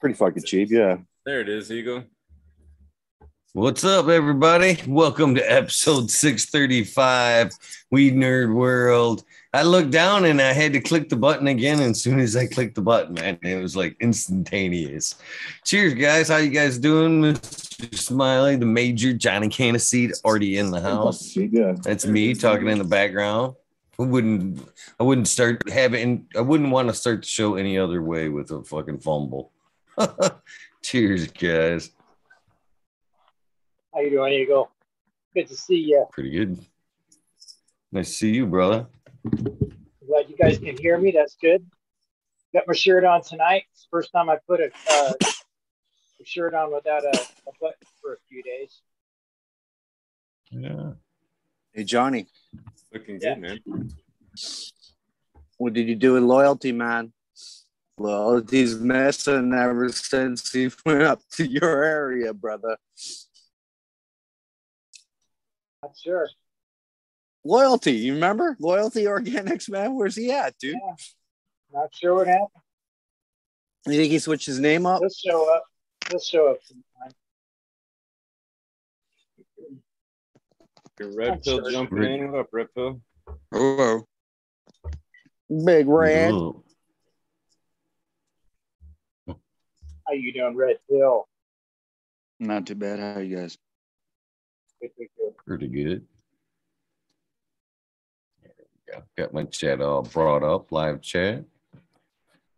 Pretty fucking cheap, yeah. There it is, Eagle. What's up, everybody? Welcome to episode 635, Weed Nerd World. I looked down and I had to click the button again. And as soon as I clicked the button, man, it was like instantaneous. Cheers, guys. How you guys doing? Mr. Smiley, the major Johnny Caniseed already in the house. Yeah. That's me talking in the background. I wouldn't I wouldn't start having I wouldn't want to start the show any other way with a fucking fumble. Cheers, guys. How you doing, Eagle? Good to see you. Pretty good. Nice to see you, brother. Glad you guys can hear me. That's good. Got my shirt on tonight. It's the first time I put a, uh, a shirt on without a, a button for a few days. Yeah. Hey Johnny, Looking Yeah. good, man. what did you do with loyalty, man? Loyalty's messing ever since he went up to your area, brother. Not sure. Loyalty, you remember? Loyalty Organics, man. Where's he at, dude? Not sure what happened. You think he switched his name up? He'll show up. He'll show up sometime. Your red I'm pill sure. jumping in. What up, red pill? Hello. Big Red. Ooh. How you doing, Red Pill? Not too bad. How are you guys? Good, good, good. Pretty good. Go. Got my chat all brought up, live chat.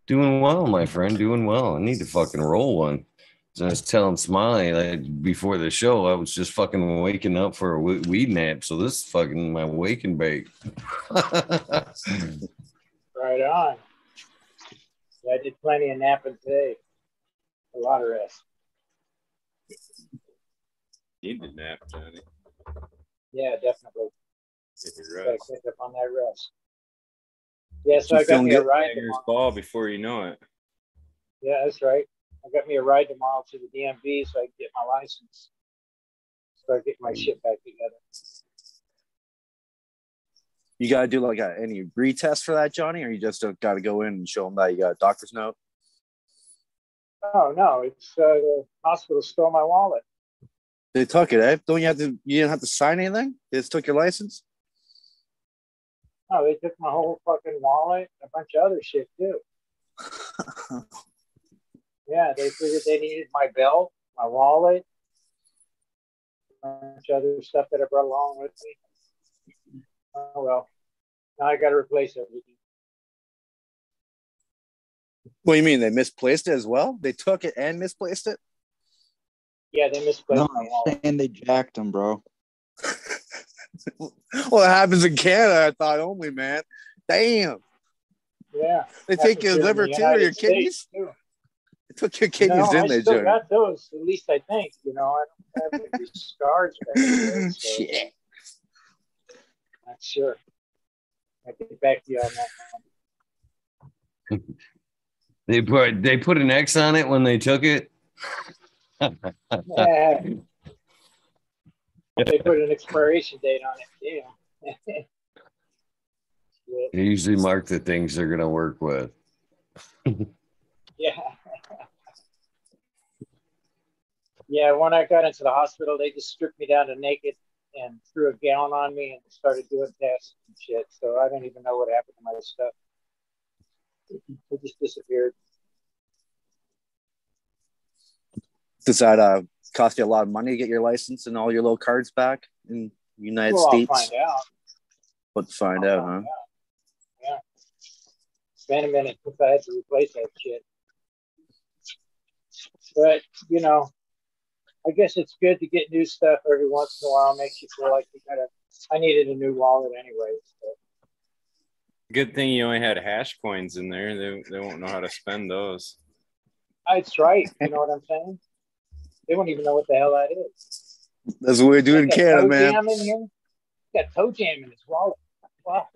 Doing well, my friend. Doing well. I need to fucking roll one. So I was telling Smiley that before the show, I was just fucking waking up for a weed nap. So this is fucking my wake and bake. Right on. Yeah, I did plenty of napping today. A lot of rest. Need to nap, Johnny. Yeah, definitely. Get Gotta catch up on that rest. Yeah, so You I got feeling me a good? ride tomorrow. ball before you know it. Yeah, that's right. I got me a ride tomorrow to the DMV so I can get my license. Start getting my shit back together. You gotta do like a, any retest for that, Johnny, or you just uh, gotta go in and show them that you got a doctor's note? Oh no, it's uh, the hospital stole my wallet. They took it, eh? Don't you have to? You didn't have to sign anything. They just took your license. No, they took my whole fucking wallet, and a bunch of other shit too. Yeah, they figured they needed my belt, my wallet, a bunch of other stuff that I brought along with me. Oh well, now I got to replace everything. What do you mean they misplaced it as well? They took it and misplaced it. Yeah, they misplaced No, my I'm wallet. saying they jacked them, bro. well, it happens in Canada. I thought only, man. Damn, Yeah, they take your Happens here liver too, or your United kidneys. Too. They took your kidneys, no, didn't I they, still Johnny? got those. At least I think. You know, I don't have any scars. there, so Shit. Not sure. I'll get back to you on that. They put they put an X on it when they took it. Yeah. they put an expiration date on it. Yeah. They usually mark the things they're gonna work with. yeah. yeah, when I got into the hospital, they just stripped me down to naked and threw a gown on me and started doing tests and shit. So I don't even know what happened to my stuff. It just disappeared. Does that uh, cost you a lot of money to get your license and all your little cards back in the United well, States? I'll find out. Let's find I'll out, huh? find Yeah. It's been a minute since I had to replace that shit. But, you know, I guess it's good to get new stuff every once in a while. Makes you feel like you gotta. I needed a new wallet anyway. So. Good thing you only had hash coins in there. They, they won't know how to spend those. That's right. You know what I'm saying? They won't even know what the hell that is. That's what we do in Got Canada, man. Jam in here. Got toe jam in his wallet. Wow.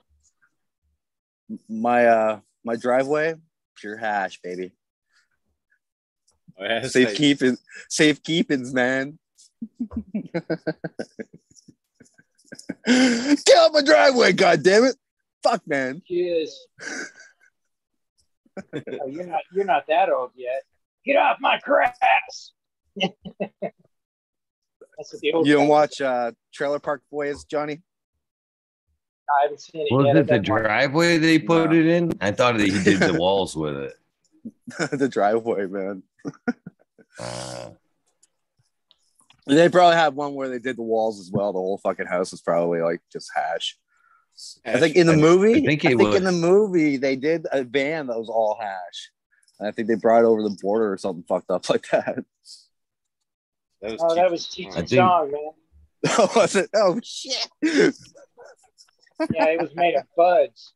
My uh, my driveway, pure hash, baby. Oh, yeah, it's Safe like- keeping, safe keepings, man. Get out my driveway, god damn it! Fuck, man. Cheers. Oh, you're not. You're not that old yet. Get off my grass. That's what the old You don't watch uh, Trailer Park Boys, Johnny? I haven't seen it Was yet. it the I've been driveway they put No. it in? I thought that he did the walls with it. the driveway, man. Uh, They probably have one where they did the walls as well. The whole fucking house is probably like just hash. I think in the I- movie, I think it in was. the movie they did a van that was all hash. And I think they brought it over the border or something fucked up like that. That was Oh, that was Cheech I and Chong, man. oh, was it? Oh shit! Yeah, it was made of buds.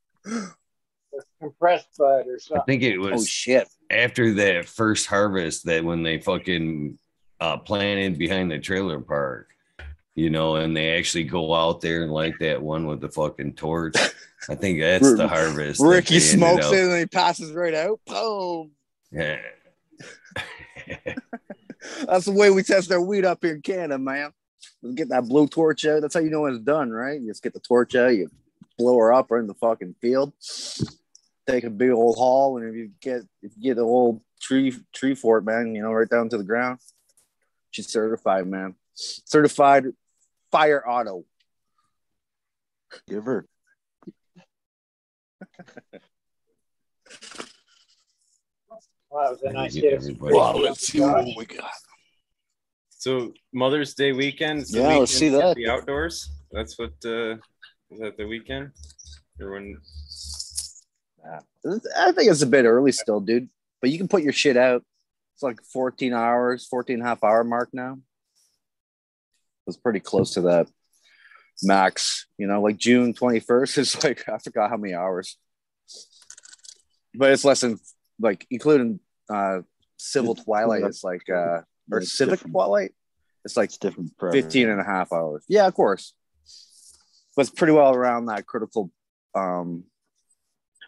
Compressed bud or something. I think it was. Oh was shit! after that first harvest that when they fucking uh, planted behind the trailer park, you know, and they actually go out there and light that one with the fucking torch. I think that's the harvest. Ricky smokes it and he passes right out. Boom! Yeah. That's the way we test our weed up here in Canada, man. We get that blue torch out. That's how you know it's done, right? You just get the torch out, you blow her up right in the fucking field. Take a big old haul, and if you get if you get the whole tree tree fort, man, you know, right down to the ground. She's certified, man. Certified fire auto. Give her. Wow, that was a nice Give Wow, let's see what we got. So Mother's Day weekend. so Yeah, let's see that. The outdoors. That's what. uh Is that the weekend? Or when? I think it's a bit early still, dude. But you can put your shit out. It's like 14 hours, 14 and a half hour mark now. It's pretty close to that max, you know, like June 21st is like, I forgot how many hours. But it's less than, like, including uh civil twilight, it's like, uh, or It's civic different. twilight, it's like It's different. for 15 and a half hours. Yeah, of course. But it's pretty well around that critical um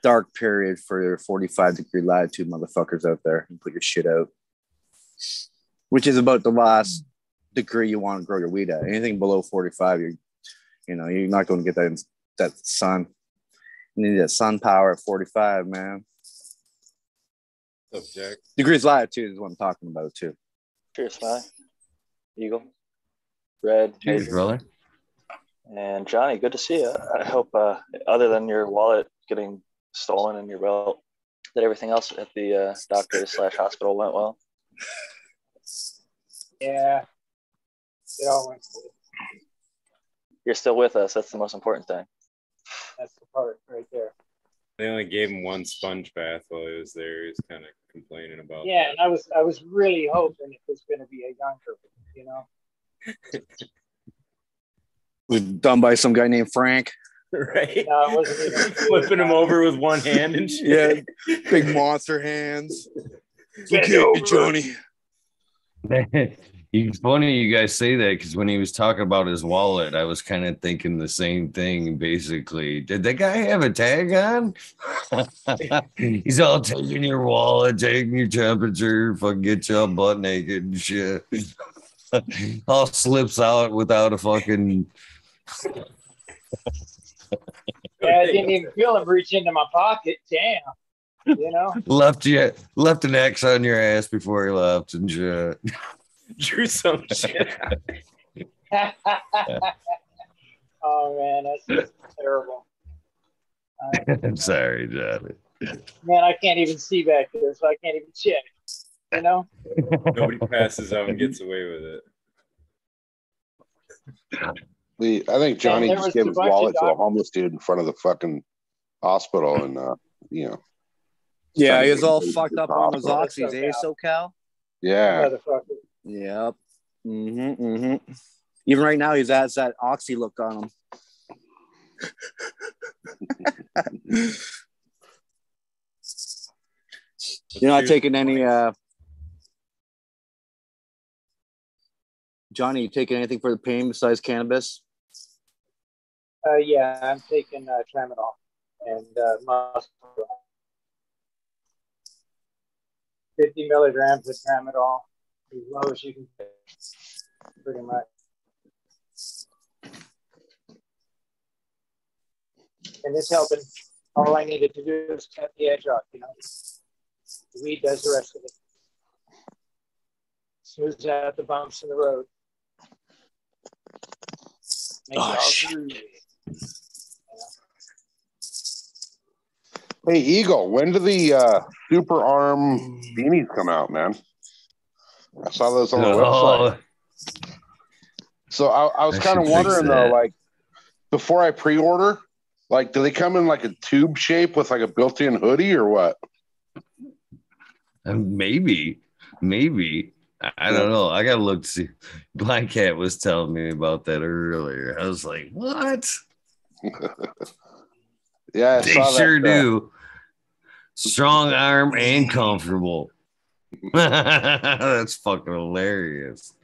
dark period for your 45 degree latitude motherfuckers out there and put your shit out. Which is about the last degree you want to grow your weed at. Anything below 45, you're you know, you're not going to get that that sun. You need that sun power at 45, man. What's up, Jack? Degrees latitude is what I'm talking about too. Cheers, Sly. Eagle. Red. Cheers, brother. And Johnny, good to see you. I hope, uh, other than your wallet getting stolen in your belt, that everything else at the uh, doctor slash hospital went well. Yeah. It all went cool. You're still with us. That's the most important thing. That's the part right there. They only gave him one sponge bath while he was there. He was kind of complaining about. Yeah, and I was I was really hoping it was gonna be a younger, you know. was done by some guy named Frank. right. No, it wasn't even Flipping him over with one hand and shit. Yeah, big monster hands. Get Okay, over it. It's funny you guys say that because when he was talking about his wallet, I was kind of thinking the same thing. Basically, did that guy have a tag on? He's all taking your wallet, taking your temperature, fucking get you all butt naked and shit. all slips out without a fucking. Yeah, I didn't even feel him reach into my pocket. Damn. You know? Left you left an X on your ass before he left and shit. Drew some shit. oh man, that's just terrible. Uh, I'm sorry, Johnny. man, I can't even see back there, so I can't even check. You know? Nobody passes out and gets away with it. The, I think Johnny there just gave his wallet to a homeless dude in front of the fucking hospital, and uh, you know, Yeah, he was all fucked up on those hospital. oxys, eh, SoCal? yeah, Motherfucker. Yep. Mm-hmm, mm-hmm. Even right now, he's has that oxy look on him. You're not taking any, uh, Johnny, you taking anything for the pain besides cannabis? Uh, yeah, I'm taking uh, tramadol and uh, muscle. 50 milligrams of tramadol, as low as you can take, pretty much. And it's helping. All I needed to do is cut the edge off, you know. The weed does the rest of it. Smooths out the bumps in the road. Make Oh, it all shit. Hey, Eagle, when do the uh, super arm beanies come out, man? I saw those on the website. Oh, So I, I was kind of wondering though, like before I pre-order, like do they come in like a tube shape with like a built-in hoodie or what? uh, maybe, maybe. I, don't know. I gotta look to see. Blind Cat was telling me about that earlier. I was like, what? Yeah, I they that, sure uh, do. Strong arm and comfortable. That's fucking hilarious.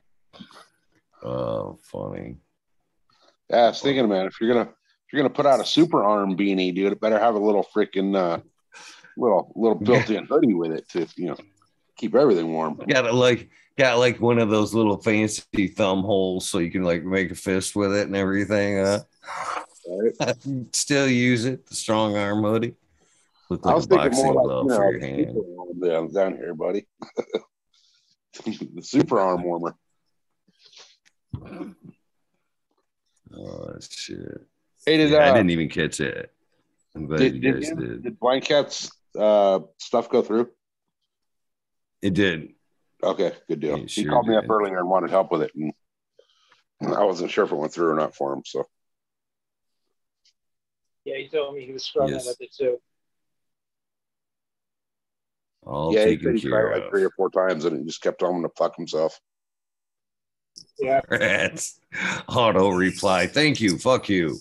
Oh, funny. Yeah, I was thinking, man, if you're gonna if you're gonna put out a super arm beanie, dude, it better have a little freaking uh, little little built-in hoodie with it to you know keep everything warm. Got it like got like one of those little fancy thumb holes so you can like make a fist with it and everything. Uh, still use it. The strong arm hoodie. Look I like was a thinking boxing more like glove you know, for your hand. super arm down, down here, buddy. the super arm warmer. Oh shit! Hey, did Yeah, I uh, didn't even catch it. I'm glad did, you guys him- did. did Blanket's uh, stuff go through? It did. Okay, good deal. It he sure called me up earlier and wanted help with it, and I wasn't sure if it went through or not for him. So Yeah, he told me he was struggling Yes. with it too. All yeah, he taken he care tried it like three or four times, and he just kept telling him to fuck himself. Yeah. Rats. Auto reply. Thank you. Fuck you.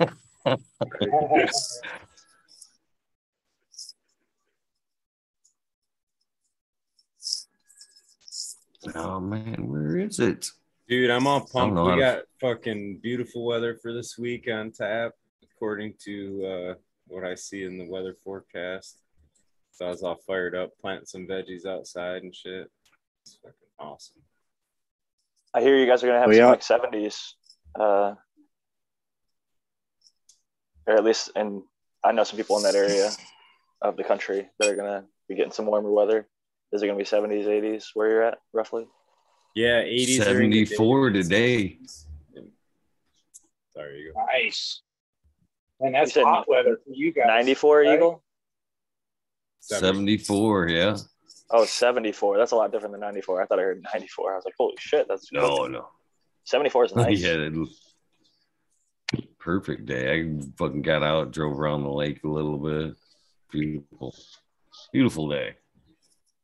Oh man, where is it? Dude, I'm all pumped. We how to- got fucking beautiful weather for this week on tap, according to uh, what I see in the weather forecast. So I was all fired up, planting some veggies outside and shit. It's fucking awesome. I hear you guys are gonna have Oh, some yeah. like seventies, uh, or at least, and I know some people in that area of the country that are gonna be getting some warmer weather. Is it gonna be seventies, eighties? Where you're at, roughly? Yeah, 80s. during the day. 74 today. Sorry, you go. nice. And that's hot weather for you guys. Ninety-four, right? Eagle. 74, yeah. Oh, 74. That's a lot different than 94. I thought I heard 94. I was like, holy shit, that's No, no. 74 is nice. yeah, it- was perfect day. I fucking got out, drove around the lake a little bit. Beautiful, beautiful day.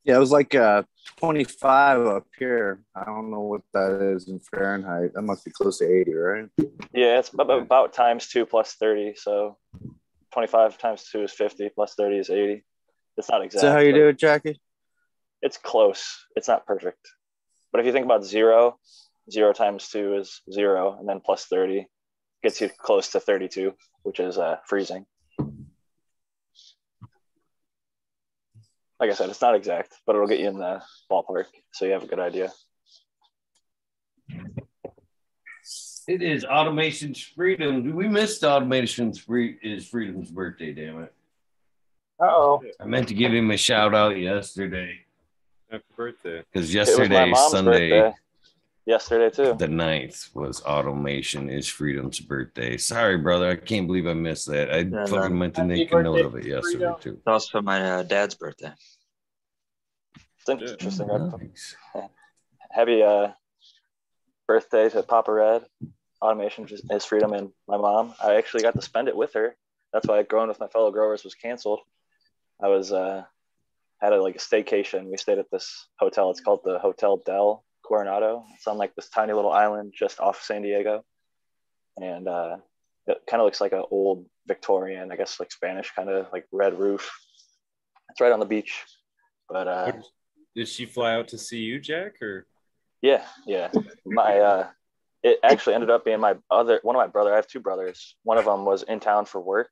Yeah, it was like uh 25 up here. I don't know what that is in Fahrenheit. That must be close to 80, right? Yeah, it's about, about times two plus 30. So 25 times two is 50 plus 30 is 80. It's not exact. Is that how you but do it, Jackie? It's close. It's not perfect. But if you think about zero, zero times two is zero, and then plus 30 gets you close to 32, which is uh, freezing. Like I said, it's not exact, but it'll get you in the ballpark. So you have a good idea. It is Automation's Freedom. We missed Automation's free is Freedom's birthday, damn it. Uh oh. I meant to give him a shout out yesterday Happy birthday. because It was my yesterday, mom's Sunday, birthday. Yesterday too. the 9th, was Automation is Freedom's birthday. Sorry, brother. I can't believe I missed that. I Yeah, fucking no. meant to Happy make a note of it yesterday, Freedom. too. It's also my uh, dad's birthday. It's interesting. Nice. Happy uh, birthday to Papa Red. Automation is freedom, and my mom. I actually got to spend it with her. That's why growing with my fellow growers was canceled. I was uh, had a like a staycation. We stayed at this hotel. It's called the Hotel Del Coronado. It's on like this tiny little island just off San Diego, and uh, it kind of looks like an old Victorian, I guess, like Spanish kind of like red roof. It's right on the beach, but uh, Did she fly out to see you, Jack? Or yeah, yeah. My uh it actually ended up being my other one of my brother. I have two brothers. One of them was in town for work,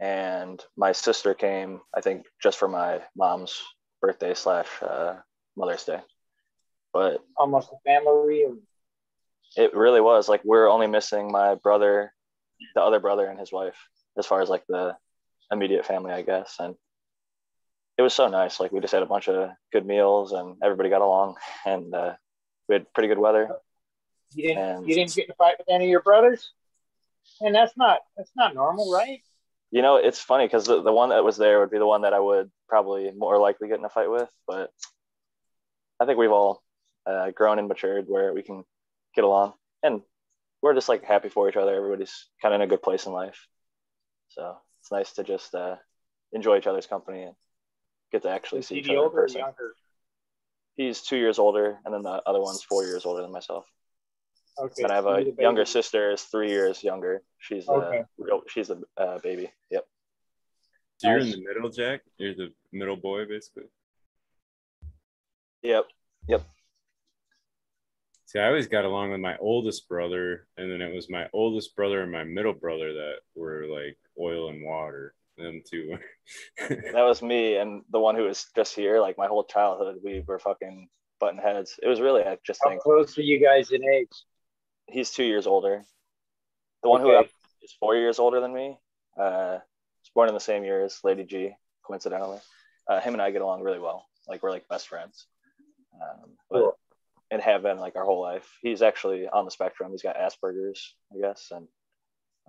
and my sister came. I think just for my mom's birthday slash uh, Mother's Day. But Almost a family it really was like we're only missing my brother, the other brother, and his wife, as far as like the immediate family, I guess. And it was so nice. Like we just had a bunch of good meals and everybody got along and uh, we had pretty good weather. You didn't And- you didn't get in a fight with any of your brothers? And that's not that's not normal, right? You know, it's funny because the, the one that was there would be the one that I would probably more likely get in a fight with, but I think we've all uh, grown and matured where we can get along and we're just like happy for each other. Everybody's kind of in a good place in life. So it's nice to just uh, enjoy each other's company and get to actually Is see each the other in older person. younger? He's two years older, and then the other one's four years older than myself. Okay. and I have a you're the baby. younger sister, is three years younger. She's the Okay. real, she's a uh, baby. Yep. So you're in the middle, Jack. You're the middle boy, basically. Yep. Yep. See, I always got along with my oldest brother, and then it was my oldest brother and my middle brother that were like oil and water. Them two. That was me and the one who was just here. Like my whole childhood, we were fucking button heads. It was really I just How think close are you guys in age? He's two years older. The one who Okay. is four years older than me. Uh, was born in the same year as Lady G, coincidentally. Uh, him and I get along really well. Like we're like best friends. Um, but, Cool. and have been like our whole life. He's actually on the spectrum. He's got Asperger's, I guess, and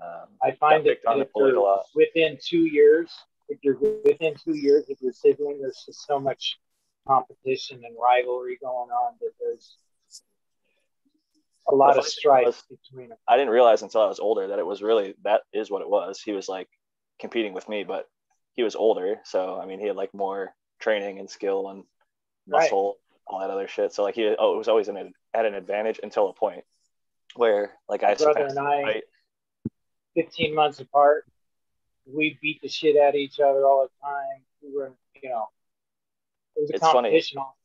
um, I find that picked on if a you're lot. within two years, if you're within two years of your sibling, there's just so much competition and rivalry going on that there's a lot of funny strife was- between them. I didn't realize until I was older that it was really that is what it was. He was like competing with me, but he was older, so I mean, he had like more training and skill and Right. muscle, all that other shit. So like he oh, it was always an, at an advantage until a point where like I My brother and I- right? 15 months apart, we beat the shit out of each other all the time. We were, you know, it was a It's funny. competition all the time.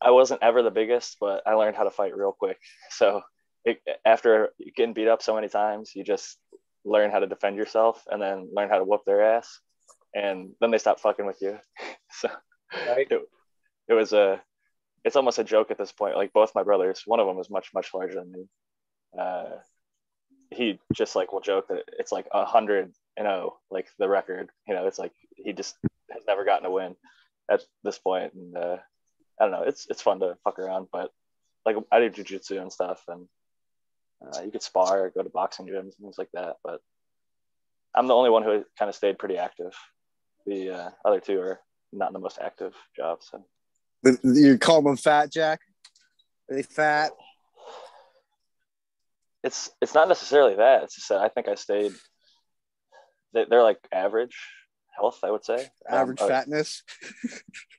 I wasn't ever the biggest, but I learned how to fight real quick. So it, after getting beat up so many times, you just learn how to defend yourself and then learn how to whoop their ass, and then they stop fucking with you. so Right? it, it was a it's almost a joke at this point like both my brothers one of them is much much larger than me uh he just like will joke that it's like a hundred and oh like the record you know it's like he just has never gotten a win at this point and uh i don't know it's it's fun to fuck around but like i do jujitsu and stuff and uh, you could spar or go to boxing gyms and things like that but i'm the only one who kind of stayed pretty active the uh, other two are not in the most active jobs. So you call them fat, Jack? Are they fat? it's it's not necessarily that. It's just that I think I stayed. They, they're like average health, I would say. Average Um, fatness?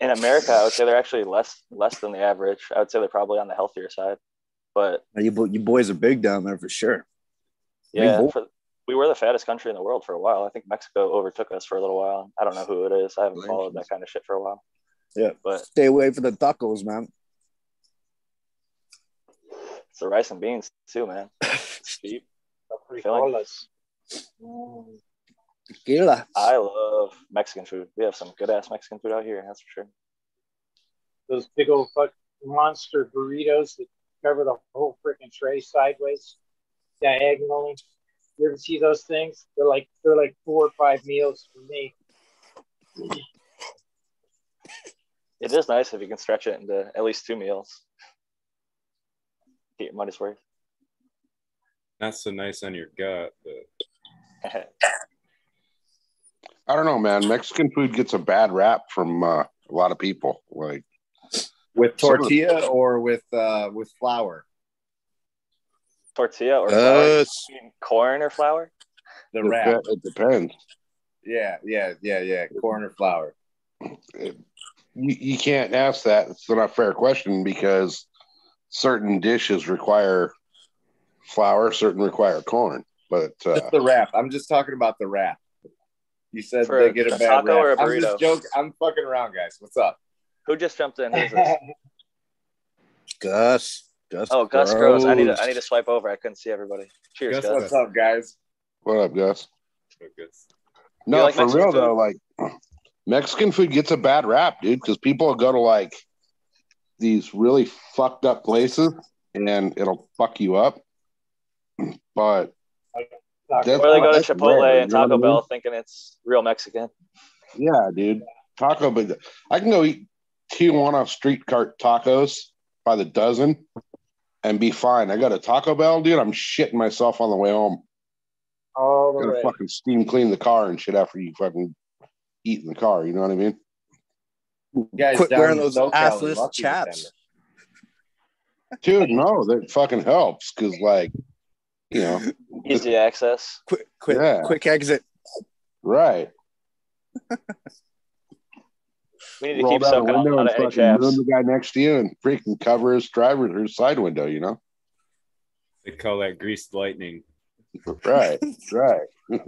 in America, I would say they're actually less less than the average. I would say they're probably on the healthier side. But You, you boys are big down there for sure. Yeah, for, we were the fattest country in the world for a while. I think Mexico overtook us for a little while. I don't know who it is. I haven't followed that kind of shit for a while. Yeah. But Stay away from the tacos, man. it's the rice and beans too, man. It's cheap. Filling. Frijoles. Tequila. I love Mexican food. We have some good ass Mexican food out here. That's for sure. Those big old fuck monster burritos that cover the whole freaking tray sideways, diagonally. You ever see those things? They're like they're like four or five meals for me. It is nice if you can stretch it into at least two meals. Get your money's worth. Not so nice on your gut, but I don't know, man. Mexican food gets a bad rap from uh, a lot of people. Like, with Some of the- tortilla or with uh with flour. Tortilla or flour? Yes. You mean corn or flour? The it, wrap. it depends. Yeah, yeah, yeah, yeah. Corn or flour. It- you, you can't ask that. It's not a fair question because certain dishes require flour, certain require corn. But uh, Just the wrap. I'm just talking about the wrap. You said For they get a a bad taco rap. or a I'm just joking. I'm fucking around, guys. What's up? Who just jumped in? Who's this? Gus. Gus. Oh, Gus Gross. I need to I need to swipe over. I couldn't see everybody. Cheers, Gus, Gus. What's up, guys? what up, Gus? focus. No, like for Mexican real food? though, like Mexican food gets a bad rap, dude, because people go to like these really fucked up places and it'll fuck you up. But That's- Or they go to Chipotle rare, and you know I Taco mean? Bell thinking it's real Mexican. Yeah, dude. Taco, but I can go eat Tijuana street cart tacos by the dozen and be fine. I got a Taco Bell, dude. I'm shitting myself on the way home. All the Gotta way. fucking steam clean the car and shit after you fucking eat in the car. You know what I mean? You guys Quit wearing those SoCal assless chaps. Dude, no, that fucking helps because, like, you know, Easy access. Quick, quick, Yeah. quick exit. right. We need to Roll keep down the window on and out of fucking the guy next to you and freaking cover his driver or side window. You know? They call that greased lightning. Right, right. The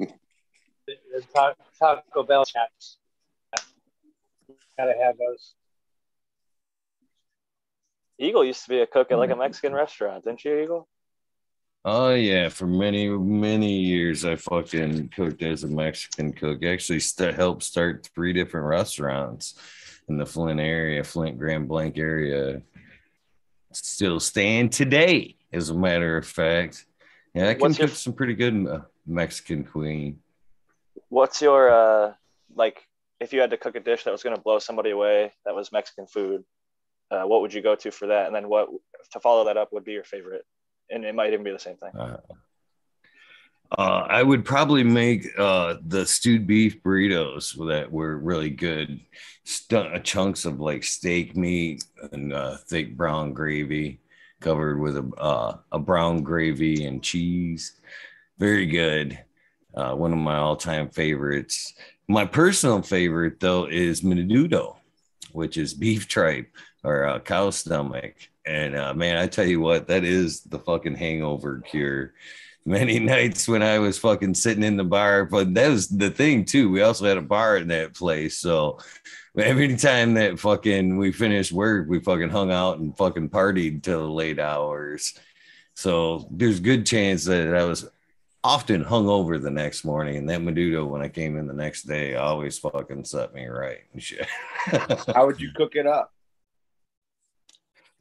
the Ta- Taco Bell chaps. Gotta have those. Eagle used to be a cook at like a Mexican restaurant, didn't you, Eagle? Oh yeah, for many many years I fucking cooked as a Mexican cook. Actually, st- helped start three different restaurants in the Flint area, Flint Grand Blanc area. Still stand today, as a matter of fact. Yeah, I can What's your- cook some pretty good uh, Mexican cuisine. What's your uh like if you had to cook a dish that was gonna blow somebody away that was Mexican food, uh, what would you go to for that? And then what to follow that up would be your favorite? And it might even be the same thing. Uh, uh, I would probably make uh, the stewed beef burritos that were really good, St- chunks of like steak meat and uh, thick brown gravy covered with a uh, a brown gravy and cheese. Very good. Uh, one of my all time favorites. My personal favorite though is menudo, which is beef tripe or uh, cow stomach. And uh, man, I tell you what, that is the fucking hangover cure. Many nights when I was fucking sitting in the bar, but that was the thing too. We also had a bar in that place, so every time that fucking we finished work, we fucking hung out and fucking partied till late hours. So there's good chance that I was often hung over the next morning, and that menudo when I came in the next day always fucking set me right and shit. How would you cook it up?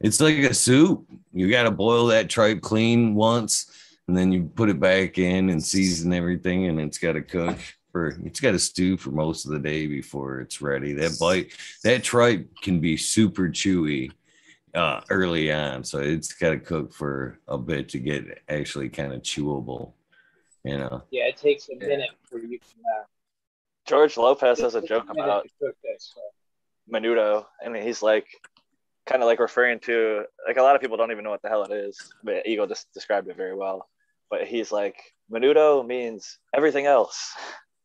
It's like a soup. You got to boil that tripe clean once, and then you put it back in and season everything, and it's got to cook for. It's got to stew for most of the day before it's ready. That bite, that tripe can be super chewy uh, early on, so it's got to cook for a bit to get actually kind of chewable. You know. Yeah, it takes a minute for you can. Uh, George Lopez has a joke about to cook that stuff. menudo, and he's like, kind of like referring to like a lot of people don't even know what the hell it is, but Eagle just described it very well. But he's like, menudo means everything else.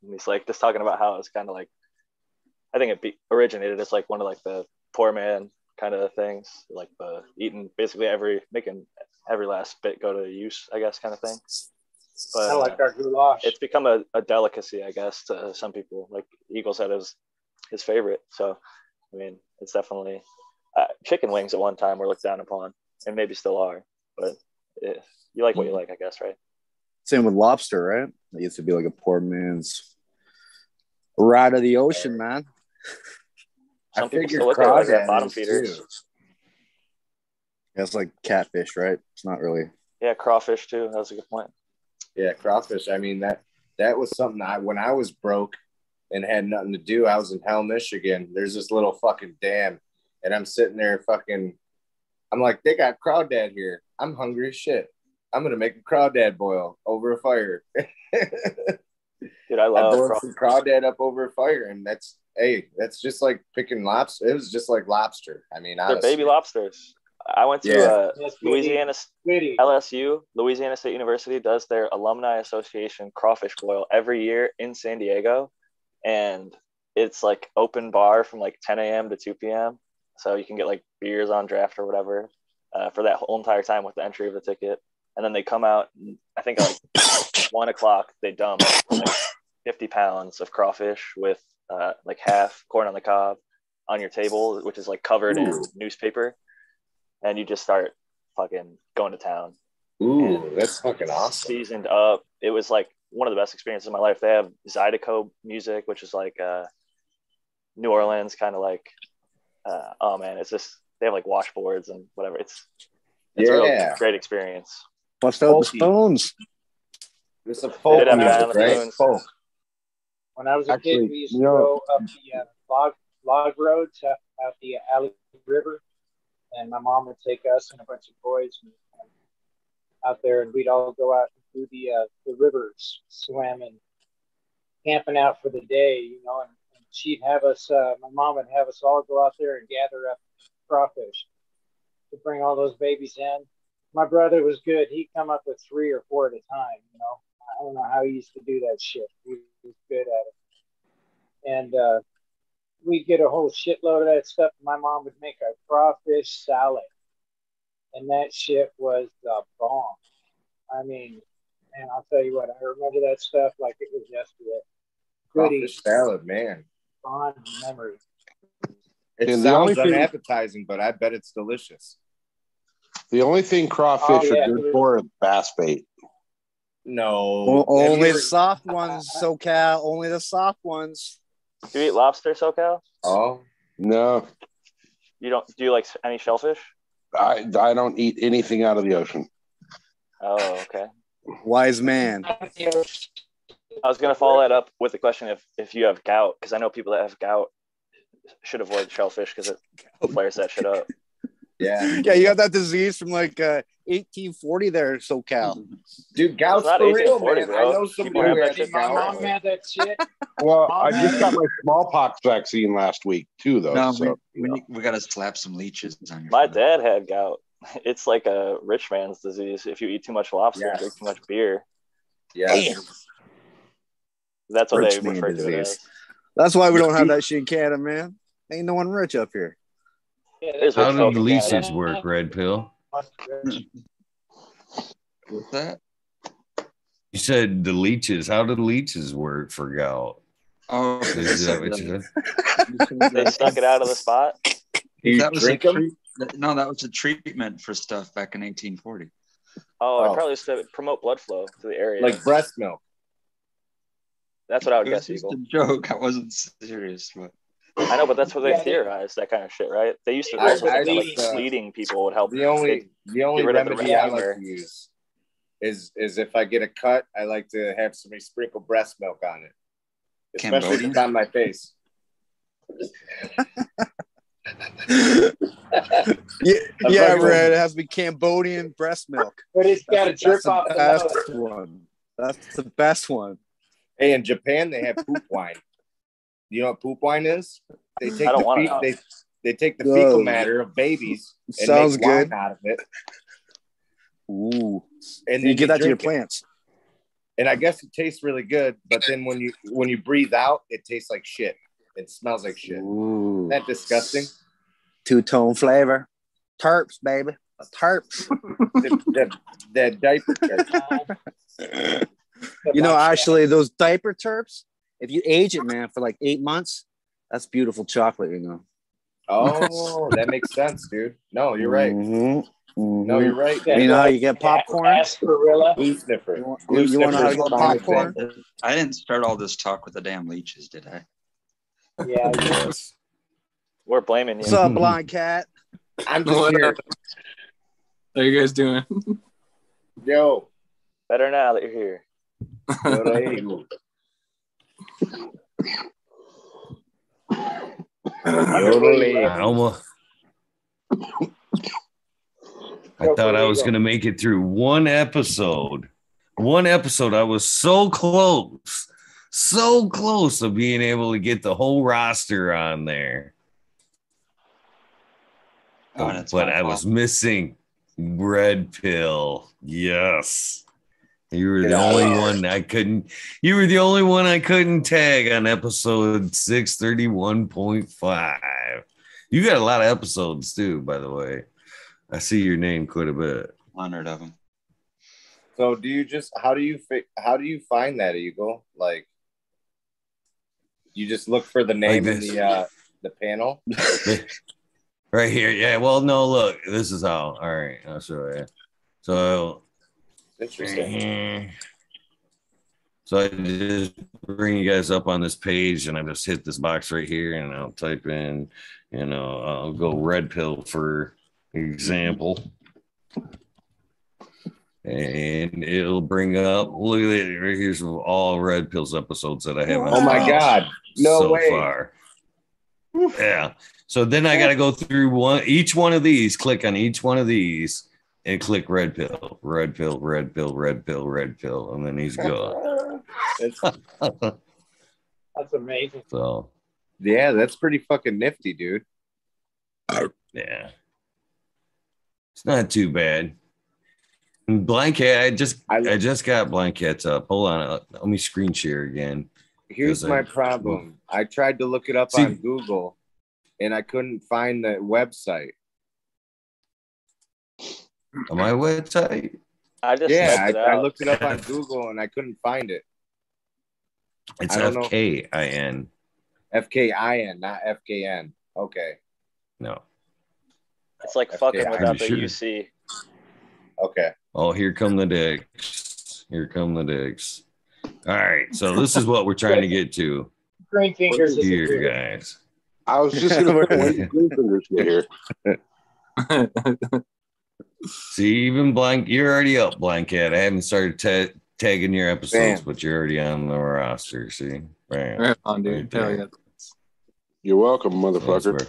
And he's like just talking about how it's kind of like, I think it be, originated as like one of like the poor man kind of things, like the eating basically every making every last bit go to use, I guess, kind of thing. But of like our goulash. it's become a, a delicacy, I guess, to some people. Like Eagle said, it was his favorite. So, I mean, it's definitely uh, chicken wings at one time were looked down upon, and maybe still are. But yeah, you like what you like, I guess, right? Same with lobster, right? It used to be like a poor man's ride of the ocean, man. Some I people figured still look at it like that bottom is feeders. too. Yeah, it's like catfish, right? It's not really. Yeah, crawfish too. That was a good point. Yeah, crawfish. I mean that that was something I when I was broke and had nothing to do. I was in Hell, Michigan. There's this little fucking dam, and I'm sitting there fucking. I'm like, they got crawdad here. I'm hungry as shit. I'm gonna make a crawdad boil over a fire. Dude, I I love boiled crawfish. some crawdad up over a fire, and that's hey, that's just like picking lobster. It was just like lobster. I mean, They're honestly. baby lobsters. I went to Yeah. uh, Louisiana Squiddy. LSU, Louisiana State University, does their alumni association crawfish boil every year in San Diego, and it's like open bar from like 10 a.m. to 2 p.m. So you can get like beers on draft or whatever uh, for that whole entire time with the entry of the ticket, and then they come out. I think at like one o'clock they dump like 50 pounds of crawfish with uh, like half corn on the cob on your table, which is like covered in newspaper, and you just start fucking going to town Ooh, that's fucking awesome. seasoned up. It was like one of the best experiences of my life. They have Zydeco music, which is like uh, New Orleans, kind of like, uh, oh man, it's just they have like washboards and whatever. It's it's a real great experience. Bust out the spoons. It's a folk Did have music, Island right? Spoons. Folk. When I was a Actually, kid, we used to know- go up the uh, log log roads out, out the Alley River, and my mom would take us and a bunch of boys and, and out there, and we'd all go out and do the uh, the rivers, swim and camping out for the day, you know. And, and she'd have us, uh, my mom would have us all go out there and gather up crawfish to bring all those babies in. My brother was good; he'd come up with three or four at a time, you know. I don't know how he used to do that shit. He was good at it. And uh, we'd get a whole shitload of that stuff. My mom would make a crawfish salad. And that shit was the bomb. I mean, and I'll tell you what, I remember that stuff like it was yesterday. Goody, Crawfish salad, man. Fond memory. It And the only sounds thing- unappetizing, but I bet it's delicious. The only thing crawfish Oh, yeah. are good for is bass bait. No, O- Have you only the soft ones, SoCal. Only the soft ones. Do you eat lobster, SoCal? Oh, No, You don't? Do you like any shellfish? I I don't eat anything out of the ocean. Oh, okay. Wise man. I was gonna follow that up with the question if if you have gout, because I know people that have gout should avoid shellfish because it flares that shit up. yeah, Yeah, you got that disease from like uh, 1840 there, SoCal. dude, gout's It's not for real, man. bro. I know People somebody who has shit My mom had that shit. Well, I just got my smallpox vaccine last week too, though. No, so, we, we, we got to slap some leeches on your. My foot. dad had gout. It's like a rich man's disease. If you eat too much lobster Yes. drink too much beer, Yeah, that's what Rich they man refer to it disease. as. That's why we don't have that shit in Canada, man. Ain't no one rich up here. Yeah, How do the in Canada. leases work, Red Pill? What's that? You said the leeches. How do the leeches work for gout? Oh, Is that what you said? They suck it out of the spot. You that was a drink 'em? treat- no, that was a treatment for stuff back in 1840. Oh, Oh. it oh. probably used to promote blood flow to the area. like breast milk. That's what I would It was guess, just Eagle. a joke. I wasn't serious, but I know, but that's what they Yeah, theorized. That kind of shit, right? They used to. I- That's I they like think, uh, bleeding people would help. The only the only rid of the remedy I like to use is is if I get a cut, I like to have somebody sprinkle breast milk on it, especially if it's on my face. Yeah, yeah, regular- Red. It has to be Cambodian breast milk. But it's got to That's drip the off the best one. That's the best one. Hey, in Japan they have poop wine. You know what poop wine is? They take I don't the wanna fe- they they take the Whoa. fecal matter of babies and Sounds make wine good. out of it, Ooh. and And you give that to your drink it. plants. And I guess it tastes really good, but then when you when you breathe out, it tastes like shit. It smells like shit. Ooh. Isn't that disgusting? Two tone flavor. Terps, baby. Terps. that, that, that diaper church. you know, actually, those diaper terps, if you age it, man, for like eight months, that's beautiful chocolate, you know. Oh, that makes sense, dude. No, you're right. Mhm. Mhm. No, you're right. You know how you get popcorn? Sarsaparilla. Glue sniffer. You want, Glue you want to know how to sniffer get popcorn? I didn't start all this talk with the damn leeches, did I? Yeah, yeah. We're blaming you. What's up, blind cat? I'm just here. How you guys doing? Yo. Better now that you're here. Yo, I almost. I thought I was going to make it through one episode. One episode. I was so close, so close of being able to get the whole roster on there. Oh, and but I was missing Red Pill. Yes. You were the Yeah. only one I couldn't. You were the only one I couldn't tag on episode six thirty one point five. You got a lot of episodes too, by the way. I see your name quite a bit. Hundred of them. So do you just how do you fi- how do you find that eagle? Like you just look for the name in the uh the panel. right here. Yeah. Well, no, look, this is how. All right, I'll show you. So Interesting. Mm-hmm. So I just bring you guys up on this page, and I just hit this box right here, and I'll type in, you know, I'll go red pill for example. and it'll bring up. Look at it. right Here's all Red Pills episodes that I have. Oh my god. No so way. far. Yeah. So then I got to go through one each one of these. Click on each one of these and click red pill, red pill, red pill, red pill, red pill, and then he's gone. That's, That's amazing. so yeah, that's pretty fucking nifty, dude. yeah, it's not too bad. Blanket, I just I- I, just got blankets up. Hold on, uh, let me screen share again. Here's my I- problem. I tried to look it up See- on Google and I couldn't find the website. On my website, I just Yeah, I, I looked it up on Google and I couldn't find it. it's I don't know. F K I N. FKIN, not FKN. Okay. No. It's like fucking Yeah, I'm without the sure. UC. Okay. Oh, here come the dicks. Here come the dicks. All right, so this is what we're trying to get to Green fingers here, here. guys. I was just gonna put one green fingers get here. See, even blank, you're already up, blanket. I haven't started ta- tagging your episodes, Bam. but you're already on the roster. See, Bam. Right on, Right dude. Hell yeah. You're welcome, motherfucker.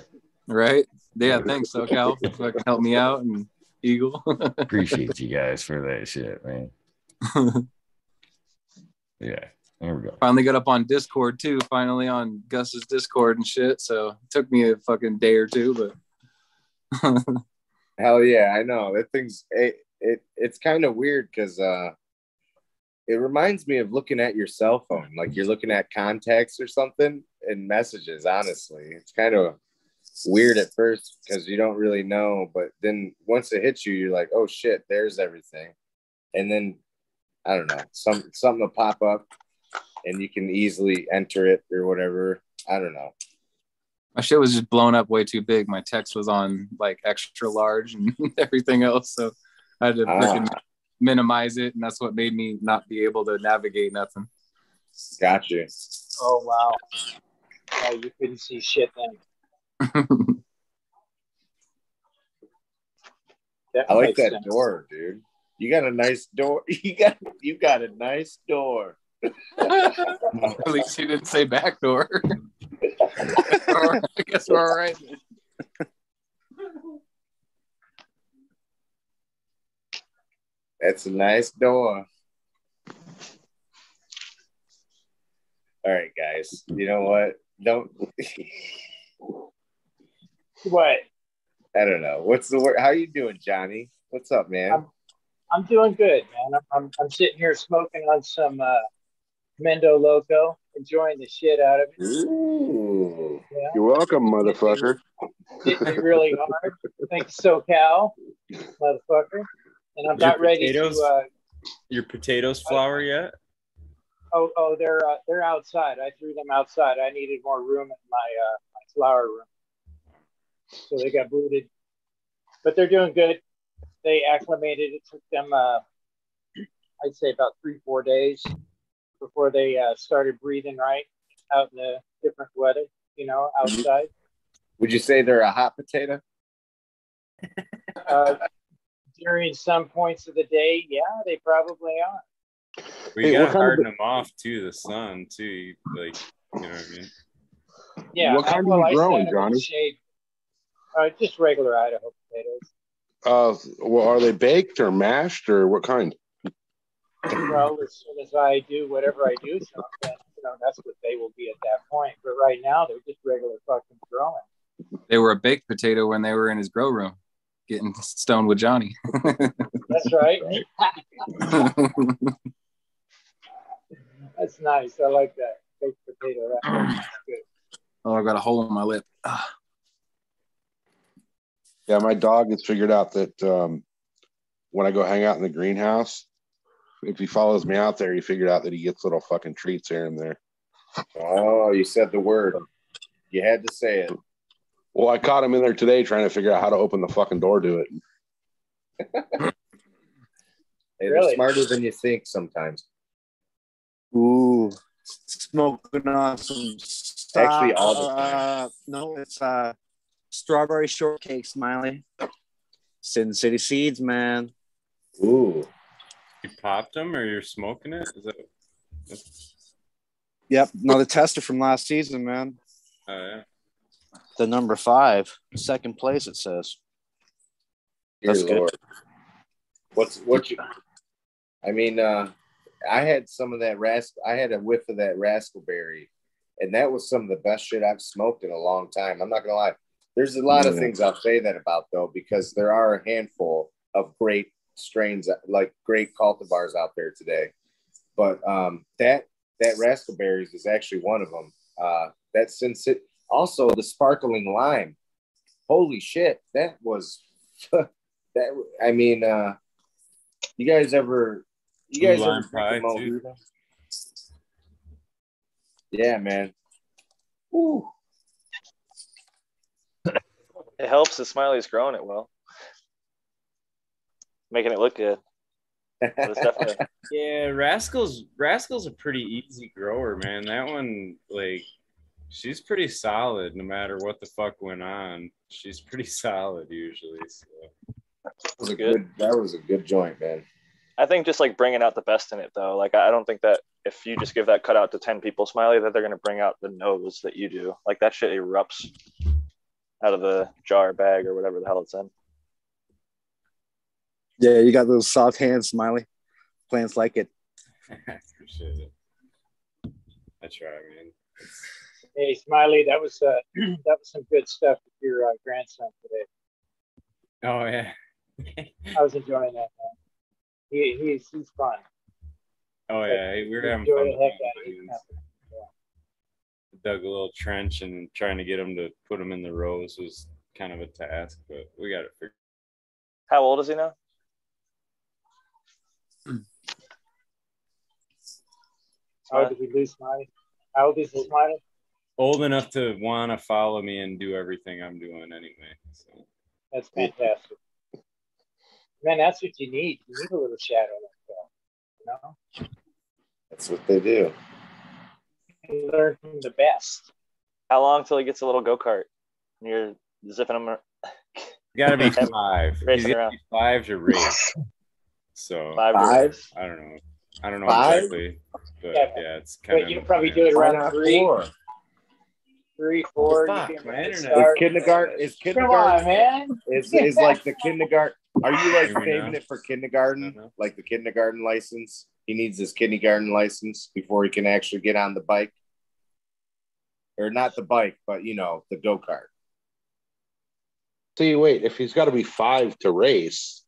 Right? Yeah, thanks, SoCal. Fucking help me out and Eagle. appreciate you guys for that shit, man. Yeah, there we go. Finally got up on Discord too. Finally on Gus's Discord and shit. So it took me a fucking day or two, but Hell yeah, I know. That thing's it, it it's kind of weird because uh it reminds me of looking at your cell phone, like you're looking at contacts or something and messages, honestly. It's kind of weird at first because you don't really know, but then once it hits you, you're like, oh shit, there's everything. And then I don't know, some something will pop up and you can easily enter it or whatever. I don't know. My shit was just blown up way too big. My text was on like extra large and everything else. So I had to Ah. minimize it. And that's what made me not be able to navigate nothing. Got you. Oh wow. Oh, you couldn't see shit then. I like that sense. door, dude. You got a nice door. You got you got a nice door. At least he didn't say back door. I guess we're all right. That's a nice door. All right, guys. You know what? Don't. What? I don't know. What's the word? How you doing, Johnny? What's up, man? I'm- I'm doing good, man. I'm, I'm, I'm sitting here smoking on some uh, Mendo Loco, enjoying the shit out of it. Ooh. Yeah. You're welcome, motherfucker. Hitting me really hard. Thanks, SoCal, motherfucker. And I'm Your not ready potatoes? to. Uh, Your potatoes flour yet? oh, oh, they're uh, they're outside. I threw them outside. I needed more room in my uh, my flower room, so they got booted. But they're doing good. They acclimated. It took them, uh, I'd say, about three four days before they uh, started breathing right out in the different weather. You know, outside. Would you say they're a hot potato? Uh, during some points of the day, yeah, they probably are. We Hey, gotta kind of- harden them off to The sun too. Like you know what I mean. Yeah. what kind well, are I you growing, set 'em in the Johnny? Shade. Uh, just regular Idaho potatoes. Uh, well, are they baked or mashed or what kind? well, as soon as I do whatever I do, so then, you know, that's what they will be at that point. But right now, they're just regular fucking growing. They were a baked potato when they were in his grow room getting stoned with Johnny. That's right. that's nice. I like that baked potato. That's good. oh, I got a hole in my lip. Ah. Yeah, my dog has figured out that um, when I go hang out in the greenhouse, if he follows me out there, he figured out that he gets little fucking treats here and there. Oh, you said the word. You had to say it. Well, I caught him in there today trying to figure out how to open the fucking door to it. Hey, They're smarter than you think sometimes. Ooh, smoking on some. Actually, all the uh, no, it's uh, strawberry shortcake, Smiley. Sin City Seeds, man. Ooh. You popped them or you're smoking it? Is that? Yep, another tester from last season, man. Oh yeah. The number five, second place. It says. That's Dear good. Lord. What's what you? I mean, uh, I had some of that rascal. I had a whiff of that raspberry, and that was some of the best shit I've smoked in a long time. I'm not gonna lie. There's a lot of things I'll say that about though, because there are a handful of great strains, like great cultivars out there today. But um, that that raspberries is actually one of them. Uh, that since it also the sparkling lime. Holy shit, that was that. I mean, uh, you guys ever? You guys lime ever pie, drink a too. Yeah, man. Ooh. It helps that Smiley's growing it well, making it look good. But it's definitely Yeah, Rascal's Rascal's a pretty easy grower, man. That one, like, she's pretty solid no matter what the fuck went on. She's pretty solid usually. So. That was a good. That was a good joint, man. I think just like bringing out the best in it though. Like I I don't think that if you just give that cutout to ten people, Smiley, that they're gonna bring out the nose that you do. Like that shit erupts out of the jar bag or whatever the hell it's in. Yeah, you got those soft hands, Smiley. Plants like it. Appreciate it. I try, man. Hey, Smiley, that was uh, that was some good stuff with your uh, grandson today. Oh yeah. I was enjoying that, man. He, he's he's fun. Oh yeah, we were having fun. the with heck him. out of it. Dug a little trench and trying to get him to put him in the rows was kind of a task, but we got it figured. How old is he now? How did we lose Smiley? How old is he, Smiley? Old enough to want to follow me and do everything I'm doing anyway. So. That's fantastic. Man, that's what you need. You need a little shadow like that. You know, That's what they do. you learn from the best. How long till he gets a little go kart? You're zipping him. ar- Got to be five. He's Racing got to around. be five to race. So Five. Five? I don't know. I don't know Five? exactly, but Yeah. yeah, it's kind But of. you probably do it Why around not three, four? three, four. Fuck, you get my internet. Is kindergarten? Is Come kindergarten? on, man. Is is like the kindergarten? Are you like saving now? it for kindergarten? No, no. Like the kindergarten license? He needs his kindergarten license before he can actually get on the bike, or not the bike, but you know the go kart. See, wait, if he's got to be five to race,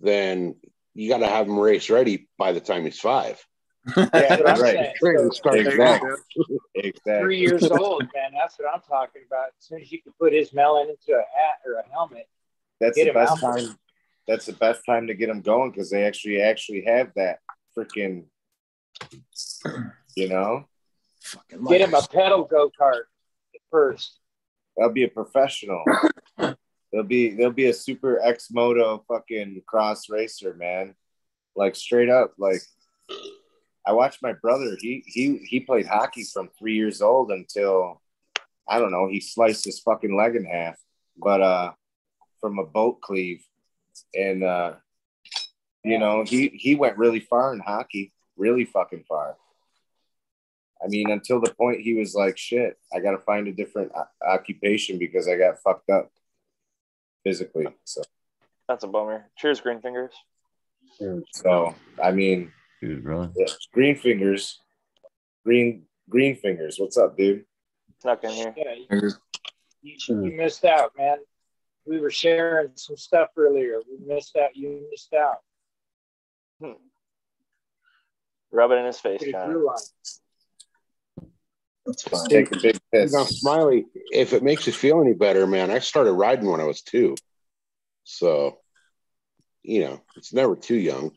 then you got to have him race ready by the time he's five. Yeah, That's what I'm right. saying. Ready to So, Exactly. Exactly. three years old, man. That's what I'm talking about. As soon as you can put his melon into a hat or a helmet, That's the best out. time. That's the best time to get him going because they actually actually have that freaking, you know, get him a pedal go kart first. they'll be a professional. they'll be they'll be a super X moto fucking cross racer, man. Like straight up, like I watched my brother. He he he played hockey from three years old until I don't know. He sliced his fucking leg in half, but uh, from a boat cleave, and uh, you know he he went really far in hockey, really fucking far. I mean, until the point he was like, "Shit, I got to find a different o- occupation because I got fucked up physically." So, That's a bummer. Cheers, green fingers. so I mean, Dude, brother. yeah, green fingers, green green fingers. What's up, dude? Snuck in here. Yeah, you, you, you missed out, man. We were sharing some stuff earlier. We missed out. You missed out. Hmm. Rub it in his face, John. Grew on. Take a big piss. Now, Smiley, if it makes you feel any better, man, I started riding when I was two. So, you know, it's never too young.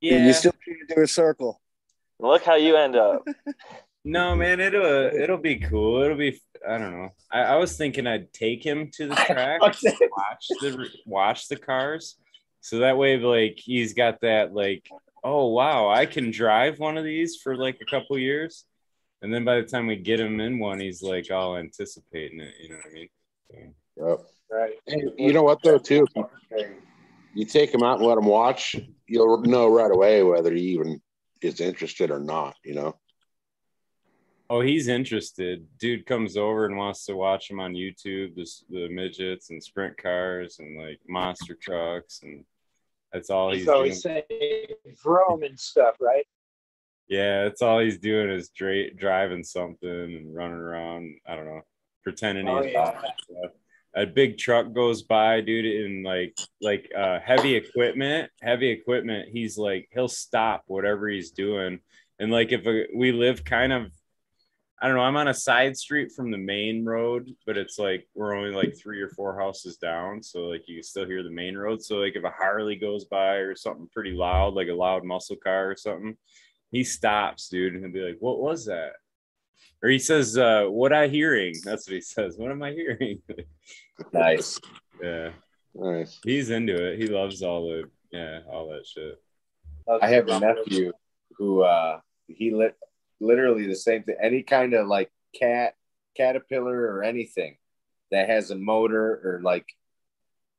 Yeah. You still need to do a circle. Look how you end up. No, man, it'll it'll be cool. It'll be I don't know. I, I was thinking I'd take him to the track, watch the watch the cars, so that way like he's got that like oh wow I can drive one of these for like a couple years, and then by the time we get him in one, he's like all anticipating it. You know what I mean? So, Yep. Right. And you know what, though, too? You take him out and let him watch, you'll know right away whether he even is interested or not. You know. Oh, he's interested. Dude comes over and wants to watch him on YouTube, the, the midgets and sprint cars and like monster trucks, and that's all he's, He's always doing. saying Rome and stuff, right? Yeah, that's all he's doing is dra- driving something and running around. I don't know, pretending Oh, he's yeah. and. A big truck goes by, dude, in like like uh, heavy equipment. Heavy equipment. He's like he'll stop whatever he's doing, and like if a, we live kind of I don't know. I'm on a side street from the main road, but it's like we're only like three or four houses down. So like you can still hear the main road. So like if a Harley goes by or something pretty loud, like a loud muscle car or something, he stops, dude, and he'll be like, What was that? Or he says, uh, what I hearing? That's what he says. What am I hearing? Nice. yeah. Nice. He's into it. He loves all the yeah, all that shit. I have a nephew who uh he lit literally the same thing. Any kind of like cat caterpillar or anything that has a motor or like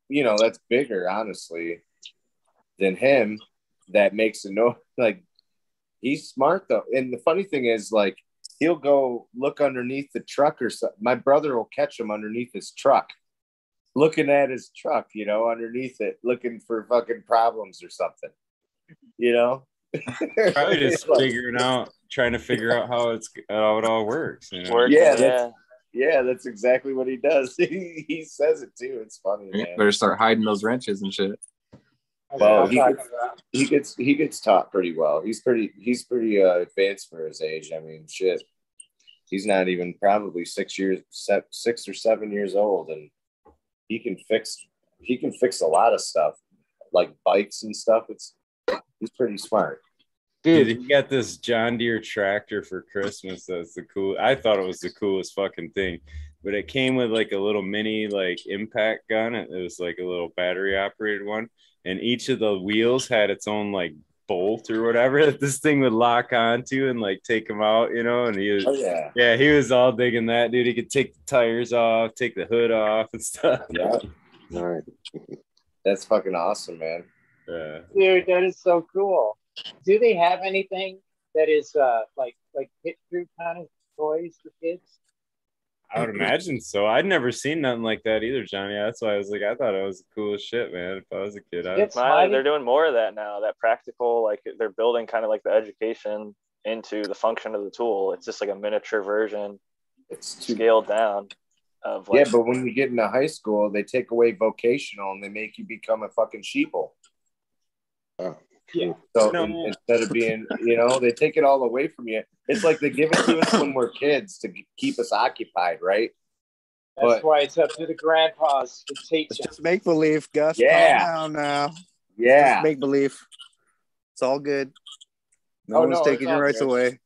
you know that's bigger honestly than him that makes a noise like he's smart though. And the funny thing is like he'll go look underneath the truck or something. My brother will catch him underneath his truck. Looking at his truck, you know, underneath it, looking for fucking problems or something. You know? Probably just It's figuring out trying to figure out how it's how it all works. You know? Working, Yeah, yeah. that's- Yeah, that's exactly what he does. he, he says it too. It's funny, man. Better start hiding those wrenches and shit. Well, he gets, he gets he gets taught pretty well. He's pretty he's pretty uh, advanced for his age. I mean, shit. He's not even probably six years se- six or seven years old, and he can fix he can fix a lot of stuff like bikes and stuff. It's he's pretty smart. Dude, Dude, he got this John Deere tractor for Christmas. That's the cool. I thought it was the coolest fucking thing, but it came with like a little mini like impact gun. It was like a little battery operated one, and each of the wheels had its own like bolt or whatever that this thing would lock onto and like take him out, you know. And he was, Oh yeah, yeah, he was all digging that, dude. He could take the tires off, take the hood off, and stuff. yeah. all right. That's fucking awesome, man. Yeah. Dude, that is so cool. Do they have anything that is uh like like hit through kind of toys for kids? I would imagine so. I'd never seen nothing like that either, Johnny. That's why I was like, I thought it was the coolest shit, man. If I was a kid, I It's My, mighty- they're doing more of that now. That practical, like they're building kind of like the education into the function of the tool. It's just like a miniature version, It's too scaled down. Of Yeah, but when you get into high school, they take away vocational and they make you become a fucking sheeple. Oh, Yeah. So No. in- instead of being, you know, they take it all away from you. It's like they give it to us when we're kids to keep us occupied, right? That's But- why it's up to the grandpas to teach It's just make believe, Gus. Yeah. Calm now. Yeah, Make believe. It's all good. No Oh, one's no, taking your rights good. away.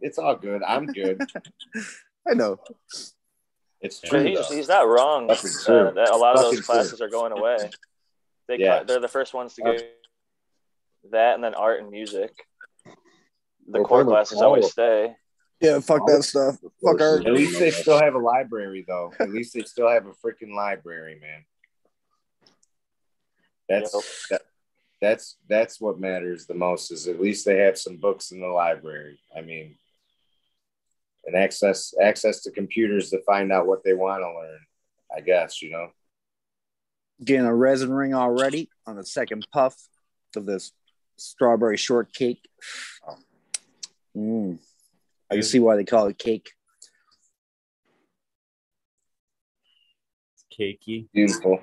it's all good. I'm good. I know. It's true. he's, he's not wrong. Fucking Uh, true. that a lot of Fucking those true. classes are going away. They Yeah. cut, they're the first ones to go that, and then art and music. The Well, core classes all always stay. Yeah, fuck that stuff. Fuck our. At least they still have a library, though. At least they still have a freaking library, man. That's Yep. that, that's that's what matters the most. Is at least they have some books in the library. I mean, and access access to computers to find out what they want to learn. I guess you know. Getting a resin ring already on the second puff of this strawberry shortcake. Mm. I can see why they call it cake. It's cakey. Beautiful.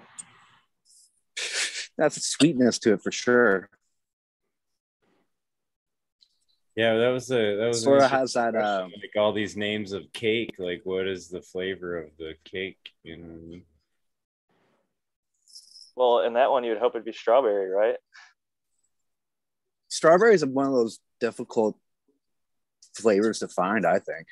That's a sweetness to it for sure. Yeah, that was a that was Sort of interesting has that. question, Um, like all these names of cake. Like, what is the flavor of the cake? You know. what I mean? Well, in that one, you'd hope it'd be strawberry, right? Strawberry is one of those difficult flavors to find. I think.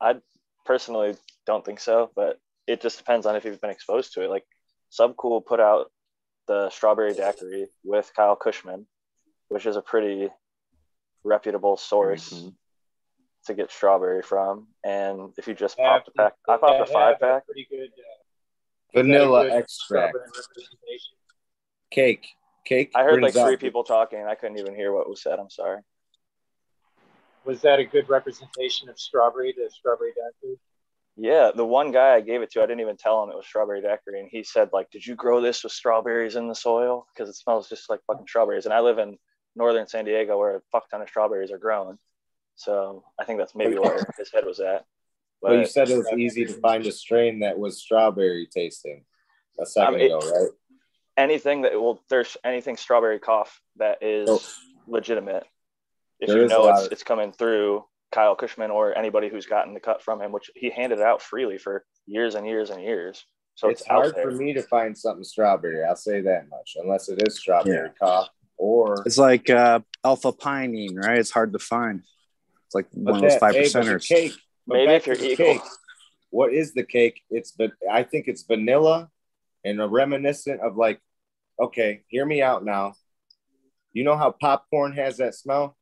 I personally don't think so, but it just depends on if you've been exposed to it. Like Subcool put out the strawberry daiquiri with Kyle Kushman, which is a pretty reputable source Mhm. to get strawberry from. And if you just Yeah, popped a pack, I popped a five have pack. Pretty good. Uh, Vanilla good extract, strawberry cake, cake. I heard like brings out- three people talking, I couldn't even hear what was said. I'm sorry. Was that a good representation of strawberry, the strawberry daiquiri? Yeah, the one guy I gave it to, I didn't even tell him it was strawberry daiquiri, and he said like, "Did you grow this with strawberries in the soil? Because it smells just like fucking strawberries." And I live in northern San Diego, where a fuck ton of strawberries are grown. So I think that's maybe where his head was at. But you said it was easy to find a strain that was strawberry tasting a second Um, it- ago, right? Anything that well, there's anything strawberry cough that is Oh. legitimate. If There you know it's, of- it's coming through Kyle Kushman or anybody who's gotten the cut from him, which he handed out freely for years and years and years. So it's, it's, hard for me to find something strawberry. I'll say that much, unless it is strawberry cough or It's like uh, alpha pinene, right? It's hard to find. It's like one of those five hey, percenters. cake. Maybe if you're to equal. cake, what is the cake? It's but I think it's vanilla and a reminiscent of like. Okay, hear me out now. You know how popcorn has that smell?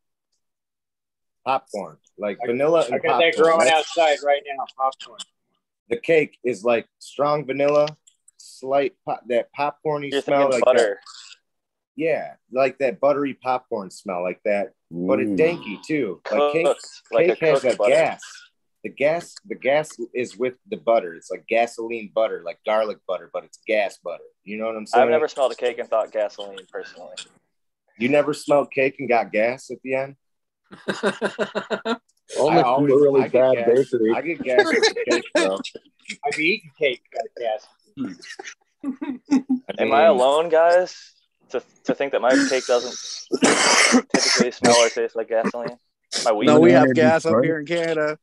Popcorn, like vanilla and I got popcorn. that growing That's- outside right now, popcorn. The cake is like strong vanilla, slight pop, that popcorny You're smell, like butter. that. Yeah, like that buttery popcorn smell, like that. But it's danky too. Like cake, Cooked, like cake has cooked a butter. gas. The gas, the gas is with the butter. It's like gasoline butter, like garlic butter, but it's gas butter. You know what I'm saying? I've never smelled a cake and thought gasoline personally. You never smelled cake and got gas at the end. Only I from always- a really I get bad gas. bakery. I get gas with the cake, bro. I've eaten cake, got gas. Hmm. Am I alone, guys, to, to think that my cake doesn't typically smell or taste like gasoline? My weed. No, we have gas up here in Canada.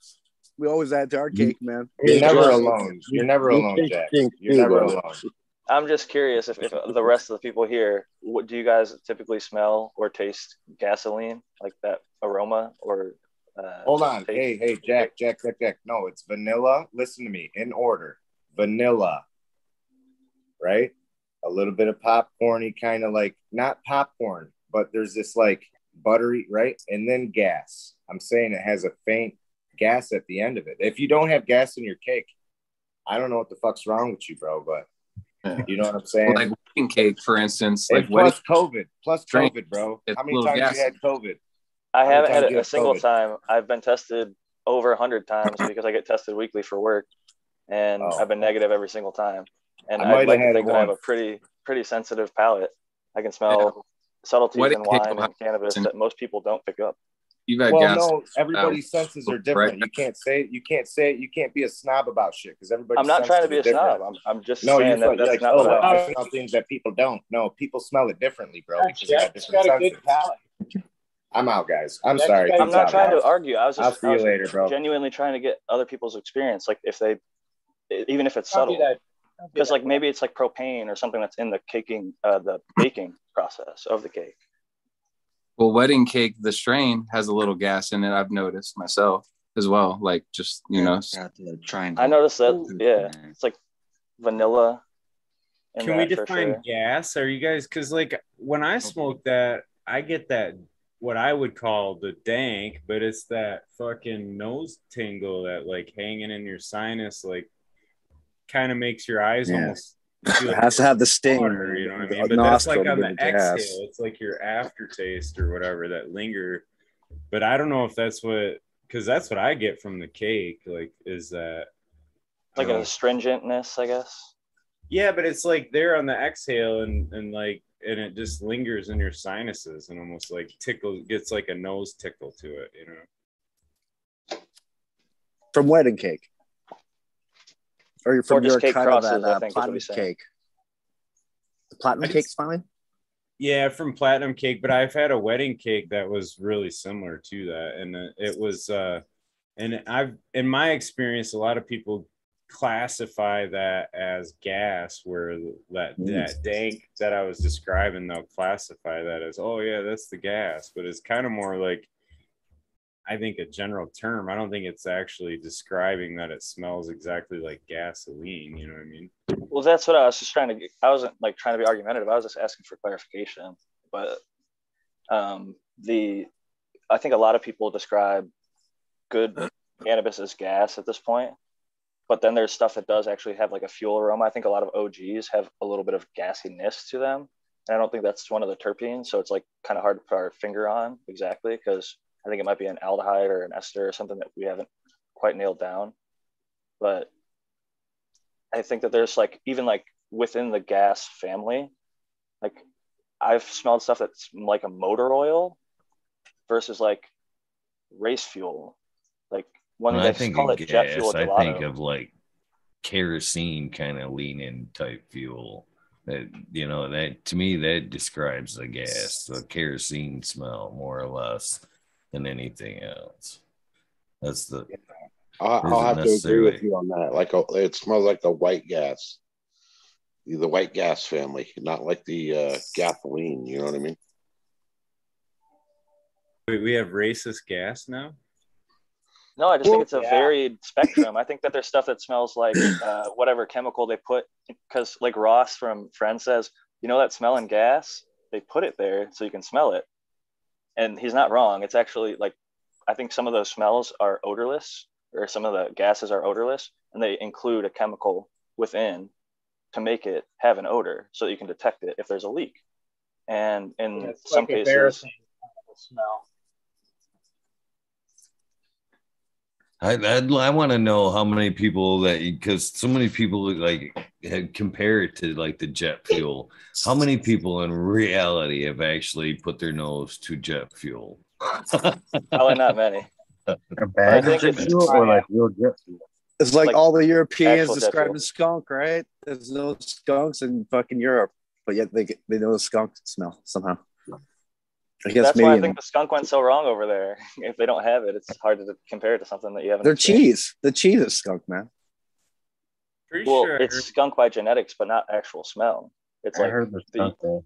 We always add to our cake, man. You're never alone. You're never alone, Jack. You're never alone. I'm just curious if, if the rest of the people here, what do you guys typically smell or taste gasoline, like that aroma or? Uh, Hold on. taste? Hey, hey, Jack, Jack, Jack, Jack. No, it's vanilla. Listen to me in order. Vanilla, right? A little bit of popcorny, kind of like not popcorn, but there's this like buttery, right? And then gas. I'm saying it has a faint gas at the end of it. If you don't have gas in your cake, I don't know what the fuck's wrong with you, bro, but you know what I'm saying? like wedding cake, for instance. and Like wedding, plus COVID, plus Drink. COVID, bro. How many times gassy. you had COVID? I haven't had it a single COVID? time. I've been tested over a hundred times because I get tested weekly for work, and Oh. I've been negative every single time. And I I might would have like to had think that I have a pretty pretty sensitive palate. I can smell subtleties in wine and cannabis have- that most people don't pick up. You've had well, gas. no, everybody's uh, senses are different. right. You can't say you can't say it. you can't be a snob about shit because everybody. I'm not trying to be a snob. I'm, I'm just No, saying that like, you're that's like, not oh, what I. I smell things that people don't. No, people smell it differently, bro. because they have got a good palate. I'm out, guys. I'm Jack's sorry. got a I'm Peace not out, trying to argue. I was I'll just see you was later, bro. genuinely trying to get other people's experience, like if they, even if it's Don't subtle. that. Don't do because like maybe it's like propane or something that's in the caking uh, the baking process of the cake Well, wedding cake, the strain has a little gas in it. I've noticed myself as well. Like just you know, Got the triangle. i noticed that yeah it's like vanilla Can we that for define sure. gas? Are you guys because like when I smoke that, I get that what I would call the dank, but it's that fucking nose tingle that like hanging in your sinus, like kind of makes your eyes Yeah. almost. Feel It has to have the sting. water, you know what I mean? But that's like on the the gas. exhale. It's like your aftertaste or whatever that linger. But I don't know if that's what because that's what I get from the cake. Like, is that like uh, an astringentness i guess yeah, but it's like there on the exhale and and like and it just lingers in your sinuses and almost like tickle gets like a nose tickle to it, you know. From wedding cake. Or you're from just your cake cut of that uh, think platinum cake. The platinum I cake just- smiling? Yeah, from platinum cake, but I've had a wedding cake that was really similar to that, and uh, it was, uh, and I've, in my experience, a lot of people classify that as gas, where that Mm. that dank that I was describing, they'll classify that as, oh yeah, that's the gas, but it's kind of more like, I think a general term. I don't think it's actually describing that it smells exactly like gasoline. You know what I mean? well that's what i was just trying to i wasn't like trying to be argumentative i was just asking for clarification but um the i think a lot of people describe good cannabis as gas at this point but then there's stuff that does actually have like a fuel aroma i think a lot of og's have a little bit of gassiness to them And I don't think that's one of the terpenes. So it's like kind of hard to put our finger on exactly because I think it might be an aldehyde or an ester or something that we haven't quite nailed down. But I think that there's like even like within the gas family, like I've smelled stuff that's like a motor oil versus like race fuel. Like one I think call of it jet fuel. gas, I think of like kerosene kind of leaning type fuel. That you know that to me that describes the gas, the kerosene smell more or less than anything else. That's the I'll, I'll have to agree with you on that. Like oh, it smells like the white gas, the white gas family, not like the uh, gasoline. You know what I mean? Wait, we have racist gas now. No, I just think it's a Yeah. varied spectrum. I think that there's stuff that smells like uh, whatever chemical they put, because like Ross from Friends says, you know that smell in gas? They put it there so you can smell it. And he's not wrong. It's actually like, I think some of those smells are odorless, or some of the gases are odorless, and they include a chemical within to make it have an odor so that you can detect it if there's a leak. And in Yeah, it's some like cases, embarrassing kind of smell. I I'd, I want to know how many people that because so many people like had compare it to like the jet fuel. How many people in reality have actually put their nose to jet fuel? probably not many. A bag I of think jet it's- fuel or like real jet fuel? It's like, Like all the Europeans actual jet describe fuel. a skunk, right? There's no skunks in fucking Europe, but yet they they know the skunk smell somehow. I guess That's maybe why I think the skunk went so wrong over there. If they don't have it, it's hard to compare it to something that you haven't. they're cheese. The cheese is skunk, man. Pretty Well, sure it's skunk by genetics, but not actual smell. It's I like heard there's the- skunk there.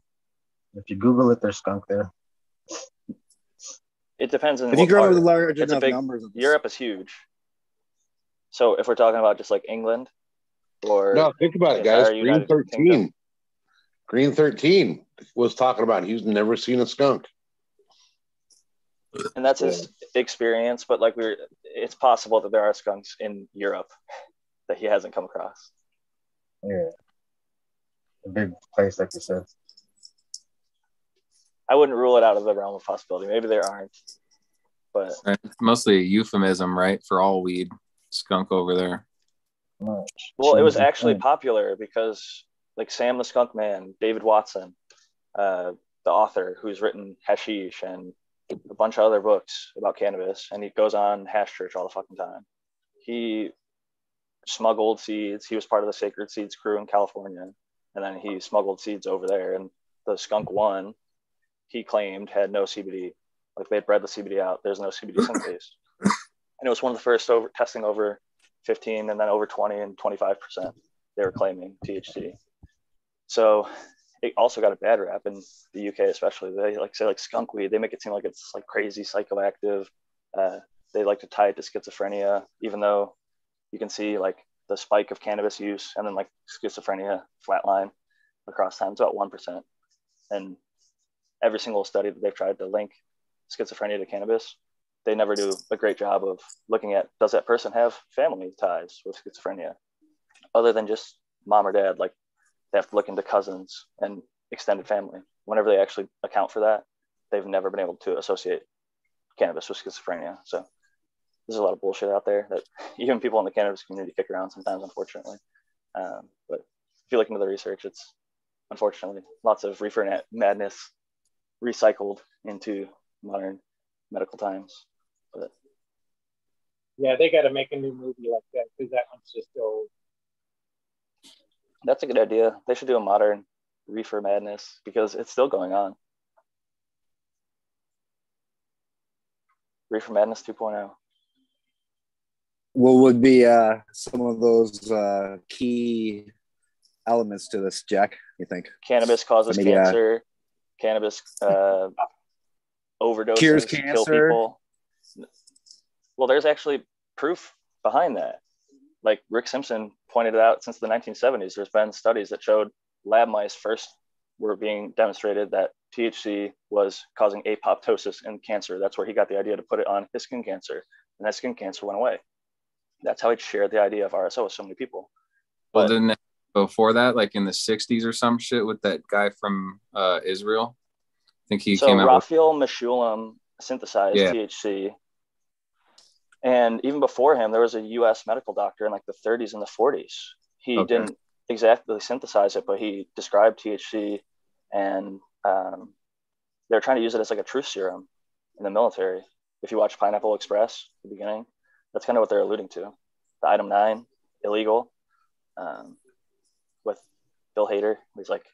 If you Google it, there's skunk there. it depends on If you grow part. with large It's a enough big- numbers, of Europe is huge. So if we're talking about just like England, or No, think about it, guys. Green United 13. Kingdom. Green 13 was talking about he's never seen a skunk. And that's his experience. But like we're, it's possible that there are skunks in Europe that he hasn't come across. Yeah. A big place, like you said. I wouldn't rule it out of the realm of possibility. Maybe there aren't, but Right. Mostly a euphemism, right, for all weed. Skunk over there. Well, it was actually popular because, like Sam the Skunk Man, David Watson, uh, the author who's written Hashish and a bunch of other books about cannabis, and he goes on Hash Church all the fucking time. He smuggled seeds. He was part of the Sacred Seeds crew in California, and then he smuggled seeds over there. And the Skunk One, he claimed had no CBD. Like they'd bred the CBD out. There's no CBD synthase, and it was one of the first over testing over 15 and then over 20 and 25 percent they were claiming THC. So it also got a bad rap in the UK, especially. They like say like skunk weed. They make it seem like it's like crazy psychoactive. Uh, they like to tie it to schizophrenia, even though you can see like the spike of cannabis use and then like schizophrenia flatline across time. It's about one percent, and every single study that they've tried to link schizophrenia to cannabis they never do a great job of looking at does that person have family ties with schizophrenia other than just mom or dad like they have to look into cousins and extended family. Whenever they actually account for that they've never been able to associate cannabis with schizophrenia. So there's a lot of bullshit out there that even people in the cannabis community kick around sometimes unfortunately. Um, but if you look into the research it's unfortunately lots of reefer madness recycled into modern medical times. But Yeah, they got to make a new movie like that because that one's just old. That's a good idea. They should do a modern reefer madness because it's still going on. Reefer Madness oh. 2.0. What would be uh, some of those uh, key elements to this, Jack? You think? Cannabis causes uh, cancer. Cannabis uh, overdoses Cures kill cancer. people. Well, there's actually proof behind that. Like Rick Simpson pointed out, since the 1970s, there's been studies that showed lab mice first were being demonstrated that THC was causing apoptosis in cancer. That's where he got the idea to put it on his skin cancer, and that skin cancer went away. That's how he shared the idea of RSO with so many people. Well, But didn't before that, like in the '60s or some shit, with that guy from uh, Israel. I think he so came out. With, Raphael Mechoulam synthesized Yeah. THC, and even before him, there was a U.S. medical doctor in like the 30s and the 40s. He Okay. didn't exactly synthesize it, but he described THC, and um, they're trying to use it as like a truth serum in the military. If you watch Pineapple Express, at the beginning, that's kind of what they're alluding to. The item nine, illegal, um, with Bill Hader. He's like,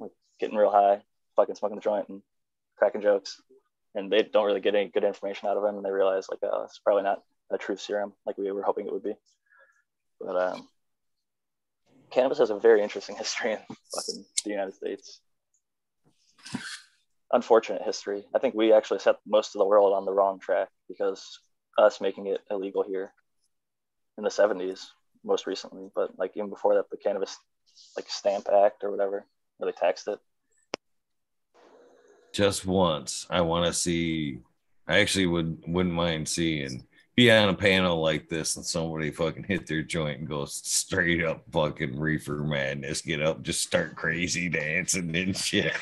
like getting real high, fucking smoking the joint and cracking jokes, and they don't really get any good information out of him, and they realize like, oh, it's probably not a truth serum like we were hoping it would be. But um, cannabis has a very interesting history in fucking the United States. Unfortunate history. I think we actually set most of the world on the wrong track because us making it illegal here in the 70s, most recently, but like even before that, the cannabis like stamp act or whatever, where they taxed it. Just once. I want to see. I actually would wouldn't mind seeing be on a panel like this and somebody fucking hit their joint and go straight up fucking reefer madness, get up, just start crazy dancing and shit.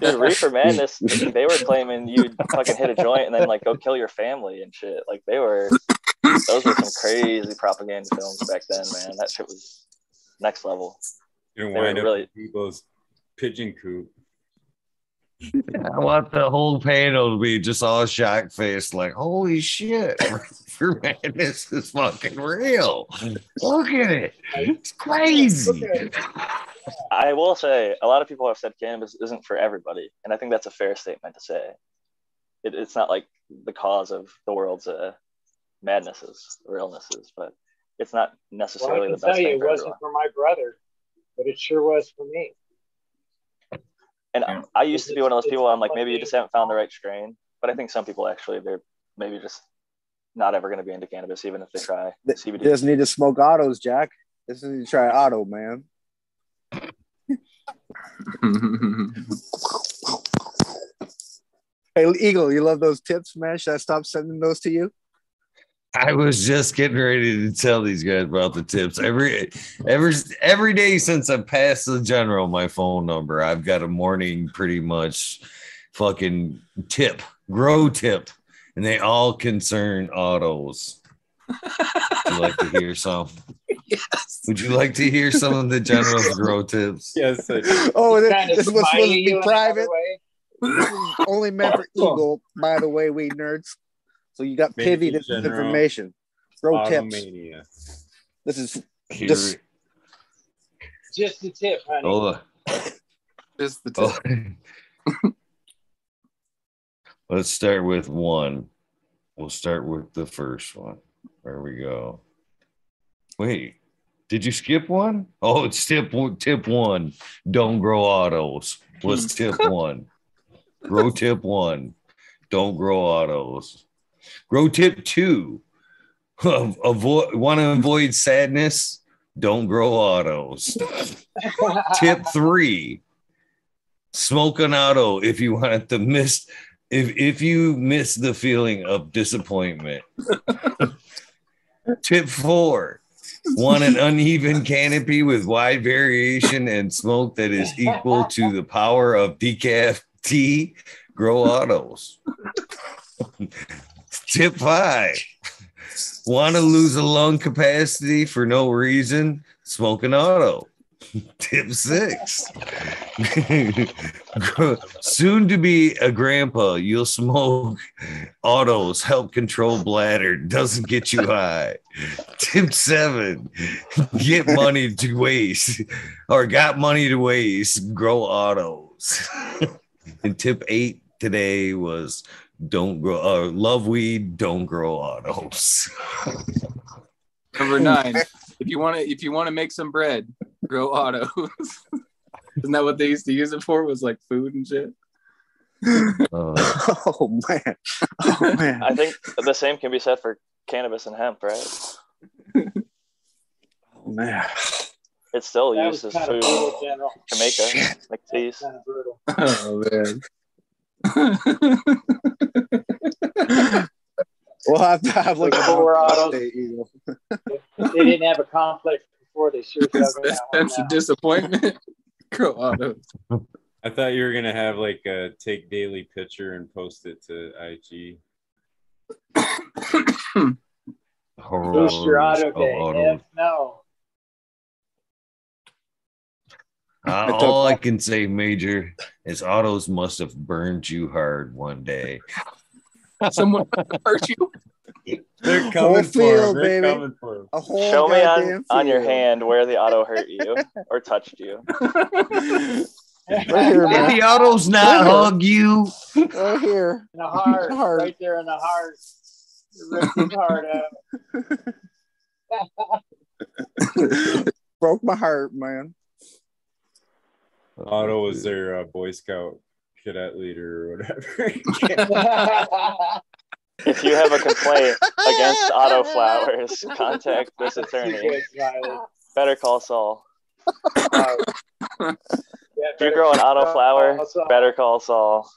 Dude, Reefer Madness, they were claiming you'd fucking hit a joint and then like go kill your family and shit. Like they were, those were some crazy propaganda films back then, man. That shit was next level. You're They were wind up really- people's pigeon coop. I want the whole panel to be just all shock faced, like, holy shit, reefer madness is fucking real. Look at it. It's crazy. I will say, a lot of people have said cannabis isn't for everybody, and I think that's a fair statement to say. It, it's not like the cause of the world's uh, madnesses or illnesses, but it's not Well, I necessarily can the best tell you thing it for wasn't everyone. for my brother, but it sure was for me. And I used to be one of those people. I'm like, maybe you just haven't found the right strain. But I think some people actually they're maybe just not ever going to be into cannabis, even if they try He CBD. doesn't need to smoke autos, Jack. This is need to try auto, man. Hey, Eagle, you love those tips, man? Should I stop sending those to you? I was just getting ready to tell these guys about the tips. Every every every day since I passed the general my phone number, I've got a morning pretty much fucking tip, grow tip, and they all concern autos. Would you like to hear some? yes. Would you like to hear some of the general's grow tips? Yes, I. Oh, this, this was supposed to be private. This is only meant for Eagle, by the way, we nerds. So you got Maybe Pivy. This general information. Grow tips. Automania. This is Here, Just- Just the tip, honey. hold on. Just the tip. Oh. Let's start with one. We'll start with the first one. There we go. Wait, did you skip one? Oh, it's tip one. Tip one. Don't grow autos. Was tip one. Grow tip one. Don't grow autos. Grow tip two. Avoid want to avoid sadness. Don't grow autos. Tip three smoke an auto if you want to miss if if you miss the feeling of disappointment tip four want an uneven canopy with wide variation and smoke that is equal to the power of decaf tea grow autos tip five want to lose a lung capacity for no reason smoke an auto Tip six. Soon to be a grandpa, you'll smoke autos, help control bladder, doesn't get you high. Tip seven, get money to waste or got money to waste, grow autos. and tip eight today was don't grow, uh, love weed, don't grow autos. Number nine. If you want to, if you want to make some bread, grow autos. Isn't that what they used to use it for? Was like food and shit. Uh, oh man, oh man. I think the same can be said for cannabis and hemp, right? Oh man. It's still That used was as food brutal, General. Jamaica, like teas. Kind of brutal. Oh man. We'll have to have like a Colorado. update, Eagle. they didn't have a complex before. They sure as hell got one Sense of disappointment. Grow autos. I thought you were gonna have like a take daily picture and post it to IG. Boost your auto day. auto. F no. Uh, all I can say, Major, is autos must have burned you hard one day. Someone hurt you. They're Whole coming for field, him. They're baby. coming for him. A whole Show me on, goddamn on your hand where the auto hurt you or touched you. Right here, Did man. the autos not hug you? Right here. In the heart, Heart. right there in the heart. You ripped his heart out. Broke my heart, man. Otto was their uh, Boy Scout cadet leader or whatever. If you have a complaint against Auto Flowers, contact this attorney. Better call Saul. Uh, yeah, If you grow an auto flower, Also, better call Saul.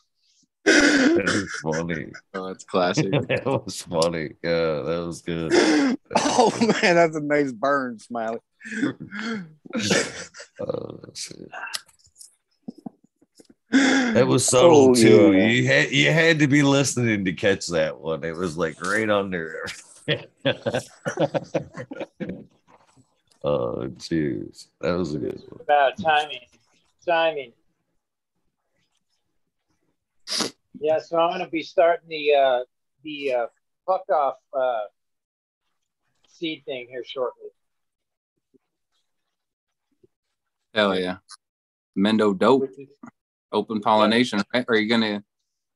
That was funny. Oh, that's classic. That was funny. Yeah, that was good. Oh man, that's a nice burn, Smiley. Oh, shit. That was subtle Oh, too. yeah. You had you had to be listening to catch that one. It was like right under. oh, jeez, that was a good one. about timing. Timing. Yeah, so I'm gonna be starting the uh the uh fuck off uh seed thing here shortly. Hell yeah. Mendo dope. Which is Open pollination, right? Are you gonna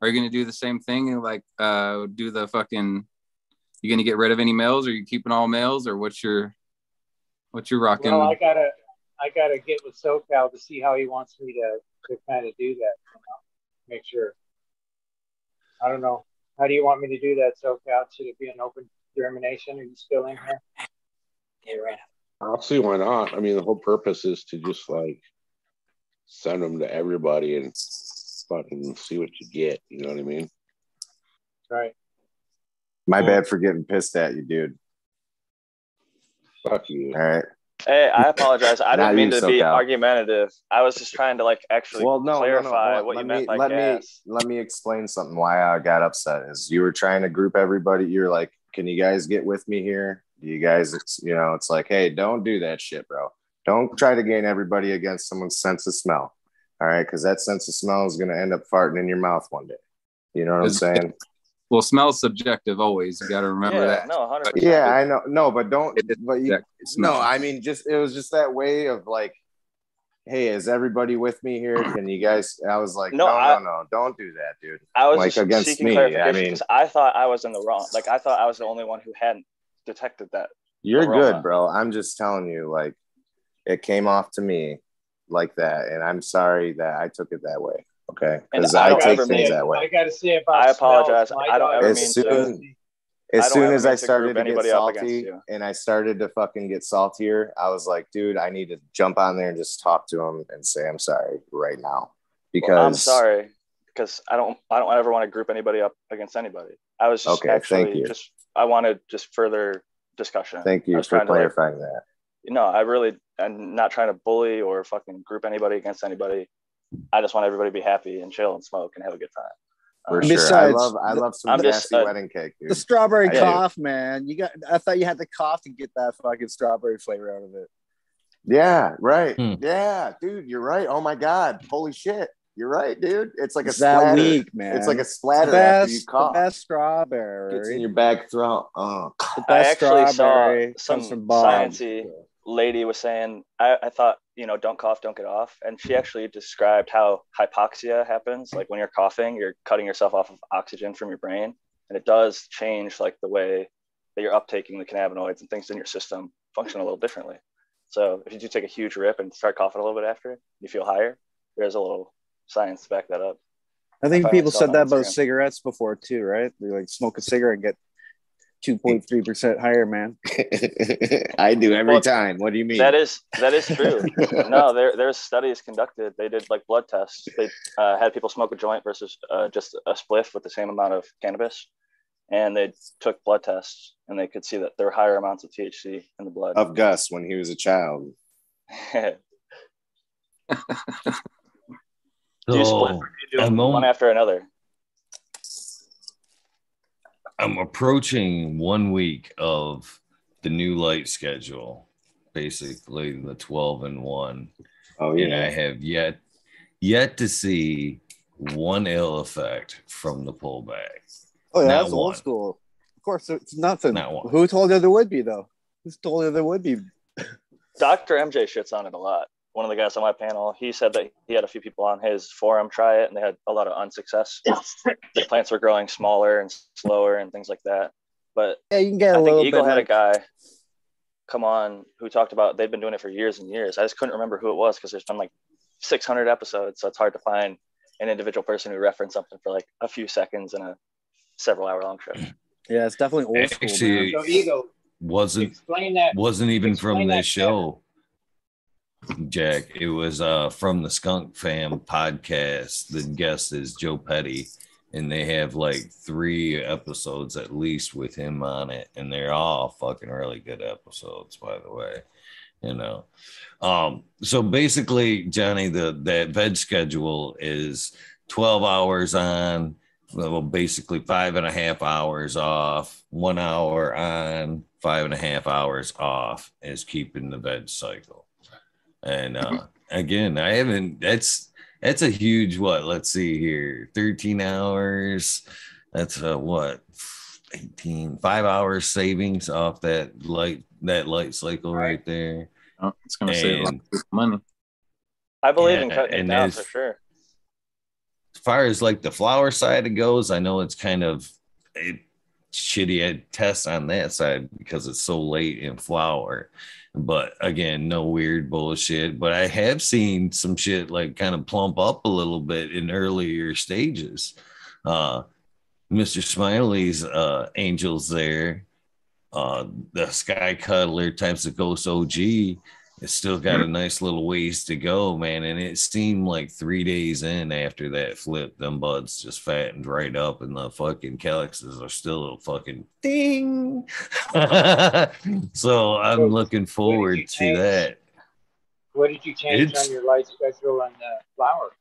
are you gonna do the same thing and like uh do the fucking you gonna get rid of any males? Are you keeping all males or what's your what's your rocking? well, I gotta I gotta get with SoCal to see how he wants me to to kind of do that. You know? Make sure. I don't know. How do you want me to do that, SoCal? Should it be an open germination? Are you still in here? Yeah, right. I'll see why not. I mean, the whole purpose is to just like send them to everybody and fucking see what you get. You know what I mean? Right. My Cool. bad for getting pissed at you, dude. Fuck you. All right. Hey, I apologize. I didn't mean you, to be SoCal. argumentative. I was just trying to like actually Well, no, no, no. clarify Well, what let you me meant by let gas. me let me explain something. Why I got upset is you were trying to group everybody. You're like, "Can you guys get with me here? Do you guys? It's you know, it's like, hey, don't do that shit, bro. Don't try to gain everybody against someone's sense of smell. All right, because that sense of smell is going to end up farting in your mouth one day. You know what I'm saying? well, smell's subjective always. You gotta remember yeah, that. no, hundred percent. Yeah, I know. No, but don't. But you, subjective no. I mean, just it was just that way of like, hey, is everybody with me here? Can you guys? I was like, No, no, I- no, no, don't do that, dude. I was like, just against me, I mean- I thought I was in the wrong. Like I thought I was the only one who hadn't detected that. You're aroma. good, bro. I'm just telling you, like, it came off to me like that, and I'm sorry that I took it that way. Okay, because I I, take things mean- that I got to say about. I apologize. I don't ever As mean soon- to. As I soon as I started group to get anybody up against salty and I started to fucking get saltier, I was like, dude, I need to jump on there and just talk to him and say I'm sorry right now because Well, I'm sorry because I don't. I don't ever want to group anybody up against anybody. I was just Okay, actually thank you. just. I wanted just further discussion. Thank you was for trying to, like, clarifying that. no, I really. I'm not trying to bully or fucking group anybody against anybody. I just want everybody to be happy and chill and smoke and have a good time. For Um, sure. I love I love some I'm just, uh, wedding cake, dude. The strawberry I do. cough, man. You got. I thought you had to cough to get that fucking strawberry flavor out of it. Yeah, right. Hmm. Yeah, dude, you're right. Oh my god, holy shit, you're right, dude. It's like a It's that splatter. weak, man. It's like a It's the splatter after you best, the cough. best strawberry. Gets in your back throat. Oh, the I best actually saw strawberry some comes from Bob. sciencey lady was saying. I, I thought you know don't cough, don't get off, and she mm-hmm. actually described how hypoxia happens. Like when you're coughing, you're cutting yourself off of oxygen from your brain, and it does change like the way that you're uptaking the cannabinoids and things in your system function a little differently. So if you do take a huge rip and start coughing a little bit after, you feel higher. There's a little science to back that up. I think I people said that about cigarettes before too, right? They like smoke a cigarette and get two point three percent higher, man. I do every Well, time. What do you mean? That is that is true. no, there there's studies conducted. They did like blood tests. They uh, had people smoke a joint versus uh, just a spliff with the same amount of cannabis, and they took blood tests and they could see that there were higher amounts of THC in the blood. Of Gus when he was a child. Do you split or do you do one on- after another? I'm approaching one week of the new light schedule, basically the 12 and one. Oh And yeah. I have yet yet to see one ill effect from the pullback. Oh yeah, Not that's old school. Of course, it's nothing. Not one. Who told you there would be though? Who told you there would be? Dr. MJ shits on it a lot. One of the guys on my panel, he said that he had a few people on his forum try it and they had a lot of unsuccess. the plants were growing smaller and slower and things like that. But Yeah, you can get a I think little Eagle bit. had like- a guy come on who talked about they've been doing it for years and years. I just couldn't remember who it was because there's been like 600 episodes, so it's hard to find an individual person who referenced something for like a few seconds in a several hour long show. yeah, it's definitely old school. Actually. So Eagle, wasn't explain that. wasn't even Explain from that this show, Jack. It was uh from the Skunk Fam podcast. The guest is Joe Pietri, and they have like three episodes at least with him on it, and they're all fucking really good episodes, by the way. You know, um, so basically, Johnny, the that veg schedule is twelve hours on, well, basically five and a half hours off, one hour on, five and a half hours off is keeping the veg cycle. And uh, again, I haven't, that's, that's a huge, what, let's see here, 13 hours. That's uh, what, 18, five hours savings off that light, that light cycle right there. Oh, it's gonna save And- of money. I believe in cutting it down there's- for sure. as far as like the flower side goes, I know it's kind of a shitty test on that side because it's so late in flower. But again, no weird bullshit. But I have seen some shit like kind of plump up a little bit in earlier stages. Uh Mr. Smiley's uh angels there. Uh the sky cuddler types of ghost OG it's still got a nice little ways to go, man. And it seemed like three days in after that flip, them buds just fattened right up, and the fucking calyxes are still a fucking ding. so I'm looking forward to change? that. What did you change It's- on your light schedule on the uh, flower?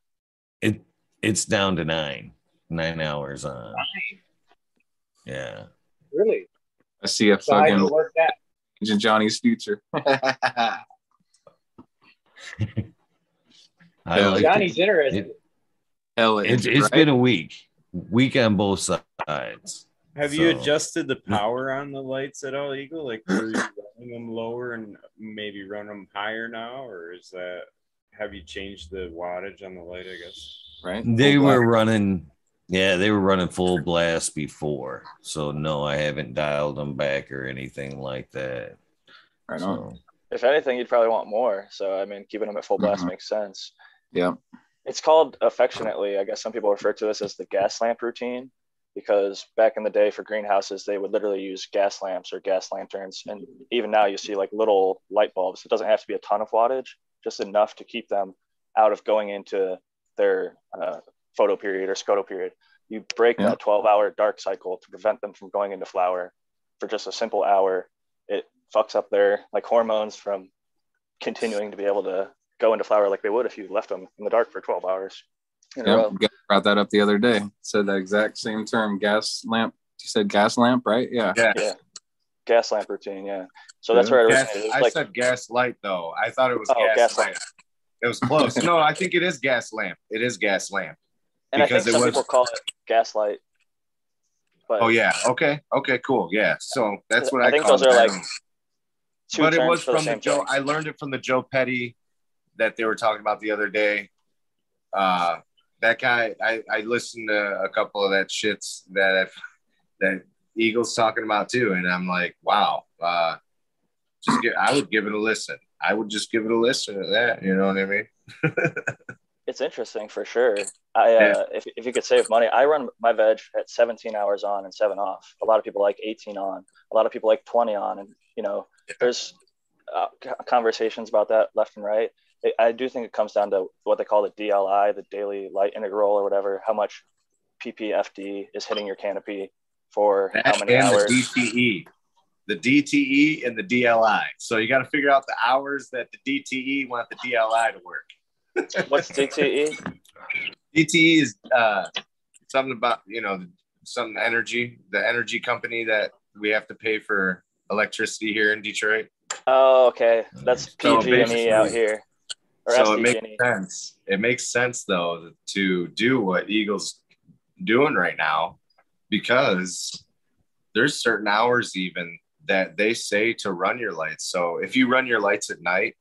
It it's down to nine, nine hours on. Yeah. Really? I see a So how fucking you work that? Agent Johnny's future. I Yeah, like Johnny's it. interested. It- Hell, it's Agent, it's right? been a week, week on both sides. Have you adjusted the power on the lights at all, Eagle? Like, were you running them lower and maybe run them higher now, or is that have you changed the wattage on the light? I guess. right? They Full were black. running, yeah, they were running full blast before. So no, I haven't dialed them back or anything like that. right on. If anything, you'd probably want more. So I mean, keeping them at full blast Mhm. makes sense. Yeah. It's called affectionately, I guess some people refer to this as the gas lamp routine because back in the day for greenhouses, they would literally use gas lamps or gas lanterns. And even now you see like little light bulbs. It doesn't have to be a ton of wattage, just enough to keep them out of going into their uh, photo period or scoto period. You break Yeah. that 12 hour dark cycle to prevent them from going into flower for just a simple hour. It fucks up their like hormones from continuing to be able to go into flower like they would if you left them in the dark for 12 hours in a Yeah, brought that up the other day. Said the exact same term, gas lamp. You said gas lamp, right? Yeah. Yeah. Yeah. Gas lamp routine. Yeah. So that's Yeah. where Gas, originated. It was I like, said gas light though. I thought it was Oh, gas, gas lamp. It was close. no, I think it is gas lamp. It is gas lamp. and I because think it some was- people call it gaslight. But Oh yeah. Okay. Okay. Cool. Yeah. So that's what I, I think call those are I like don't know. Two but it was for the from the Joe. thing. I learned it from the Joe Pietri that they were talking about the other day. Uh, that guy, I, I listened to a couple of that shits that I've, that Eagles talking about too, and I'm like, wow. Uh, just give, I would give it a listen. I would just give it a listen to that. You know what I mean? It's interesting for sure. I uh, Yeah. if, if you could save money, I run my veg at 17 hours on and seven off. A lot of people like 18 on. A lot of people like 20 on, and you know, there's uh, conversations about that left and right. I- do think it comes down to what they call the DLI, the daily light integral or whatever. How much PPFD is hitting your canopy for how many and hours? the DTE. the DTE and the DLI. So you got to figure out the hours that the DTE want the DLI to work. What's DTE? DTE is uh, something about you know some energy, the energy company that we have to pay for electricity here in Detroit. Oh, okay. That's So PG&E basically- out here. So it makes sense. It makes sense though to do what Eagles doing right now because there's certain hours even that they say to run your lights. So if you run your lights at night,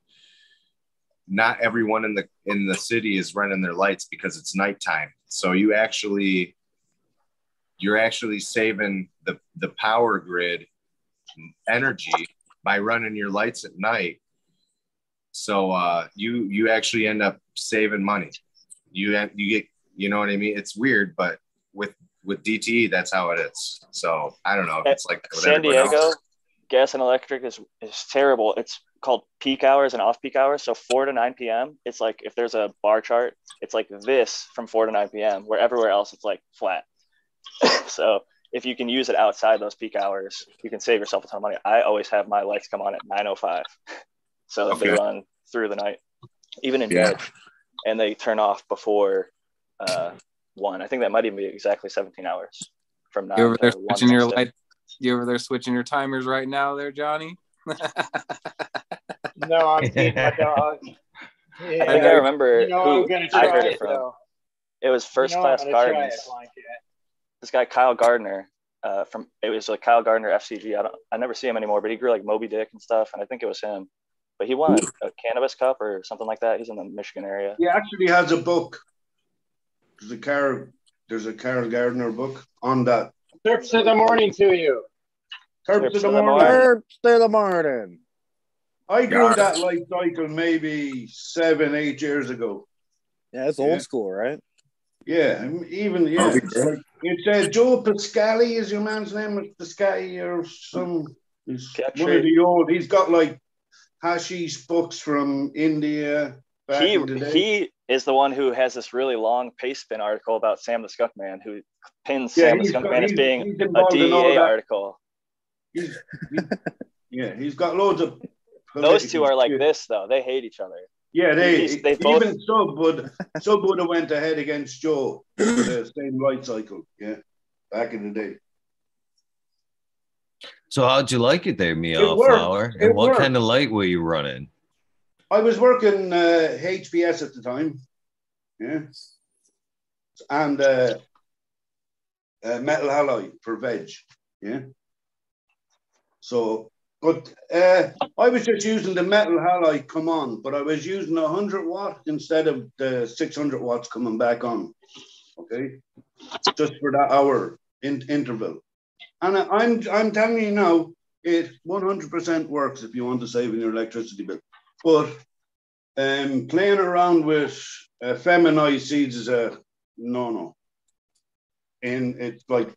not everyone in the in the city is running their lights because it's nighttime. So you actually you're actually saving the the power grid energy by running your lights at night so uh, you you actually end up saving money. You you get you know what I mean. It's weird, but with with DTE, that's how it is. So I don't know if it's like San. Diego, gas and electric is is terrible. It's called peak hours and off peak hours. So four to nine p.m. It's like if there's a bar chart, it's like this from four to nine p.m. Where everywhere else it's like flat. so if you can use it outside those peak hours, you can save yourself a ton of money. I always have my lights come on at nine oh five, so that they run through the night, even in Yeah. bed, and they turn off before uh, one. I think that might even be exactly seventeen hours from nine You over there switching your next light? You over there switching your timers right now, there, Johnny? No, I'm feeding my dog. I think I remember You know, who I'm gonna I heard it, it from. though. It was First You know Class I'm gonna Gardens. It, Blind Cat. This guy Kyle Gardner, uh, from it was like Kyle Gardner FCG. I don't, I never see him anymore, but he grew like Moby Dick and stuff, and I think it was him. But he won a cannabis cup or something like that. He's in the Michigan area. He actually has a book. There's a Carol, there's a Carol Gardner book on that. Trips of the morning to you. Terps of the morning. Terps to the morning. I grew Got that life cycle maybe seven, eight years ago. Yeah, it's Yeah. old school, right? Yeah, even yeah. It's, uh, Joe Pascali is your man's name, Pascali or some. He's one of the old. He's got like hashish books from India back He in the day. he is the one who has this really long Pastebin article about Sam the Skunk Man, who pins Yeah, Sam the he's Skunk got- Man as being a involved in all DEA article. He's, he- yeah, he's got loads of. Those two are like this though. They hate each other. Yeah, they, they both even Sub would Sub would have went ahead against Joe for the same light cycle. Yeah, back in the day. So how'd you like it there, It Meow worked. Flower? It And what worked. kind of light were you running? I was working uh, HPS at the time. Yeah, and uh, uh, metal halide for veg. Yeah. So, but uh, I was just using the metal halide come on, but I was using a hundred watt instead of the six hundred watts coming back on. Okay, just for that hour in, interval. And I- I'm I'm telling you now, it 100% works if you want to save in your electricity bill. But um, playing around with uh, feminized seeds is a no no. And it's like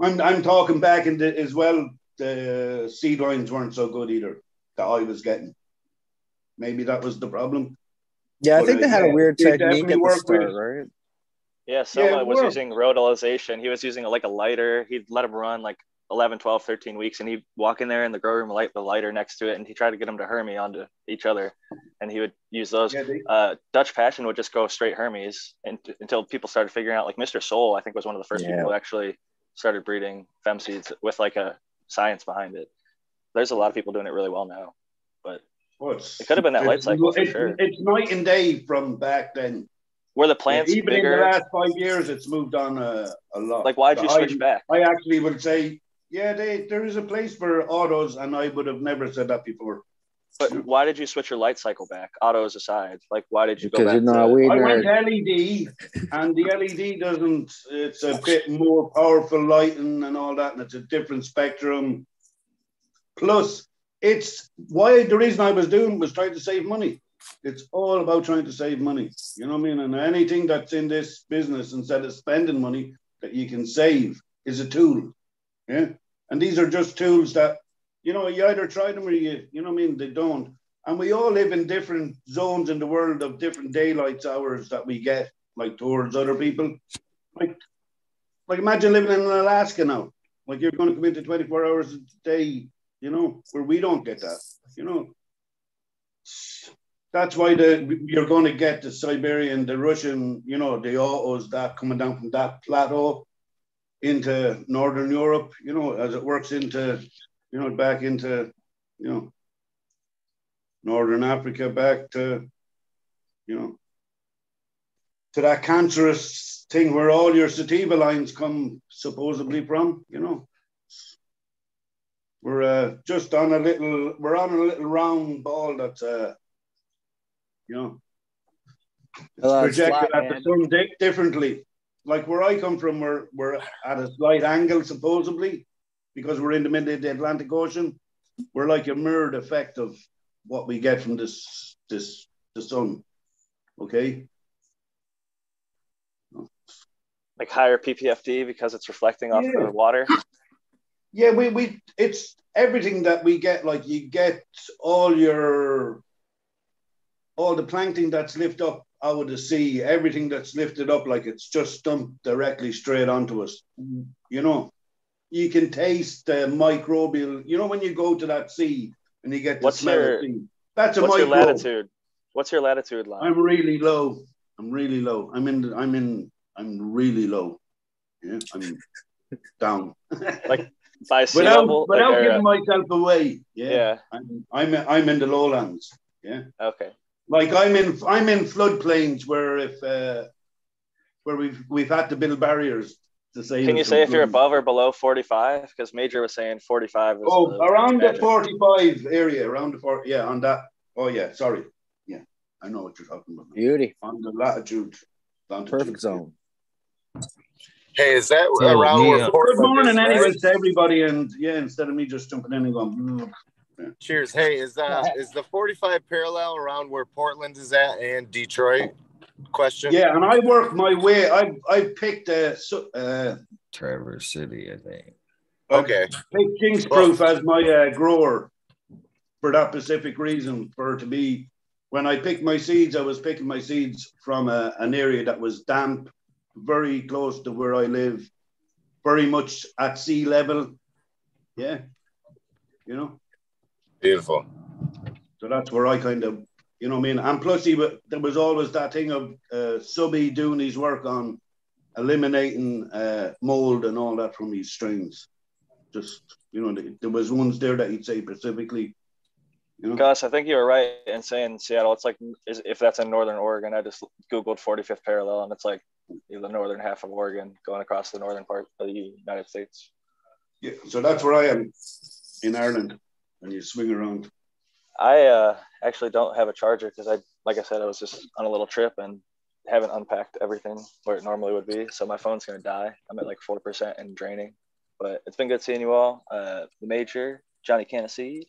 I'm I'm talking back in the, as well. The seed lines weren't so good either that I was getting. Maybe that was the problem. Yeah, I But, think uh, they had a weird technique at the worked start, right? Yeah, Yeah, Soma it was worked. using rodelization. He was using like a lighter. He'd let him run like 11, 12, 13 weeks, and he'd walk in there in the grow room, light the lighter next to it, and he tried to get them to hermies onto each other, and he would use those. uh, Dutch Passion would just go straight hermies and, until people started figuring out, like Mr. Soul, I think was one of the first Yeah. people who actually started breeding fem seeds with like a science behind it. There's a lot of people doing it really well now, but What's it could have been that light cycle for it's, sure. it's night and day from back then. Where the plants even bigger? in the last five years, it's moved on a, a lot. Like, why'd you switch I, back? I actually would say, yeah, they, there is a place for autos, and I would have never said that before. But why did you switch your light cycle back? Autos aside, like why did you go Because back? you're not to, I went. LED, and the LED doesn't. It's a bit more powerful lighting and all that, and it's a different spectrum. Plus, it's why the reason I was doing was trying to save money. It's all about trying to save money. You know what I mean? And anything that's in this business, instead of spending money that you can save, is a tool. Yeah. And these are just tools that, you know, you either try them or you, you know what I mean? They don't. And we all live in different zones in the world of different daylight hours that we get, like towards other people. Like, like imagine living in Alaska now. Like you're going to come into 24 hours a day, you know, where we don't get that, you know. That's why the you're going to get the Siberian, the Russian, you know, the autos that coming down from that plateau into Northern Europe, you know, as it works into, you know, back into, you know, Northern Africa, back to, you know, to that cancerous thing where all your sativa lines come supposedly from, you know. We're uh, just on a little, we're on a little round ball that's, uh, you know, it's Well, projected flat, at the sun di- differently. Like where I come from, we're, we're at a slight angle supposedly because we're in the middle of the Atlantic Ocean. We're like a mirrored effect of what we get from this, this, the sun. Okay. Like higher PPFD because it's reflecting off Yeah. the water. Yeah, we, we it's everything that we get, like you get all your all the plankton that's lifted up out of the sea, everything that's lifted up like it's just dumped directly straight onto us. You know, you can taste the microbial, you know, when you go to that sea and you get the What's smell your sea. That's a what's your latitude? What's your latitude line? I'm really low. I'm really low. I'm in I'm in I'm really low. Yeah, I'm down. like by sea without level? without like, giving uh, myself away. Yeah, Yeah. I'm I'm I'm in the lowlands. Yeah, okay. like I'm in I'm in floodplains where if uh, where we've we've had to build barriers to save. Can you say if you're above or below 45? Because Major was saying 45 is Oh, the around the magic. 45 area, around the 40, yeah, on that. Oh yeah, sorry. Yeah, I know what you're talking about. Beauty. On the latitude. longitude. Perfect zone. Hey, is that So, around me, where uh, Good morning, right? anyways, to everybody, and yeah, instead of me just jumping in and going, "Mm." Cheers. Hey, is uh is the 45 parallel around where Portland is at and Detroit? Question. yeah, and I work my way. I I picked uh, so, uh Traverse City, I think. Okay. picked King's Proof as my uh, grower for that specific reason. For it to be when I picked my seeds, I was picking my seeds from a, an area that was damp, very close to where I live, very much at sea level. Yeah, you know. Beautiful. So that's where I kind of, you know, what I mean, and plus he there was always that thing of uh, Subby doing his work on eliminating uh, mold and all that from his strains. Just you know, there was ones there that he'd say specifically. You know, Gus, I think you were right in saying Seattle. It's like if that's in Northern Oregon. I just googled 45th parallel, and it's like the northern half of Oregon going across the northern part of the United States. yeah, so that's where I am in Ireland, and you swing around. I uh, actually don't have a charger because I, like I said, I was just on a little trip and haven't unpacked everything where it normally would be. So my phone's gonna die. I'm at like four percent and draining. But it's been good seeing you all. Uh, the major, Johnny Canaseed,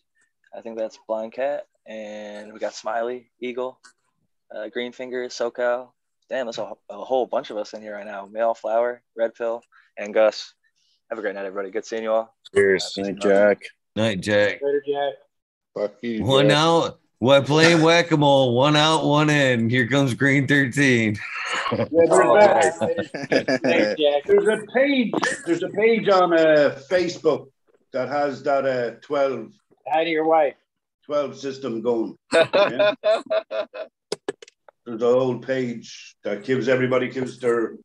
I think that's Blind Cat, and we got Smiley, Eagle, uh, Green Fingers, SoCal. Damn, there's a, a whole bunch of us in here right now. Meow Flower, Red Pill, and Gus. Have a great night, everybody. Good seeing you all. Cheers. Night, Jack. Night, Jack. Later, Jack. Fuck you. One Jack. out. What playing whack a mole? One out, one in. Here comes Green 13. Yeah, there's, that- Thanks, Jack. there's a page. There's a page on uh, Facebook that has that uh, 12, Hi to your wife. 12 system going. Yeah. There's a whole page that gives everybody gives their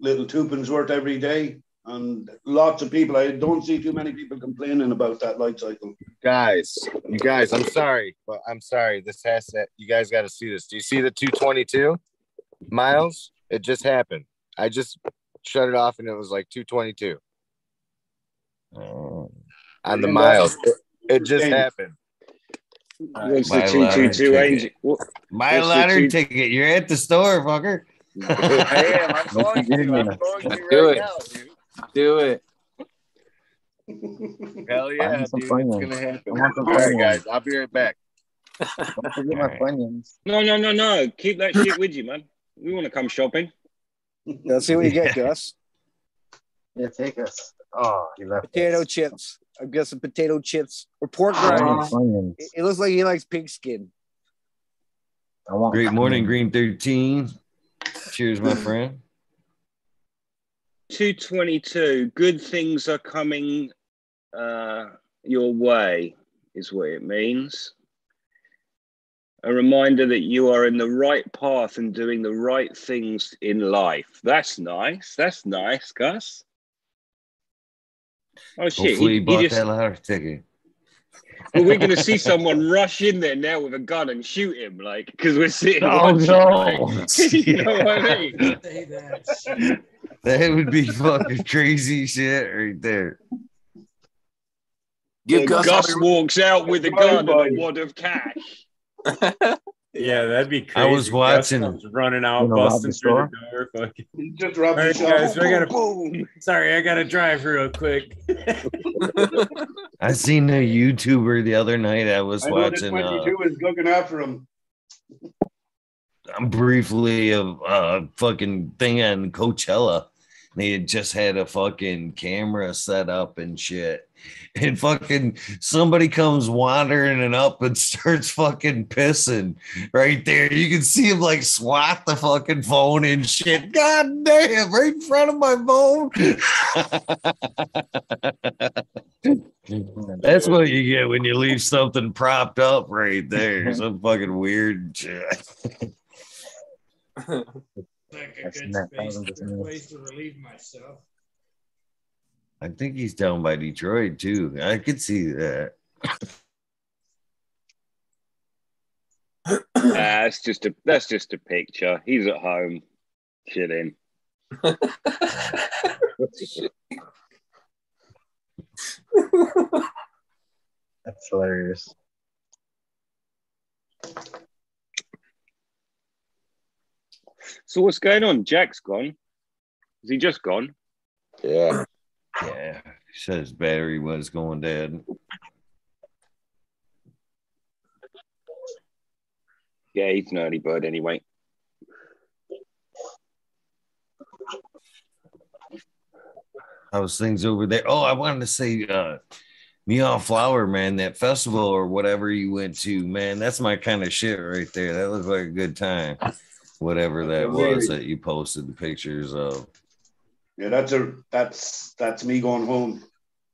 little twopence worth every day. And lots of people, I don't see too many people complaining about that light cycle. guys, you guys, I'm sorry, but I'm sorry. This has to, you guys got to see this. Do you see the 222 miles? It just happened. I just shut it off and it was like 222 Oh, on the Yeah. miles. It, it just Yeah. happened. What's the My two two two lottery angel? What- My the lottery two- ticket. You're at the store, fucker. I am. I'm going to. I'm going to Do right it. now, dude. Do it. Hell yeah, dude. It's going to happen. I want some All right, Funyuns. guys. I'll be right back. Don't forget my Funyuns. No, no, no, no. Keep that shit with you, man. We want to come shopping. Let's see what you get, Gus. Yeah, take us. Oh, he left. Potato us. chips. I've got some potato chips or pork rinds. Funyuns. It, it looks like he likes pig skin. I want Great morning, Green 13. Cheers, my friend. 222. Good things are coming uh, your way, is what it means. A reminder that you are in the right path and doing the right things in life. That's nice. That's nice, Gus. Oh shit! Hopefully, He, he just, that lottery ticket. well, we're gonna see someone rush in there now with a gun and shoot him, like because we're sitting. Oh, watching, no. like, you know what I mean? That would be fucking crazy shit right there. Give Gus, walks out with a gun and a wad of cash. Yeah, that'd be crazy. I was Gus watching- comes running out, Wanna busting the through the door. Fucking. He just robbed All the right, shop. guys, I gotta. Boom. Sorry, I gotta drive real quick. I seen a YouTuber the other night. I was I know the watching uh, 22 is looking after him. I'm briefly a uh, fucking thing on Coachella. They had just had a fucking camera set up and shit. And fucking somebody comes wandering and up and starts fucking pissing right there. You can see him like swat the fucking phone and shit. God damn, right in front of my phone. That's what you get when you leave something propped up right there. Some fucking weird shit. Like a I've good space, thousands of good place to relieve myself. I think he's down by Detroit too. I could see that. that's just a that's just a picture. He's at home, chilling. That's hilarious. So what's going on? Jack's gone. Is he just gone? Yeah. Yeah. he Said his battery was going dead. Yeah, he's an early bird anyway. How's things over there? Oh, I wanted to say uh Meow Flower, man, that festival or whatever you went to, man, that's my kind of shit right there. That looked like a good time. Whatever that was that you posted the pictures of. Yeah, that's a that's that's me going home.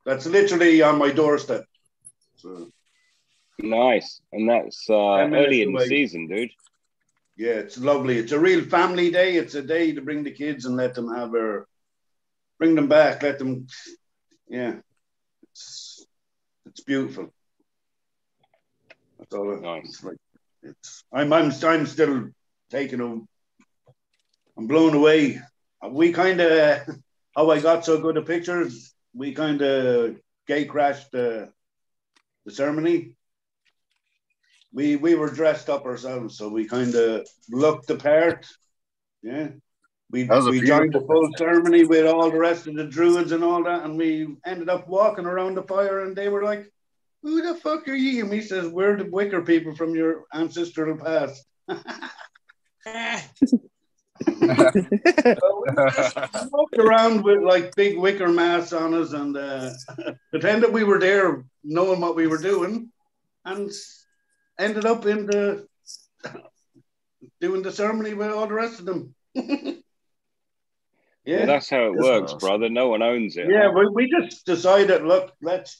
That's literally on my doorstep. So Nice, and that's uh, early in the season, dude. yeah, it's lovely. It's a real family day. It's a day to bring the kids and let them have their bring them back. Let them, yeah. It's it's beautiful. That's all. Nice. It's like it's. I'm I'm I'm still taking them. I'm blown away. We kind of how I got so good at pictures. We kind of gay crashed the the ceremony. We we were dressed up ourselves, so we kind of looked the part. Yeah. We, That was a we joined the full ceremony with all the rest of the druids and all that, and we ended up walking around the fire, and they were like, "Who the fuck are you?" And he says, "We're the Wicker people from your ancestral past." walked around with like big wicker masks on us and uh, pretended we were there knowing what we were doing and ended up in the doing the ceremony with all the rest of them. Yeah, yeah. that's how it That's works, awesome. brother. No one owns it. Yeah, we, we just decided, look, let's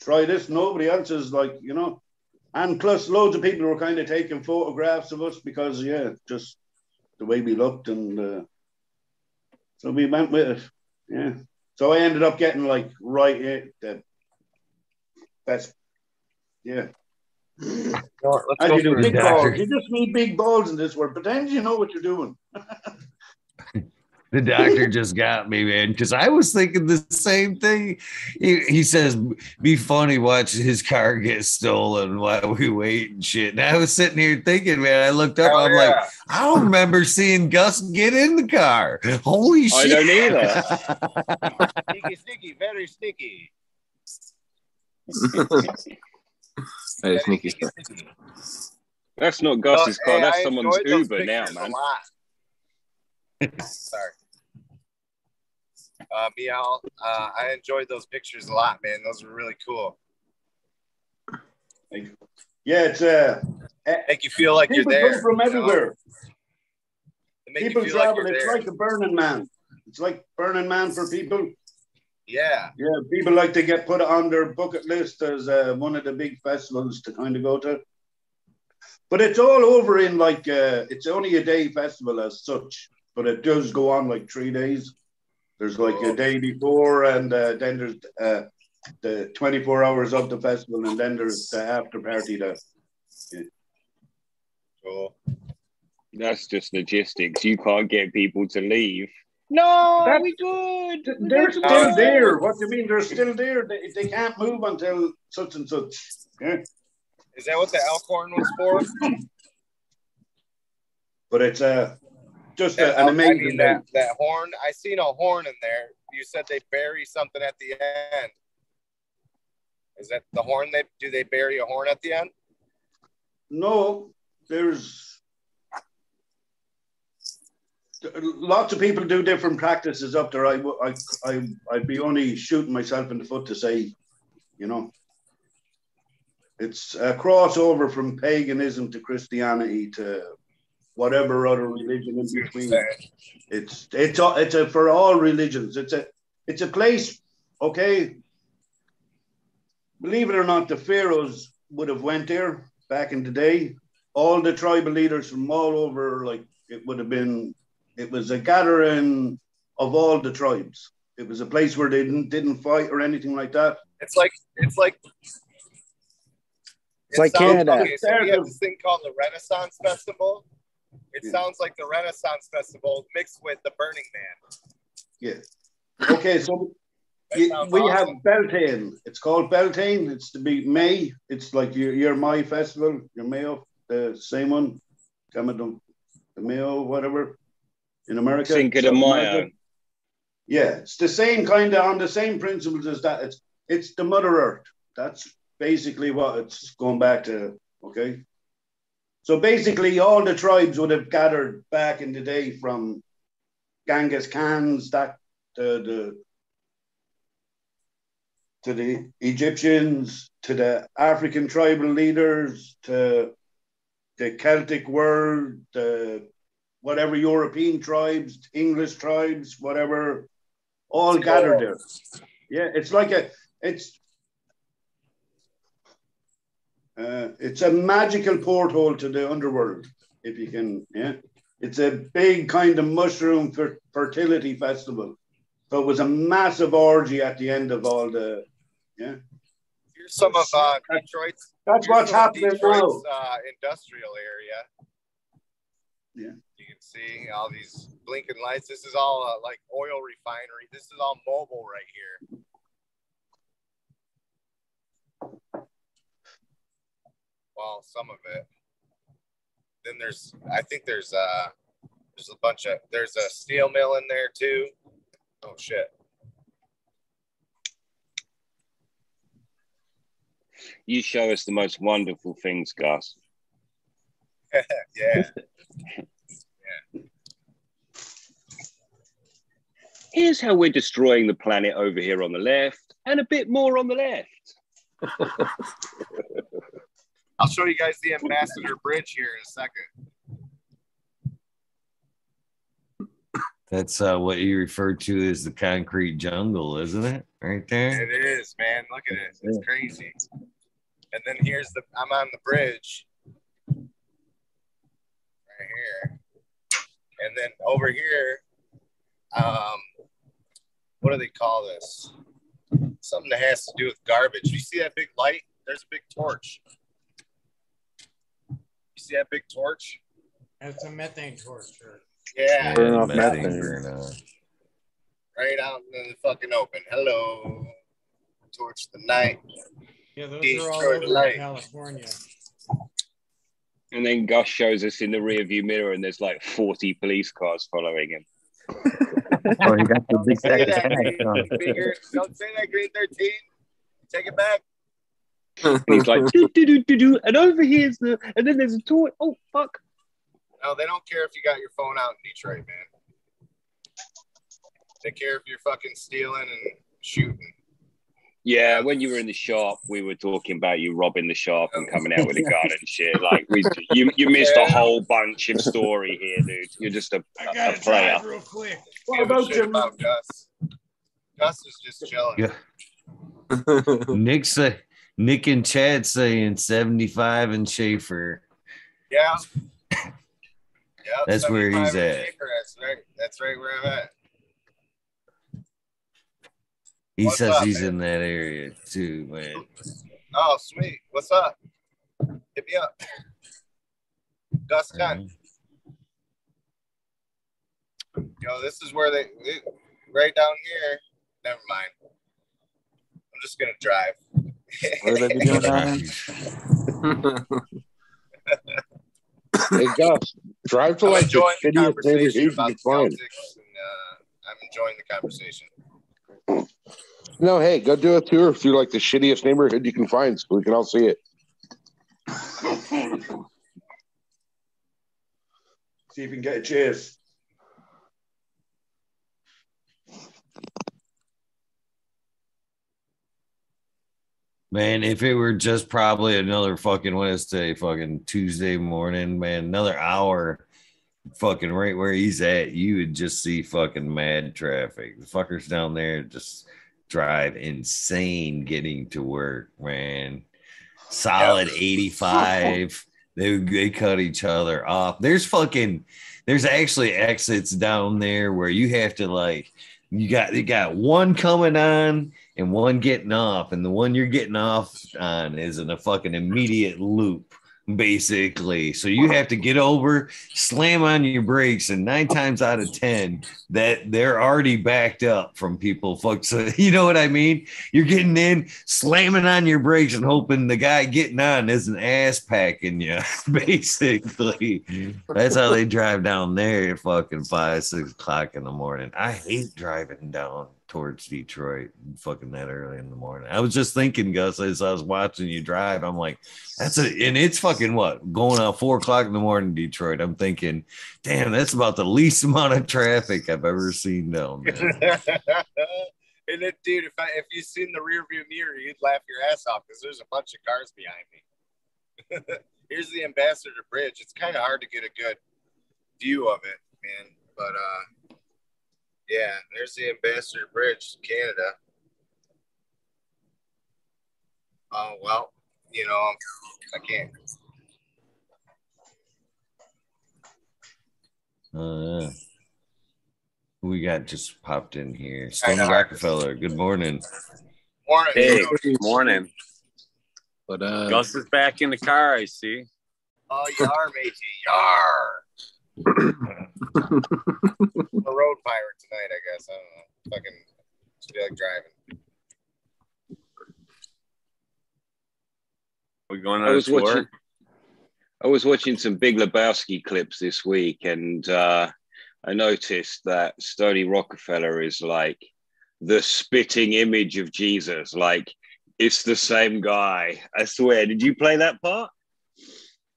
try this. Nobody else is like, you know. And plus, loads of people were kind of taking photographs of us because, yeah, just the way we looked. And uh, so we went with it. Yeah. So I ended up getting like right it the best. Yeah. Go you do, big balls. You just need big balls in this world. Pretend you know what you're doing. The doctor just got me, man, because I was thinking the same thing. He, he says, be funny watching his car get stolen while we wait and shit. And I was sitting here thinking, man, I looked up, Hell I'm yeah. like, I don't remember seeing Gus get in the car. Holy I shit. don't either. sneaky, sneaky, very sneaky. That is sneaky stuff. That's not Gus's car. hey, That's I someone's Uber now, pictures a man. Sorry. Uh, Meow, uh, I enjoyed those pictures a lot, man. Those were really cool. Yeah, it's uh, Make you feel like you're there. from you know? everywhere. You People feel like travel. it's there. like the Burning Man. It's like Burning Man for people. Yeah. Yeah, people like to get put on their bucket list as uh, one of the big festivals to kind of go to. But it's all over in like uh, it's only a day festival as such, but it does go on like three days. There's like a day before, and uh, then there's uh, the 24 hours of the festival, and then there's the after party. That Cool. That's just logistics. You can't get people to leave. No, That- we good. They're got to still go. there. What do you mean? They're still there. They, they can't move until such and such. Yeah. Is that what the Elkhorn was for? But it's uh, just a, an I amazing mean, that, that horn. I seen a horn in there. You said they bury something at the end. Is that the horn? They do they bury a horn at the end? No, there's lots of people do different practices up there. I I I I'd be only shooting myself in the foot to say, you know, it's a crossover from paganism to Christianity to whatever other religion in between. It's it's a, it's a for all religions. It's a it's a place. Okay, believe it or not, the pharaohs would have went there back in the day. All the tribal leaders from all over, like it would have been, it was a gathering of all the tribes. It was a place where they didn't didn't fight or anything like that. It's like it's like It's like Canada. Okay, so we have this thing called the Renaissance Festival. It sounds like the Renaissance Festival mixed with the Burning Man. Yeah. Okay, so y- sounds we have. Beltane. It's called Beltane. It's to be May. It's like your your May festival, your Mayo, the same one, come the, the Mayo, whatever, in America. Cinco de South Mayo. Yeah, it's the same kind of on the same principles as that. It's it's the Mother Earth. That's basically what it's going back to. Okay. So basically, all the tribes would have gathered back in the day from Genghis Khan's, that the the to the Egyptians, to the African tribal leaders, to the Celtic world, the whatever European tribes, English tribes, whatever, all gathered there. Yeah, it's like a it's uh, it's a magical porthole to the underworld, if you can. Yeah, it's a big kind of mushroom fer- fertility festival. So it was a massive orgy at the end of all the. Yeah, Here's some of uh, Detroit's. That's what's happening Detroit's, Uh, industrial area. Yeah. You can see all these blinking lights. This is all uh, like oil refinery. This is all mobile right here. Well, some of it. Then there's, I think there's uh, there's a bunch of there's a steel mill in there too. Oh shit. You show us the most wonderful things, Gus. yeah. Yeah. Here's how we're destroying the planet over here on the left, and a bit more on the left. I'll show you guys the Ambassador Bridge here in a second. That's uh, what you refer to as the concrete jungle, isn't it? Right there. It is, man. Look at it. It's crazy. And then here's the I'm on the bridge. Right here. And then over here, um, what do they call this? Something that has to do with garbage. You see that big light? There's a big torch. You see that big torch? That's a methane torch. Yeah. Burn off methane methane. burn. Uh, right out in the fucking open. Hello. Torch the night. Yeah, those Destroy are all over in light. California. And then Gus shows us in the rearview mirror, and there's like 40 police cars following him. Oh, you got the big Say of green cash on. finger. Don't say that, Green 13. Take it back. And he's like, do, do, do, do, do, and over here's the, and then there's a toy. Oh, fuck. No, they don't care if you got your phone out in Detroit, man. They care if you're fucking stealing and shooting. Yeah, when you were in the shop, we were talking about you robbing the shop and coming out with a gun and shit. Like we, you, you missed a whole bunch of story here, dude. You're just a, I a gotta player. real quick. What about Jim? About Gus. Gus is just chilling. Yeah. Nick say Nick and Chad saying 75 and Schaefer. Yeah. Yep, That's where he's at. That's right. That's right where I'm at. He What's says up, he's man? in that area too, man. Oh, sweet. What's up? Hit me up. Gus Gun. Yo, this is where they, they right down here. Never mind. I'm just gonna drive. Where they be doing that? Hey Gus, drive to I'm like the enjoying the shittiest neighborhood conversation you about can the find. Celtics, and uh, I'm enjoying the conversation. No, hey, go do a tour through like the shittiest neighborhood you can find, so we can all see it. See if you can get a chase. Man, if it were just probably another fucking Wednesday, fucking Tuesday morning, man, another hour, fucking right where he's at, you would just see fucking mad traffic. The fuckers down there just drive insane getting to work, man. Solid 85. They they cut each other off. There's fucking there's actually exits down there where you have to like you got you got one coming on and one getting off, and the one you're getting off on is in a fucking immediate loop, basically. So you have to get over, slam on your brakes, and nine times out of ten, that they're already backed up from people. Fuck, so you know what I mean? You're getting in, slamming on your brakes, and hoping the guy getting on isn't ass packing you. Basically, that's how they drive down there at fucking five, six o'clock in the morning. I hate driving down towards Detroit fucking that early in the morning. I was just thinking, Gus, as I was watching you drive, I'm like, that's a and it's fucking what going out four o'clock in the morning, Detroit. I'm thinking, damn, that's about the least amount of traffic I've ever seen down there. and then, dude, if I, if you seen the rear view mirror, you'd laugh your ass off because there's a bunch of cars behind me. Here's the Ambassador Bridge. It's kind of hard to get a good view of it, man. But uh, yeah, there's the Ambassador Bridge, Canada. Oh well, you know, I can't. Uh, yeah. We got just popped in here. I Stone. Rockefeller. Good morning. Morning. Hey, good morning. But uh, Gus is back in the car. I see. Oh, you yar, matey, yar. I'm a road pirate tonight, I guess. I don't know. Fucking just feel like driving. We going I on a was tour? watching. I was watching some Big Lebowski clips this week, and uh, I noticed that Stony Rockefeller is like the spitting image of Jesus. Like it's the same guy. I swear. Did you play that part?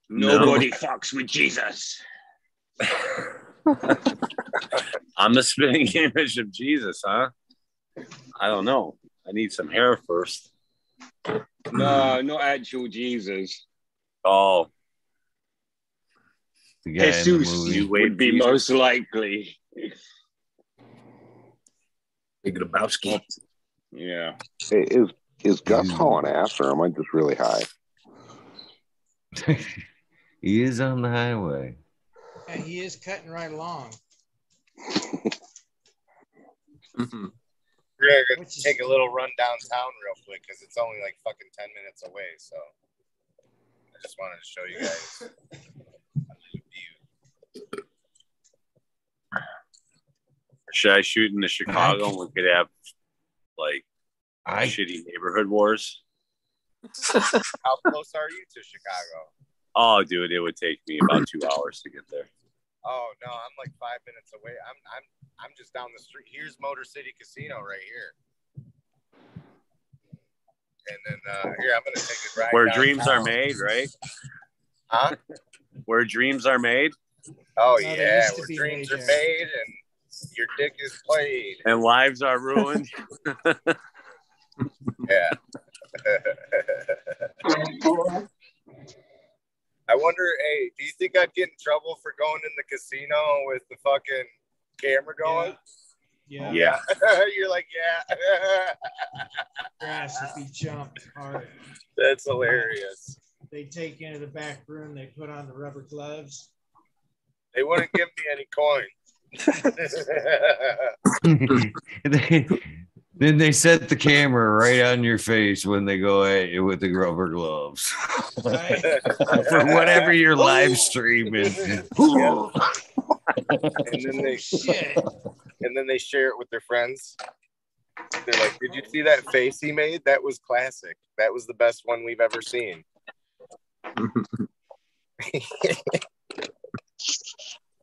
No. Nobody fucks with Jesus. I'm the spitting image of Jesus, huh? I don't know. I need some hair first. No, not actual Jesus. Oh, The guy in the Jesus movie. would be most likely. Big Lebowski. Yeah. Hey, is is Gus mm. hauling ass, or am I just really high? he is on the highway. Yeah, he is cutting right along. Mm-hmm. We're gonna go take a little run downtown real quick because it's only like fucking ten minutes away. So I just wanted to show you guys. A little view. Should I shoot in the Chicago and we could have like I shitty neighborhood wars? How close are you to Chicago? Oh, dude, it would take me about two hours to get there. Oh no, I'm like five minutes away. I'm I'm I'm just down the street. Here's Motor City Casino right here. And then uh, here I'm gonna take a ride. Where downtown. dreams are made, right? Huh? Where dreams are made Oh they yeah, where dreams made are there. made and your dick is played. and lives are ruined. Yeah. I wonder, hey, do you think I'd get in trouble for going in the casino with the fucking camera going? Yeah. Yeah. You're like, yeah. Grass if he jumped hard. That's hilarious. They take you into the back room. They put on the rubber gloves. They wouldn't give me any coins. They- then they set the camera right on your face when they go at you with the rubber gloves for whatever you're live streaming. and then they and then they share it with their friends. They're like, "Did you see that face he made? That was classic. That was the best one we've ever seen."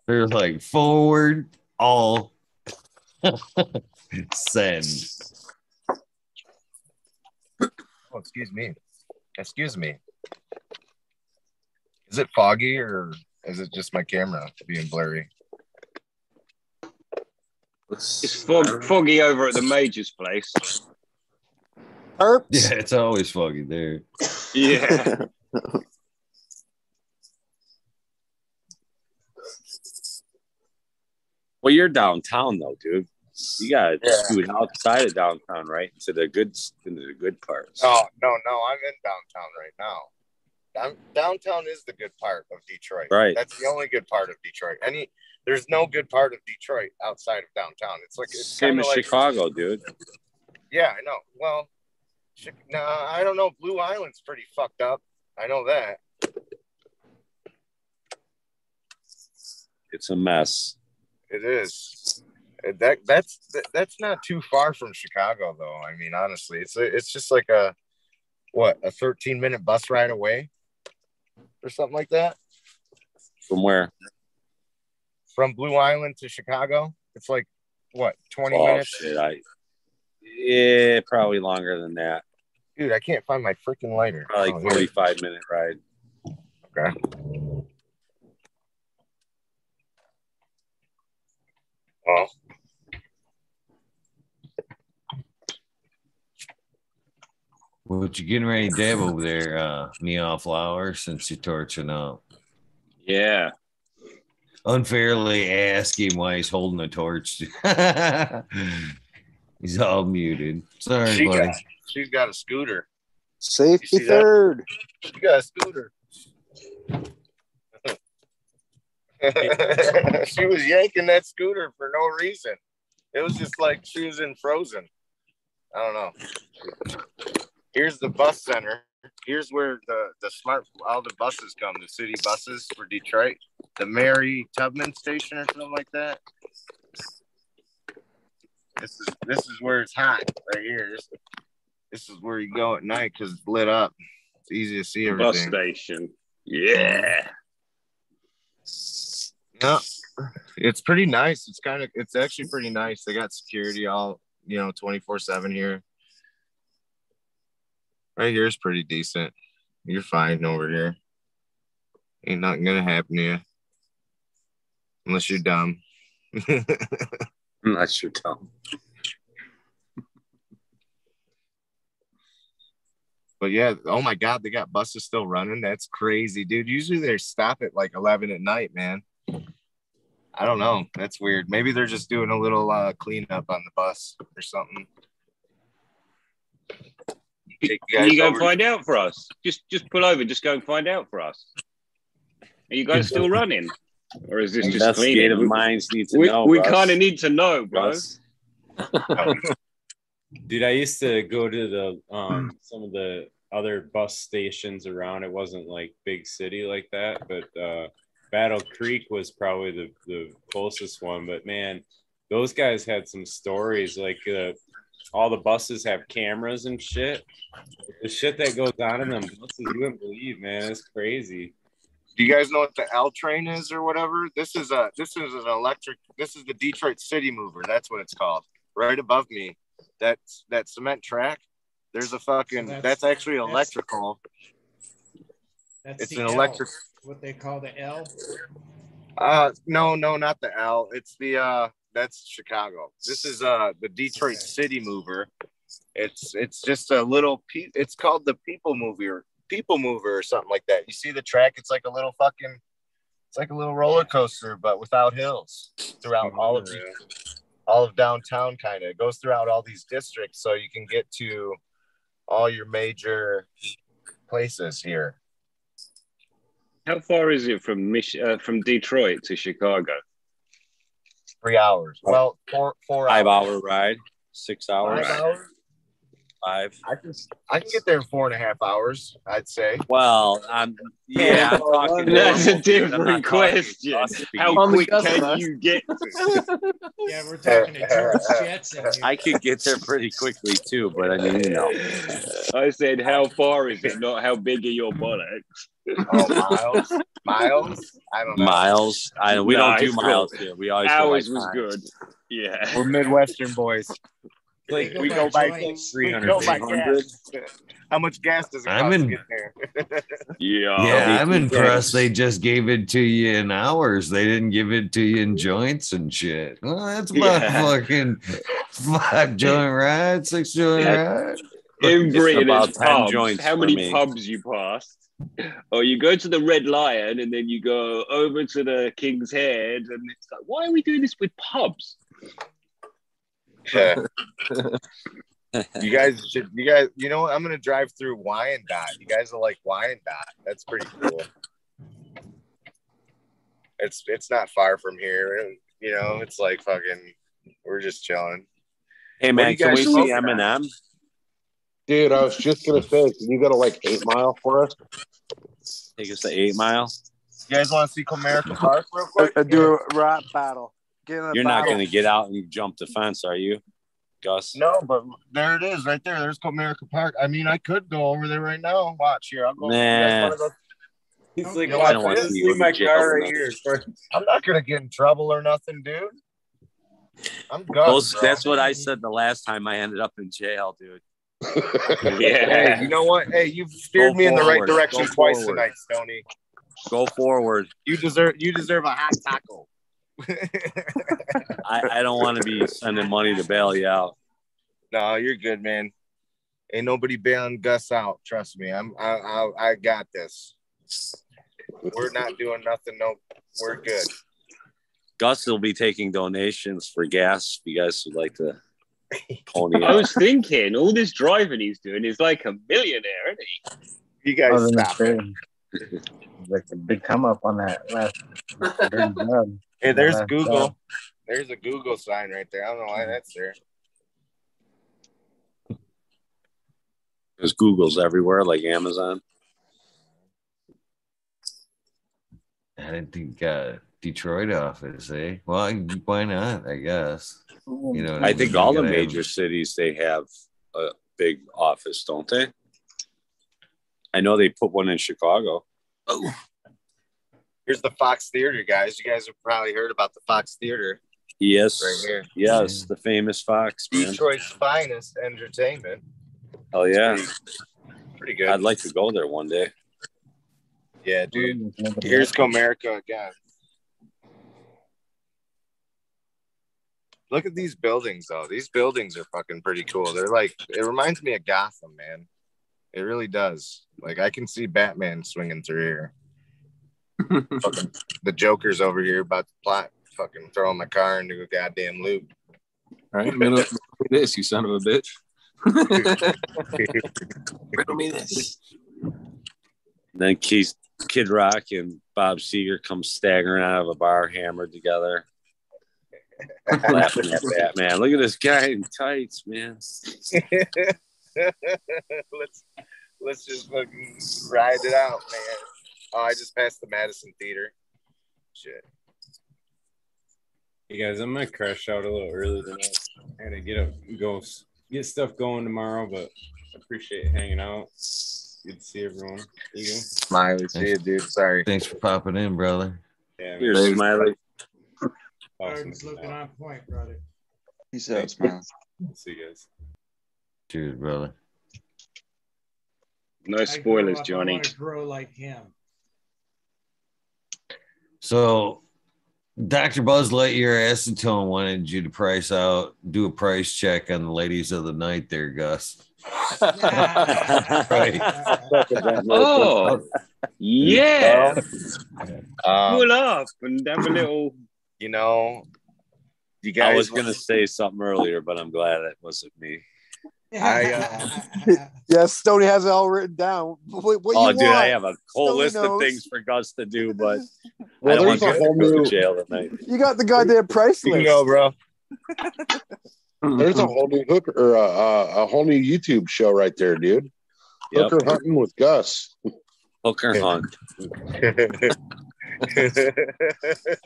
They're like forward, all send. Oh, excuse me. Excuse me. Is it foggy or is it just my camera being blurry? It's fog, foggy over at the major's place. Yeah, it's always foggy there. Yeah. Well, you're downtown though, dude. You gotta Yeah. scoot outside of downtown, right? Into the good into the good parts. No, no, no. I'm in downtown right now. Down, downtown is the good part of Detroit. Right. That's the only good part of Detroit. Any there's no good part of Detroit outside of downtown. It's like it's Same as like, Chicago, dude. Yeah, I know. Well, Chi- no, I don't know. Blue Island's pretty fucked up. I know that. It's a mess. It is. That that's that, that's not too far from Chicago, though. I mean, honestly, it's a, it's just like a what a 13 minute bus ride away, or something like that. From where? From Blue Island to Chicago, it's like what 20 Oh minutes. shit! I yeah, probably longer than that. Dude, I can't find my freaking lighter. Probably Oh, here. 45 minute ride. Okay. Well, What you getting ready to dab over there, uh, Neon Flower, since you're torching up? Yeah. Unfairly ask him why he's holding a torch. he's all muted. Sorry, she buddy. got, she's got a scooter. Safety You see that? third. She got a scooter. she was yanking that scooter for no reason. It was just like she was in Frozen. I don't know. Here's the bus center. Here's where the the smart all the buses come. The city buses for Detroit. The Mary Tubman station or something like that. This is this is where it's hot right here. This, this is where you go at night because it's lit up. It's easy to see everything. Bus station. Yeah. Yeah, it's pretty nice. It's kind of, it's actually pretty nice. They got security all, you know, 24 7 here. Right here is pretty decent. You're fine over here. Ain't nothing gonna happen to you. Unless you're dumb. Unless you're dumb. But yeah, oh my God, they got buses still running. That's crazy, dude. Usually they stop at like 11 at night, man. I don't know. That's weird. Maybe they're just doing a little uh, cleanup on the bus or something. Take you Can guys you go and find out for us? Just just pull over. Just go and find out for us. Are you guys still running, or is this just Investigative cleaning? We- minds need to we, know. We kind of need to know, bro. Russ. Dude, I used to go to the um some of the other bus stations around. It wasn't like big city like that, but uh Battle Creek was probably the, the closest one. But man, those guys had some stories. Like uh, all the buses have cameras and shit. The shit that goes on in them buses, you wouldn't believe, man. It's crazy. Do you guys know what the L train is or whatever? This is a this is an electric. This is the Detroit City Mover. That's what it's called. Right above me, that's that cement track. There's a fucking. So that's, that's- actually electrical. That's It's the an L, electric- What they call the L. Uh, no, no, not the L. It's the uh, that's Chicago. This is uh the Detroit City Mover. It's it's just a little. Pe- it's called the People Mover, People Mover, or something like that. You see the track? It's like a little fucking. It's like a little roller coaster, but without hills throughout all of the, all of downtown. Kind of it goes throughout all these districts, so you can get to all your major places here. How far is it from Mich- uh, from Detroit to Chicago? Three hours. Well, four four Five hours. hour ride, six hours, Five hours. Five. I can I can get there in four and a half hours. I'd say. Well, I'm yeah, I'm talking. That's a normal, dude. I'm not different question. How On quick can bus. you get? Yeah, we're talking to George Jetson. here. I could get there pretty quickly too, but I mean, you know, I said, how far is it? Not how big are your buttocks? Oh, miles, miles. I don't know. miles. I we don't do Nice. miles here. We always go Ours by was time. good. Yeah. We're Midwestern boys. Like, we go by joints. 300, go by 400. gas. How much gas does it I'm cost in- to get there? Yeah. Yeah, I'm they- impressed. They just gave it to you in hours. They didn't give it to you in joints and shit. Well, that's about Yeah. fucking five joint ride, six joint ride. In It's Britain, about it's 10 pubs. joints How many me. pubs you passed? Or you go to the Red Lion and then you go over to the King's Head, and it's like, why are we doing this with pubs? Yeah. you guys should. You guys. You know what? I'm gonna drive through Wyandotte. You guys are like Wyandotte. That's pretty cool. It's it's not far from here. You know, it's like fucking. We're just chilling. Hey man, can we see smoking on? Eminem? Dude, I was just gonna say, can you go to like eight mile for us? Take us to Eight Mile. You guys want to see Comerica Park real quick? Uh, do a rap battle. Get in a You're not going to get out and jump the fence, are you, Gus? No, but there it is, right there. There's Comerica Park. I mean, I could go over there right now. Watch here. I'll go. you guys Nah. wanna go- He's like, You watch don't wanna this. see See you my in jail car for right nothing. here. I'm not gonna get in trouble or nothing, dude. I'm good. Those, bro. that's what I said the last time I ended up in jail, dude. Hey, you know what? Hey, you've steered Go me in the right direction Go twice forward. tonight, Stony. Go forward. You deserve you deserve a hot taco. I, I don't want to be sending money to bail you out. No, you're good, man. Ain't nobody bailing Gus out. Trust me. I'm I I, I got this. We're not doing nothing. No, we're good. Gus will be taking donations for gas. If you guys would like to pony I was thinking, all this driving he's doing is like a millionaire, isn't he? You guys I stop it. like a big come up on that last. third job. Hey, there's Last Google. job. There's a Google sign right there. I don't know why that's there. There's Google's everywhere, like Amazon. I didn't think uh, Detroit office, eh? Well, why not? I guess. You know, I think all the gotta have- major cities they have a big office, don't they? I know they put one in Chicago. Here's the Fox Theater, guys. You guys have probably heard about the Fox Theater. Yes, Right here. yes, the famous Fox man. Detroit's finest entertainment. Oh yeah, Pretty good. I'd like to go there one day. Yeah, dude. Here's Comerica again. Look at these buildings, though. These buildings are fucking pretty cool. They're like, it reminds me of Gotham, man. It really does. Like, I can see Batman swinging through here. Fucking, the Joker's over here about to plot, fucking throwing my car into a goddamn loop. All right, middle of this, you son of a bitch. Riddle me this. then Keith, Kid Rock and Bob Seger come staggering out of a bar, hammered together, laughing at Batman. Look at this guy in tights, man. let's let's just fucking ride it out, man. Oh, I just passed the Madison Theater. Shit. Hey guys, I'm gonna crash out a little early tonight. I gotta get up, go get stuff going tomorrow, but appreciate hanging out. Good to see everyone. Eagle. Smiley, see you, dude. Sorry. Thanks for popping in, brother. Yeah, Here's man. Smiley. Awesome. Looking on point, brother. Peace out, man. See you guys. Cheers, brother. No I grow spoilers, up, Johnny. wanna grow like him. So Dr. Buzz Lightyear acetone wanted you to price out, do a price check on the ladies of the night there, Gus. right. Oh, yeah. Um, Pull up and have a little. You know, you guys I guys was gonna say something earlier, but I'm glad it wasn't me. I, uh, yes, Stoney has it all written down. What, what oh, you dude, want? I have a whole Stoney list of things for Gus to do, but Well, I don't want there's Gus a to go to jail tonight. You got the goddamn price you list. can go, bro. There's a whole new hooker or a, a, a whole new YouTube show right there, dude. Yep. Hooker hunting with Gus. Hooker hunt.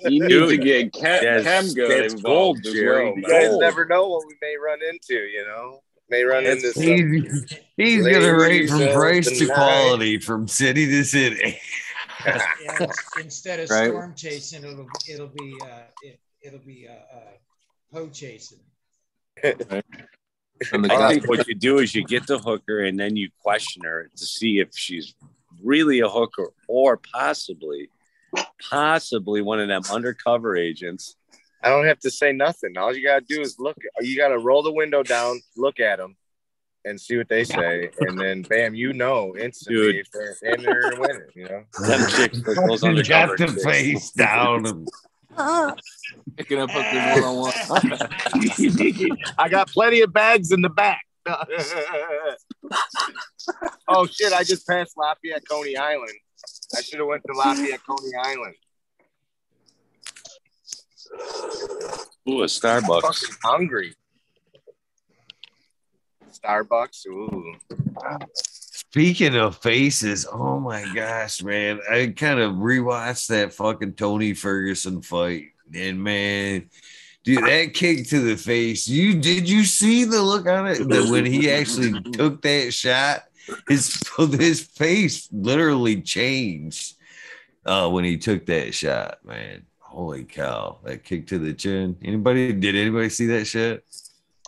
You need Dude, to get Cam, that's- Cam involved gold, as Jerry. well. You guys Gold. never know what we may run into. You know, may run into some. He's, he's gonna rate from price the to night. quality, from city to city. Yeah, instead of Right. storm chasing, it'll it'll be uh, it, it'll be uh, uh, hoe chasing. From the I think what you do is you get the hooker and then you question her to see if she's really a hooker or possibly, possibly one of them undercover agents. I don't have to say nothing. All you gotta do is look. You gotta roll the window down, look at them, and see what they say, and then bam, you know instantly Dude. if they're in there or winning. You know. Them chicks, those You undercover got the chicks. face down. and- Picking up one on one. I got plenty of bags in the back. oh shit! I just passed Lafayette Coney Island. I should have went to Lafayette Coney Island. Ooh, a Starbucks. Fucking hungry. Starbucks. Ooh. Speaking of faces, oh my gosh, man. I kind of rewatched that fucking Tony Ferguson fight. And man, dude, that kick to the face. You did you see the look on it that when he actually took that shot, his his face literally changed uh when he took that shot, man. Holy cow, that kick to the chin. Anybody did anybody see that shit?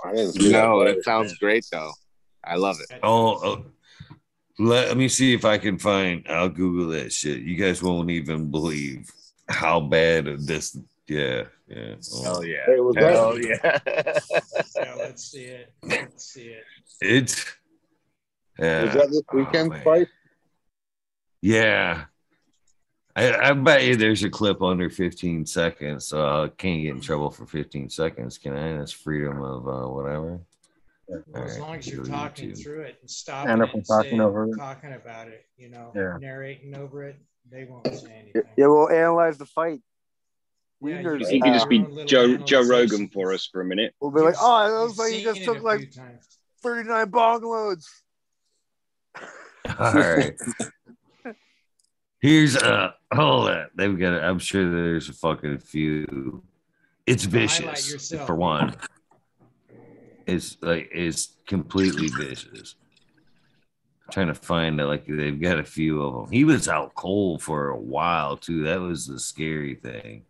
I didn't see No, that. that sounds great though. I love it. Oh, oh, let me see if I can find. I'll Google that shit. You guys won't even believe how bad of this. Yeah, yeah. Oh, Hell yeah. Hey, was Hell that- yeah. Yeah, let's see it. Let's see it. It's. Yeah. Was that this oh, weekend's man. fight? Yeah. I, I bet you there's a clip under 15 seconds, so I can't get in trouble for 15 seconds, can I? That's freedom of uh, whatever. Well, as Alright, long as you're talking YouTube. through it and stopping And if I'm and talking saying- over it. talking about it, you know, Yeah. narrating over it, they won't say anything. Yeah, we'll analyze the fight. We Yeah, nerd- you He can just be Your own little Joe Joe. Rogan for us for a minute. We'll be like, oh, it looks like he seen just took like 39 bong loads. All right. Here's a hold on. They've got I'm sure there's a fucking few. It's vicious for one. It's like it's completely vicious. trying to find it, like they've got a few of them. He was out cold for a while too. That was the scary thing.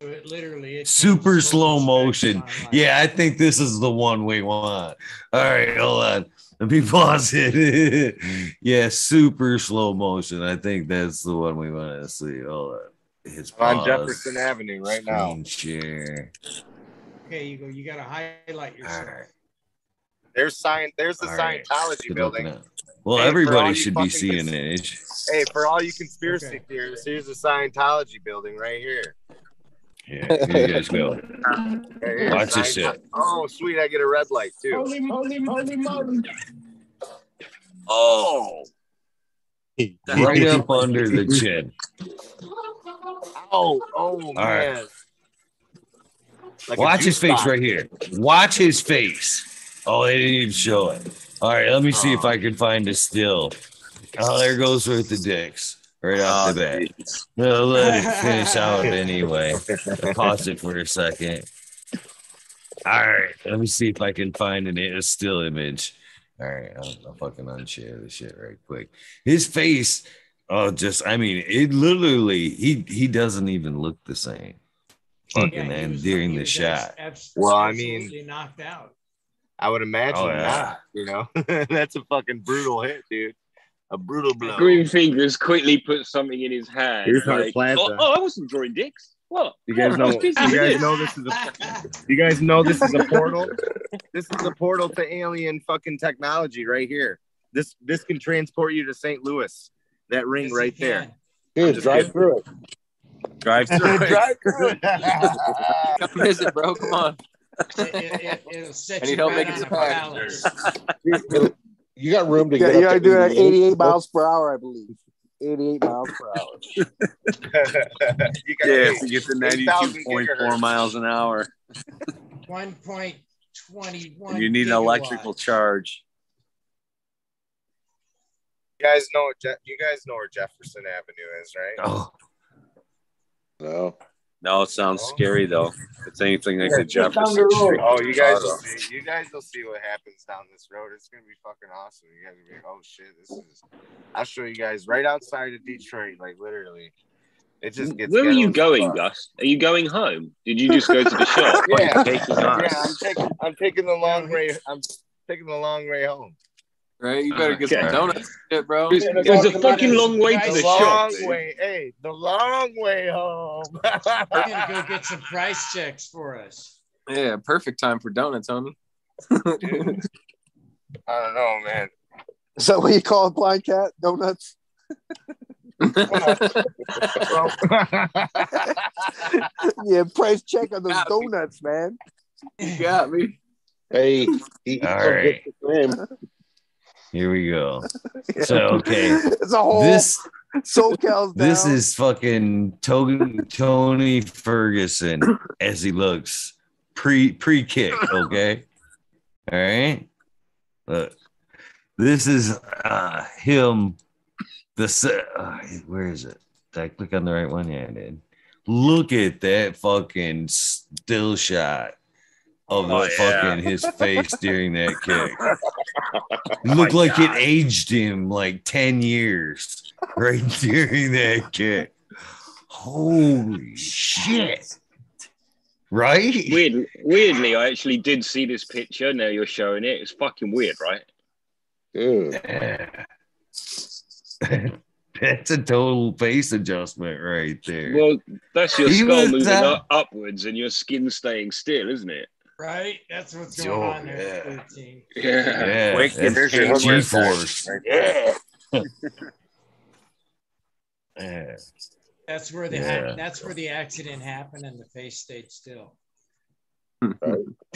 It literally it's Super slow motion. Yeah, I think this is the one we want. All right, hold on. Let me pause it. Mm-hmm. yeah, super slow motion. I think that's the one we want to see. Hold on. It's I'm on. Jefferson Avenue right now. Share. Okay, you go. You got to highlight yourself. There's sign. There's the All right. Scientology Good building. Well, Hey, everybody should be seeing cons- it. Hey, for all you conspiracy Okay. theorists, here's the Scientology building right here. Yeah, here you guys go. Right here, Watch this shit. Oh, sweet! I get a red light too. Holy moly, moly, moly. Oh, Right up under the chin. Oh, oh right. man! Like Watch his face box. right here. Watch his face. Oh, they didn't even show it. All right, let me see if I can find a still. Oh, there goes with the dicks right off Oh, the bat. No, let it finish out anyway. Pause it for a second. All right, let me see if I can find an, a still image. All right, I'll, I'll fucking unshare the shit right quick. His face, oh, just I mean, it literally he he doesn't even look the same. Fucking Yeah, he and was- during the shot. Well, I mean- knocked out. I would imagine Oh, yeah. not. You know, that's a fucking brutal hit, dude. A brutal blow. Green Fingers quickly puts something in his hand. Here's like, plaza. oh, oh, I wasn't drawing dicks. What? You guys know. You guys this. know this is a. You guys know this is a portal. This is a portal to alien fucking technology right here. This this can transport you to St. Louis. That ring right there. Dude, drive through it. Drive through. it. Drive through it. Come visit, bro. Come on. It, will set I you need help right making on some a packages. balance. You got room to Yeah, get you up gotta do it at 88. 88 miles per hour, I believe. 88 miles per hour. you got Yeah, eight- to get to 92.4 miles an hour. One point twenty-one. You need an electrical charge. You guys know Je- you guys know where Jefferson Avenue is, right? Oh, No. No, it sounds oh. scary though. It's anything like Yeah, the just down Jefferson the road. Street. Oh, you guys will Chicago. see. You guys will see what happens down this road. It's gonna be fucking awesome. You guys will be like, oh shit, this is. I'll show you guys right outside of Detroit, like literally. It just gets. Where are you going, fuck. Gus? Are you going home? Did you just go to the shop? Yeah, yeah. I'm taking. I'm taking the long way. I'm taking the long way home. Right? You better get some donuts, shit, bro. It was, it was a fucking long way to The the shop. long way. Hey, the long way home. We're gonna go get some price checks for us. Yeah, perfect time for donuts, homie. I don't know, man. Is that what you call it, blind cat? Donuts? yeah, price check on those Got me. donuts, man. You got me. Hey, he, All right. Here we go. So okay, It's a whole this SoCal's down. this is fucking Tony, Tony Ferguson as he looks pre pre kick. Okay, all right. Look, this is uh, him. The uh, where is it? Did I click on the right one? Yeah, I did. Look at that fucking still shot of the Oh, yeah. fucking his face during that kick. It looked like it aged him like 10 years right during that kick. Holy shit. Right? Weird, weirdly, I actually did see this picture. Now you're showing it. It's fucking weird, right? Yeah. That's a total face adjustment right there. Well, that's your He skull moving uh, up, upwards and your skin staying still, isn't it? Right? That's what's Oh, going on there. yeah. Yeah. yeah, Quick, that's there's your G-force. right there. Yeah. That's where the Yeah. that's where the accident happened and the face stayed still.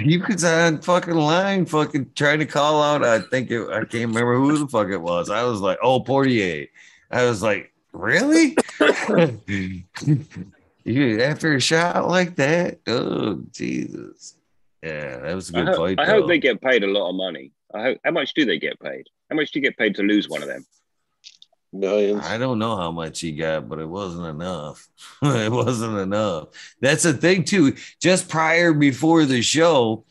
He was on fucking line, fucking trying to call out. I think it, I can't remember who the fuck it was. I was like, oh, Poirier. I was like, really? you after a shot like that? Oh, Jesus. Yeah, that was a I, good hope, fight. I hope they get paid a lot of money. I hope, how much do they get paid? How much do you get paid to lose one of them? Millions. I don't know how much he got, but it wasn't enough. it wasn't enough. That's the thing too. Just prior before the show,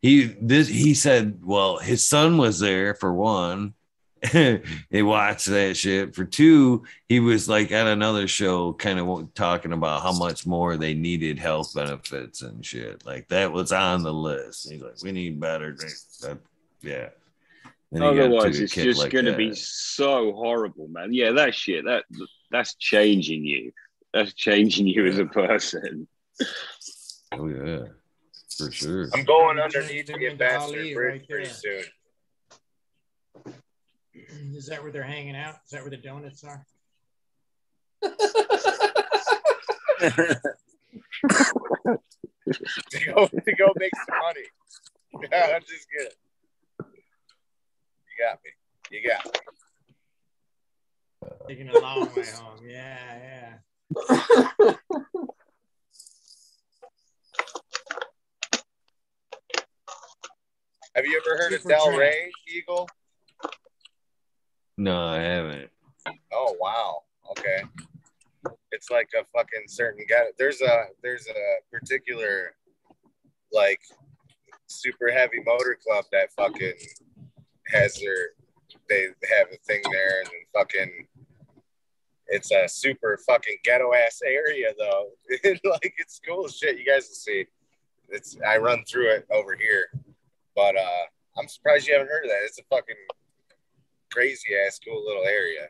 he this he said, well, his son was there for one. they watched that shit. For two, he was like at another show, kind of talking about how much more they needed health benefits and shit. Like that was on the list. He's like, we need better. That, yeah. Then Otherwise, it's just like going to that. be so horrible, man. Yeah, that shit. That that's changing you. That's changing you as a person. Oh yeah, for sure. I'm going underneath to turn get into Ambassador Bridge right pretty there. soon. Is that where they're hanging out? Is that where the donuts are? to go to go make some money. Yeah, I'm just kidding. You got me. You got me. Taking a long way home. Yeah, yeah. Have you ever heard of Super Del Rey Eagle? No, I haven't. Oh wow. Okay. It's like a fucking certain guy. There's a there's a particular like super heavy motor club that fucking has their they have a thing there and fucking it's a super fucking ghetto ass area though. like it's cool shit. You guys will see. It's I run through it over here. But uh I'm surprised you haven't heard of that. It's a fucking crazy ass cool little area.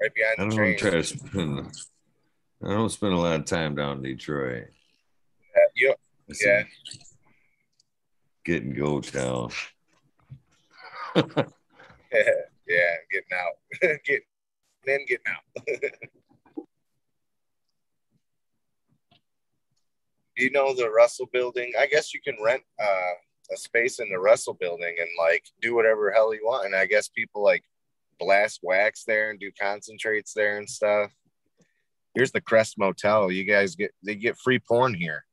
Right behind I don't train. try to spend. I don't spend a lot of time down in Detroit. Uh, you, yeah. Getting go town. yeah, getting out. getting then getting out. you know the Russell building? I guess you can rent uh, a space in the Russell building and like do whatever hell you want. And I guess people like blast wax there and do concentrates there and stuff. Here's the Crest Motel. You guys get they get free porn here.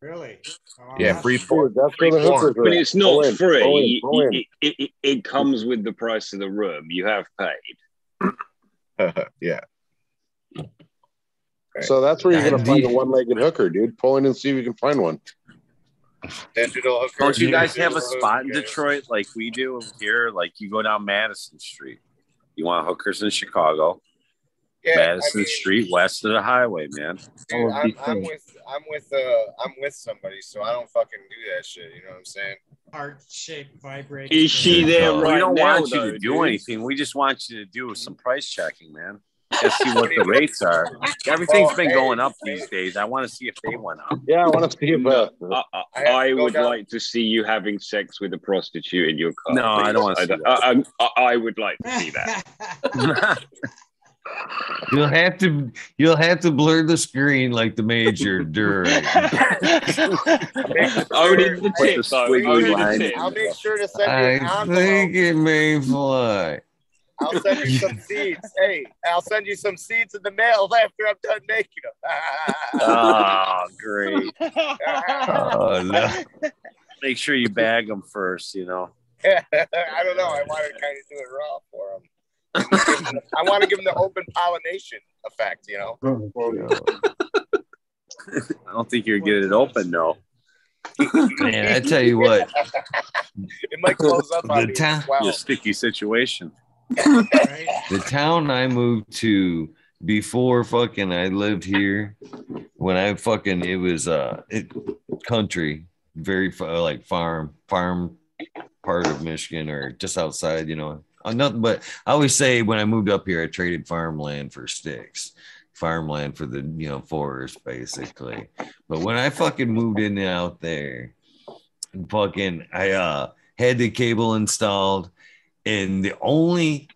Really? Oh, Yeah, free porn. That's free where the porn. But it's not Go in, free. go in, go in. It, it, it, it comes with the price of the room. You have paid. yeah. So that's where you're gonna Uh, find do a one-legged hooker, dude. Pull in and see if you can find one. Digital hooker. Don't you guys have a spot in. Detroit like we do here? Like you go down Madison Street. You want hookers in Chicago? Yeah, Madison I mean, Street, west of the highway, man. dude, I'm, I'm with I'm with uh I'm with somebody, so I don't fucking do that shit. You know what I'm saying? Heart shaped vibrate. Is she there we right don't now, want you though, to do dude? anything. We just want you to do some price checking, man. Let's see what the rates are. Everything's Well, been hey, going up hey. these days. I want to see if they went up. Yeah, I want to see if uh, I, I, I I would down- like to see you having sex with a prostitute in your car. No, I don't wanna see don't- that. I, I'm- I, I would like to see that. You'll have to. You'll have to blur the screen like the major during. Only the With tip, the though. squiggly Only the line. tip. I'll make sure to send you I an envelope. think it may fly. I'll send you some seeds. Hey, I'll send you some seeds in the mail after I'm done making them. oh, ah, great. Oh, no. Make sure you bag them first, you know. I don't know. I want to kind of do it raw for them. I want to give them the open pollination effect, you know. Oh, I don't think you're getting it open, though. Man, I tell you what, It might close up on The me. town- Wow. Your sticky situation. The town I moved to before fucking I lived here, when I fucking it was uh it country, very far like farm farm part of Michigan or just outside, you know. Uh, nothing but I always say when I moved up here, I traded farmland for sticks, farmland for the you know forest basically. But when I fucking moved in out there, fucking I uh had the cable installed, and the only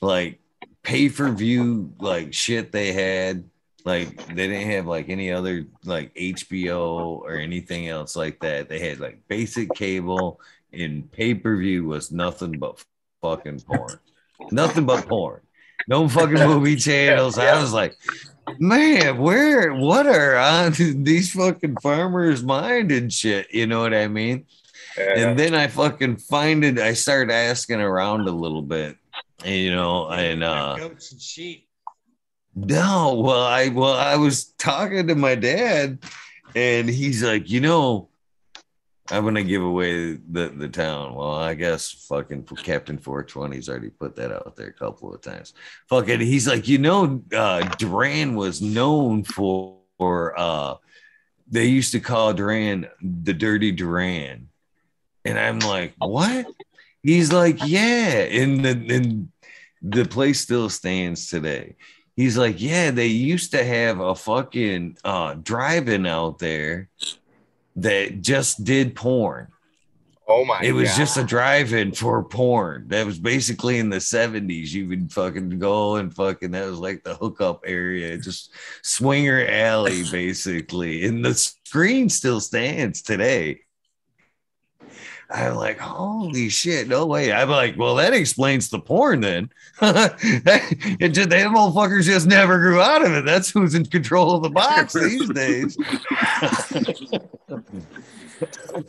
like pay per view like shit they had like they didn't have like any other like HBO or anything else like that. They had like basic cable and pay per view was nothing but fucking porn. nothing but porn. No fucking movie channels. I was like, man, where what are on uh, these fucking farmers' mind and shit? You know what I mean? And then I fucking find it. I start asking around a little bit, you know, and uh goats and sheep. no, well, I well, I was talking to my dad, and he's like, you know, I'm gonna give away the the town. Well, I guess fucking Captain 420's already put that out there a couple of times. Fucking, he's like, you know, uh, Durand was known for, for uh, they used to call Durand the Dirty Durand, and I'm like, what? He's like, yeah, and the and the place still stands today. He's like, yeah, they used to have a fucking uh driving out there that just did porn. Oh my It was God. just a drive-in for porn. That was basically in the 70s. You would fucking go and fucking that was like the hookup area, just swinger alley, basically. And the screen still stands today. I'm like, holy shit, no way. I'm like, well, that explains the porn then. it just, them motherfuckers just never grew out of it. That's who's in control of the box these days.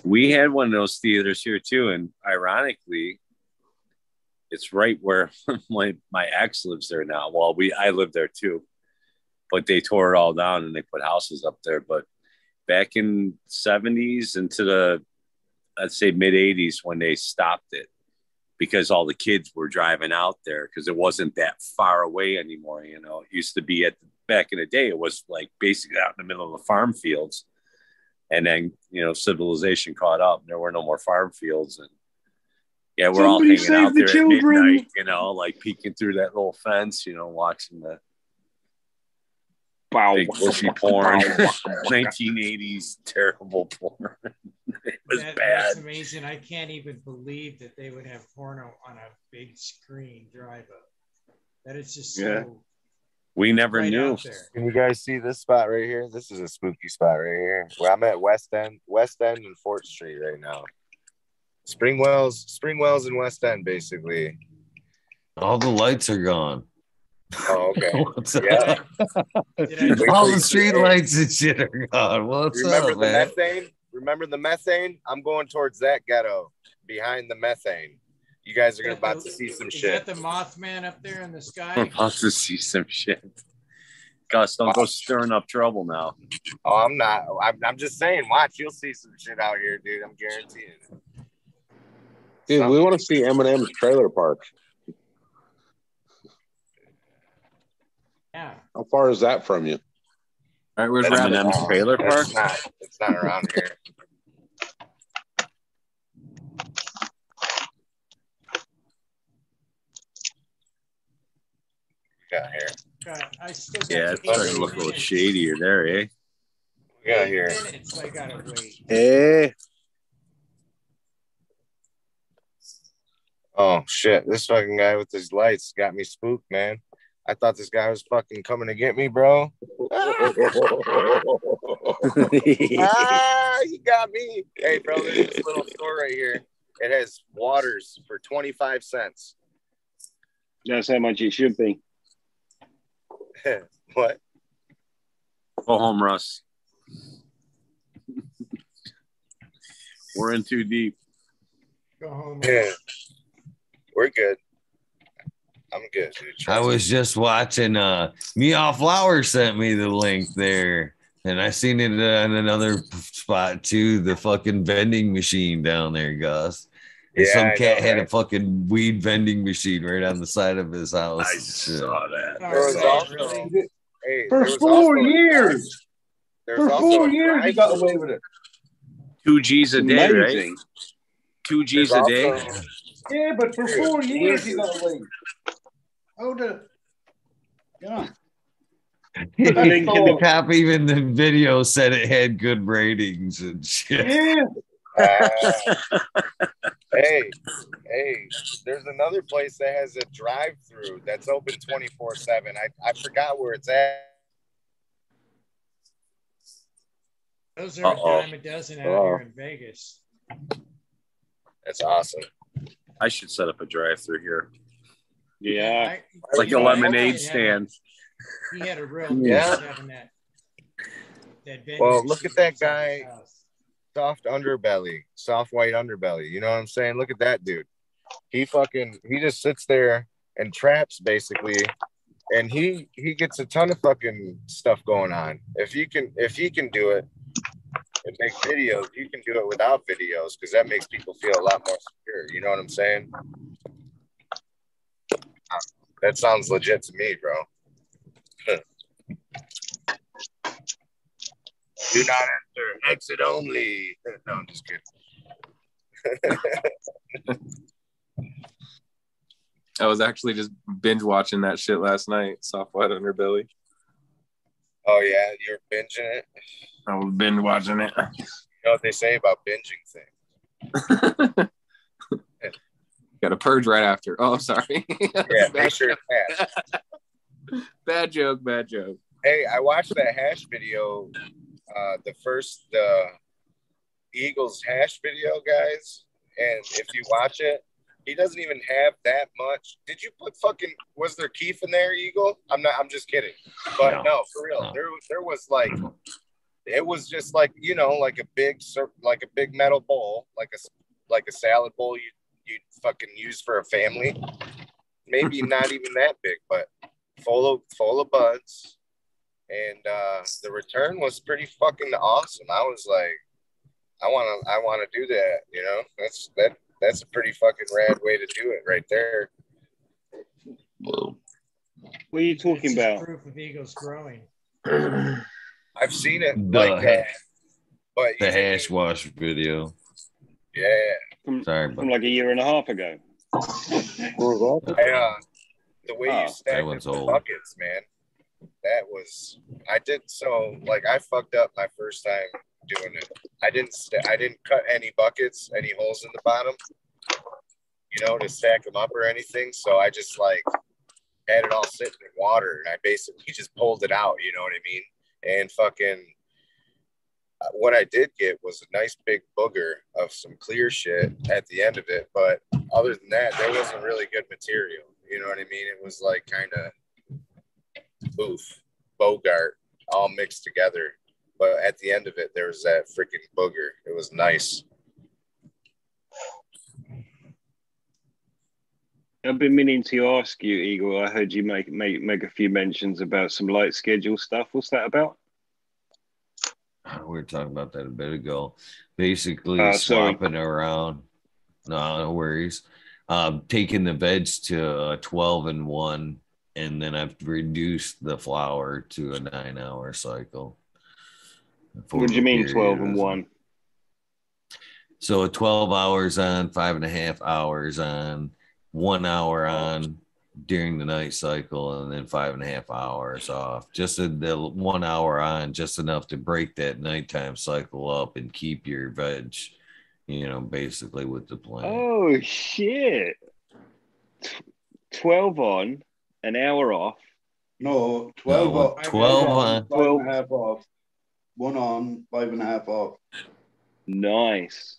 we had one of those theaters here too, and ironically, it's right where my my ex lives there now. Well, we I live there too, but they tore it all down and they put houses up there. But back in seventies into the I'd say mid eighties when they stopped it because all the kids were driving out there because it wasn't that far away anymore. You know, it used to be at the, back in the day, it was like basically out in the middle of the farm fields and then you know civilization caught up and there were no more farm fields and Yeah, we're all hanging out the there at midnight, you know, like peeking through that little fence, you know, watching the. Big bushy porn, 1980s terrible porn. it was That- bad. That's amazing. I can't even believe that they would have porno on a big screen drive up. That is just so Yeah. We never right knew. Can you guys see this spot right here? This is a spooky spot right here. Where I'm at West End, West End and Fort Street right now. Springwells, Spring Wells and West End, basically. All the lights are gone. Oh, okay. What's up? yeah. All the street lights and shit are gone. What's Remember up, the man? methane? Remember the methane? I'm going towards that ghetto behind the methane. You guys are gonna about to see some Is shit. that the Mothman up there in the sky? I'm about to see some shit. Gus, don't go stirring up trouble now. Oh, I'm not. I'm, I'm just saying. Watch, you'll see some shit out here, dude. I'm guaranteeing. it. Dude, we want to see Eminem's trailer park. Yeah. How far is that from you? All right, where's That's Rabbit? Eminem's trailer park? It's not. It's not around here. We got here. God, I still got Yeah, it's starting to look a little shadier there, eh? We got Eight here. minutes, I gotta wait. Hey. Oh shit! This fucking guy with his lights got me spooked, man. I thought this guy was fucking coming to get me, bro. ah, he got me. Hey, bro, there's this little store right here. It has waters for 25 cents. That's how much it should be. what? Go home, Russ. We're in too deep. Go home. Yeah. We're good. I'm good, dude. I was just watching uh Meow Flower sent me the link there. And I seen it on another spot too, the fucking vending machine down there, Gus. Yeah, some cat know, had a fucking weed vending machine right on the side of his house. I saw that. There was also, hey, For there was four also- years. For four years, you got away with it. Two G's a day, right? Two G's a There's day. also- Yeah, but for four years, you got away. How the? Yeah. the That's all. cop even the video said it had good ratings and shit. Yeah. Uh, hey, hey, there's another place that has a drive-through that's open 24/7. I I forgot where it's at. Those are a Uh-oh. dime a dozen out Uh-oh. here in Vegas. That's awesome. I should set up a drive-through here, Yeah. I- like a know, I lemonade had- stand. He had a real Yeah. yeah. that. that Well, look at that guy. Soft underbelly, soft white underbelly. You know what I'm saying? Look at that dude. He fucking he just sits there and traps basically, and he he gets a ton of fucking stuff going on. If you can if he can do it and make videos, you can do it without videos because that makes people feel a lot more secure. You know what I'm saying? That sounds legit to me, bro. Do not enter. Exit only. No, I'm just kidding. I was actually just binge watching that shit last night. Soft white underbelly. Oh yeah, you're binging it. I was binge watching it. You know what they say about binging things? Got a purge right after. Oh, I'm sorry. Yeah, make sure it's hash. bad joke. Bad joke. Hey, I watched that hash video, uh, the first uh, Eagles hash video, guys. And if you watch it, he doesn't even have that much. Did you put fucking? Was there kief in there, Eagle? I'm not. I'm just kidding. But No. no, for real, No. there there was like, it was just like you know, like a big like a big metal bowl, like a like a salad bowl you you fucking use for a family. Maybe not even that big, but full of full of buds and uh, the return was pretty fucking awesome. I was like, I want to, I want to do that. You know, that's that, that's a pretty fucking rad way to do it right there. What are you talking It's just about? Proof of eagles growing. I've seen it The like that, hash- but The hash wash video. yeah, From, Sorry, from but like a year and a half ago. I, uh, the way Oh, you stacked it one's old. buckets, man. That was I did so like I fucked up my first time doing it. I didn't st- I didn't cut any buckets, any holes in the bottom, you know, to stack them up or anything. So I just like had it all sitting in water, and I basically just pulled it out. You know what I mean? And fucking Uh, what I did get was a nice big booger of some clear shit at the end of it. But other than that, there wasn't really good material. You know what I mean? It was like kind of boof, Bogart, all mixed together. But at the end of it, there was that freaking booger. It was nice. I've been meaning to ask you, Eagle. I heard you make make make a few mentions about some light schedule stuff. What's that about? we were talking about that a bit ago. Basically, Uh, sorry. swapping around. No, no worries. Um, taking the veg to a 12 and one, and then I've reduced the flower to a nine hour cycle. what do you mean, period twelve and one? So 12 hours on, five and a half hours on, one hour on during the night cycle, and then five and a half hours off. Just a, the one hour on, just enough to break that nighttime cycle up and keep your veg, you know, basically with the plan. Oh shit! Tw- Twelve on, an hour off. No, 12 No, off. 12 on, on. five and a half off. One on, five and a half off. Nice.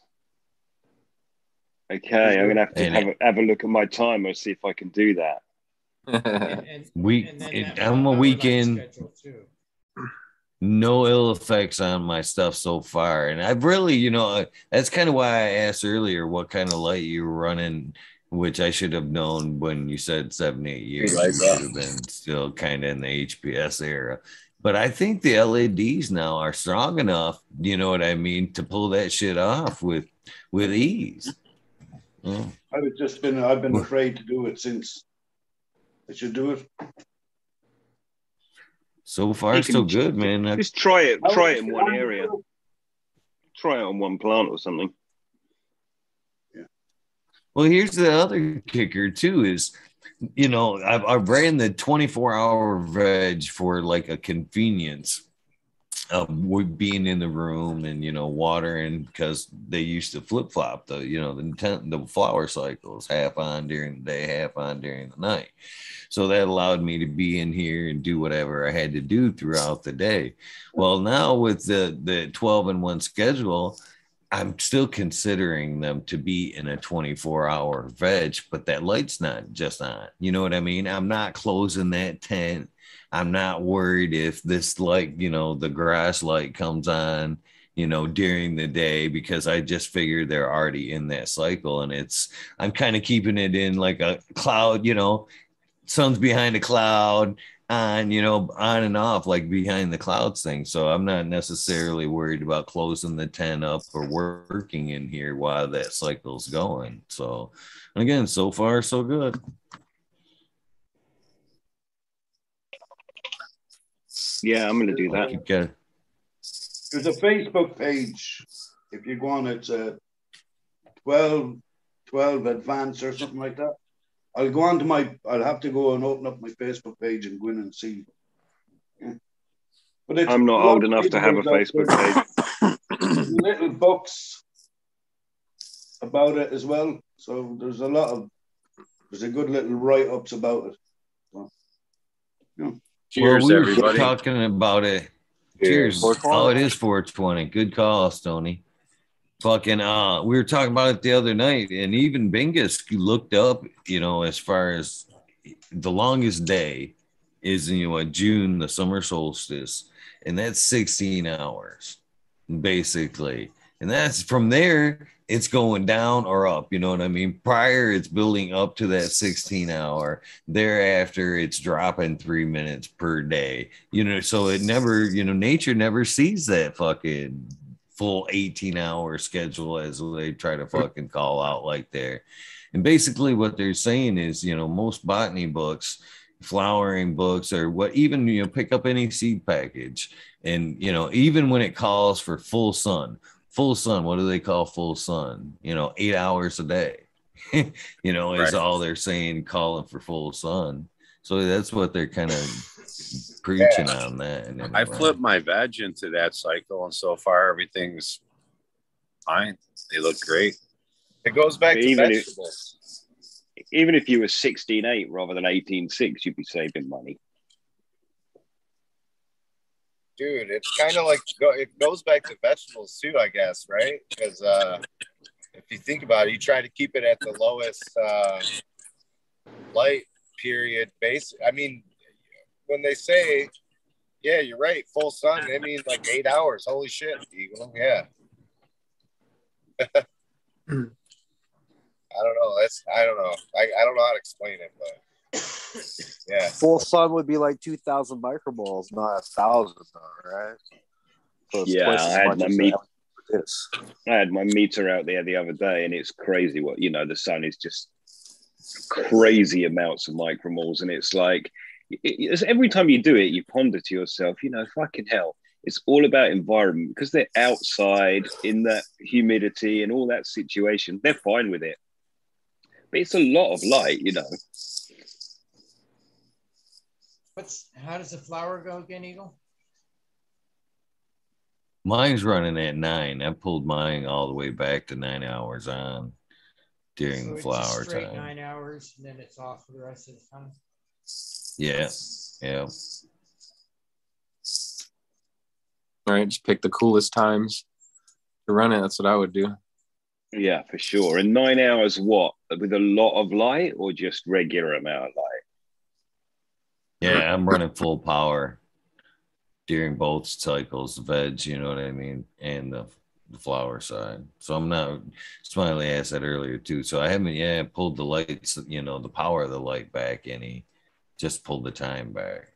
Okay, I'm gonna have to have a, have a look at my timer, see if I can do that. Week, it, I'm a weekend. No ill effects on my stuff so far, and I've really, you know, that's kind of why I asked earlier what kind of light you were running, which I should have known when you said seven, eight years. You should have been still kind of in the HPS era, but I think the LEDs now are strong enough. You know what I mean to pull that shit off with with ease. Yeah. I've just been, I've been afraid to do it since I should do it. So far, You so can good, man. Just try it. Try it in one area. Try it on one plant or something. Yeah. Well, here's the other kicker too is, you know, I've, I've ran the 24 hour veg for like a convenience of we being in the room and you know watering because they used to flip flop the you know the the flower cycles half on during the day, half on during the night. So that allowed me to be in here and do whatever I had to do throughout the day. Well, now with the the 12 and 1 schedule, I'm still considering them to be in a 24 hour veg, but that light's not just on. You know what I mean? I'm not closing that tent. I'm not worried if this light, you know, the grass light comes on, you know, during the day because I just figured they're already in that cycle. And it's, I'm kind of keeping it in like a cloud, you know, sun's behind a cloud on, you know, on and off, like behind the clouds thing. So I'm not necessarily worried about closing the tent up or working in here while that cycle's going. So again, so far so good. Yeah, I'm gonna do that. Keep going. There's a Facebook page. If you go on, it's a uh, 12, 12 advance or something like that. I'll go on to my, I'll have to go and open up my Facebook page and go in and see. Yeah. But it's I'm not old enough to have a Facebook page. little books about it as well. So there's a lot of there's a good little write ups about it. So, yeah. Well, we were talking about it. Cheers. 420. Oh, it is 420. Good call, Stony. Fucking uh we were talking about it the other night, and even Bingus looked up, you know, as far as the longest day is you know June, the summer solstice, and that's 16 hours, basically. And that's from there, it's going down or up. You know what I mean? Prior, it's building up to that 16 hour. Thereafter, it's dropping three minutes per day. You know, so it never, you know, nature never sees that fucking full 18 hour schedule as they try to fucking call out like there. And basically, what they're saying is, you know, most botany books, flowering books, or what even, you know, pick up any seed package. And, you know, even when it calls for full sun, full sun. What do they call full sun? You know, eight hours a day. you know, is all they're saying, calling for full sun. So that's what they're kind of preaching on that. And I flipped my veg into that cycle, and so far everything's fine. They look great. It goes back to Even if- vegetables. Even if you were 16.8 rather than 18.6, you'd be saving money. Dude it's kind of like it goes back to vegetables too i guess right? Because uh if you think about it you try to keep it at the lowest uh light period base i mean when they say yeah you're right full sun i mean like eight hours. Holy shit eagle yeah. I don't know that's i don't know. I, I don't know how to explain it but yeah Full sun would be like 2,000 micromoles, not a thousand, though, right? So Yeah, I had my meat. I had my meter out there the other day, and it's crazy what you know. The sun is just crazy amounts of micromoles, and it's like it, it's every time you do it, you ponder to yourself, you know, fucking hell. It's all about environment because they're outside in that humidity and all that situation. They're fine with it, but it's a lot of light, you know. What's how does the flower go again, Eagle? Mine's running at nine. I pulled mine all the way back to nine hours on during So the flower straight time. nine hours, and then it's off for the rest of the time. Yeah, yeah. All right, just pick the coolest times to run it. That's what I would do. Yeah, for sure. And nine hours, what with a lot of light or just regular amount of light? Yeah, I'm running full power during both cycles, the veg, you know what I mean, and the, the flower side. So I'm not smiley asked that earlier too. So I haven't yeah pulled the lights, you know, the power of the light back any, just pulled the time back.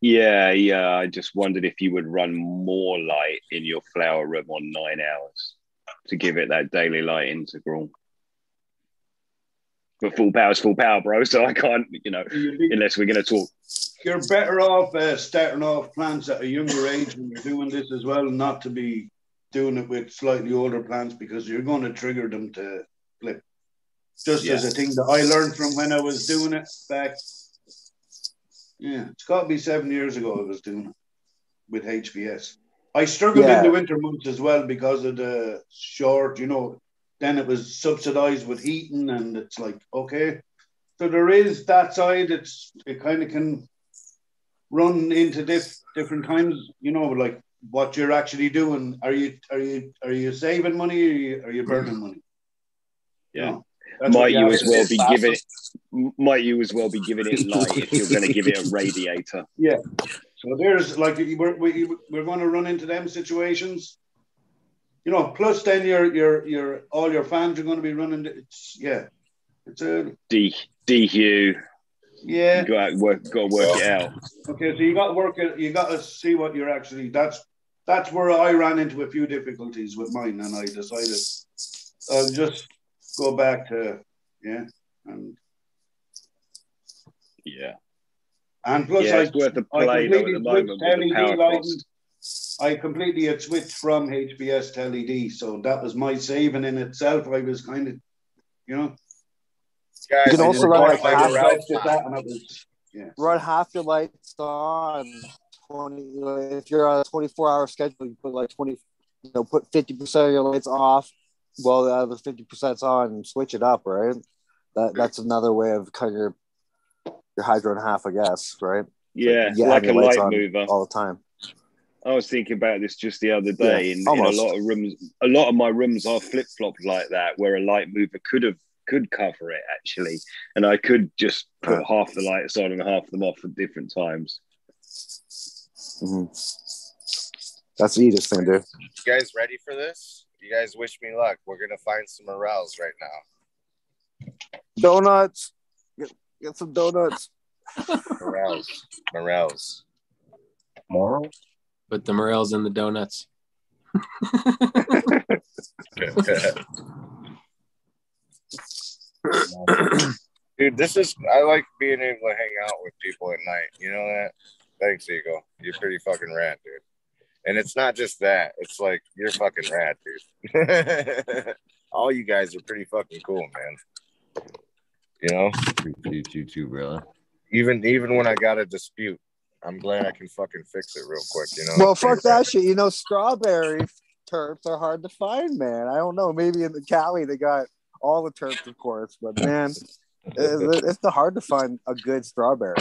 Yeah, yeah. I just wondered if you would run more light in your flower room on nine hours to give it that daily light integral. But full power's full power, bro. So I can't, you know, unless we're going to talk. You're better off uh, starting off plants at a younger age when you're doing this as well, not to be doing it with slightly older plants because you're going to trigger them to flip. Just as a thing that I learned from when I was doing it back. Yeah, it's got to be seven years ago I was doing it with HPS. I struggled Yeah. in the winter months as well because of the short, you know, then it was subsidized with heating and it's like, okay. So there is that side, it's it kind of can run into this different times, you know, like what you're actually doing. Are you are you are you saving money or are you, are you burning money? Yeah. No, that's might you as well do. be giving it, might you as well be giving it light if you're going to give it a radiator? Yeah. So there's like we're we, we're going to run into them situations. You know, plus then your your your all your fans are going to be running. It's yeah, it's a D. Yeah. You got to work. Got to work it out. okay. So you got to work it. You got to see what you're actually. That's that's where I ran into a few difficulties with mine, and I decided I'll just go back to yeah, and Yeah. and plus Yeah, I, it's worth a play though at the moment with the power lighting. Cost. I completely had switched from HPS to LED, so that was my saving in itself. I was kind of, you know, Guys, You can also run like like half around lights that, and I was, yeah. run half your lights on 20 if you're on a 24 hour schedule you put like 20 you know put 50 percent of your lights off while the other 50 percent's on and switch it up right that that's another way of cutting your your hydro in half i guess right Yeah, You like have a your light mover. all the time I was thinking about this just the other day. Yeah, in, in a lot of rooms, a lot of my rooms are flip flopped like that, where a light mover could have could cover it actually, and I could just put half the lights on and half them off at different times. Mhm. that's the easiest thing to do You guys ready for this? You guys wish me luck. We're gonna find some morels right now. donuts get, get some donuts Morels. Morels. Moral? Put the morels in the donuts. Dude, this is I like being able to hang out with people at night. You know that? Thanks, Eagle. You're pretty fucking rad, dude. And it's not just that. It's like you're fucking rad, dude. All you guys are pretty fucking cool, man. You know, Appreciate you too, brother. even even when I got a dispute, I'm glad I can fucking fix it real quick. You know. Well, fuck that shit. You know, strawberry terps are hard to find, man. I don't know. Maybe in the Cali they got all the terps, of course, but man, it- it's the hard to find a good strawberry.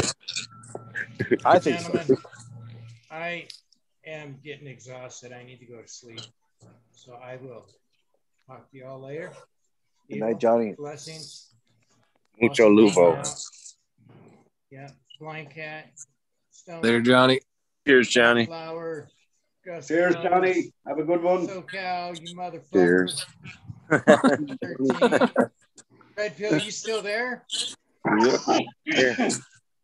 I think so. I am getting exhausted. I need to go to sleep. So I will talk to you all later. Good night, Johnny. Blessings. Mucho luvo. Yeah. Blind cat. Stone. Later, Johnny. Cheers, Johnny. Flower. Gus Cheers, Fells, Johnny. Have a good one. SoCal, you motherfucker. Cheers. 13. Red Pill, you still there?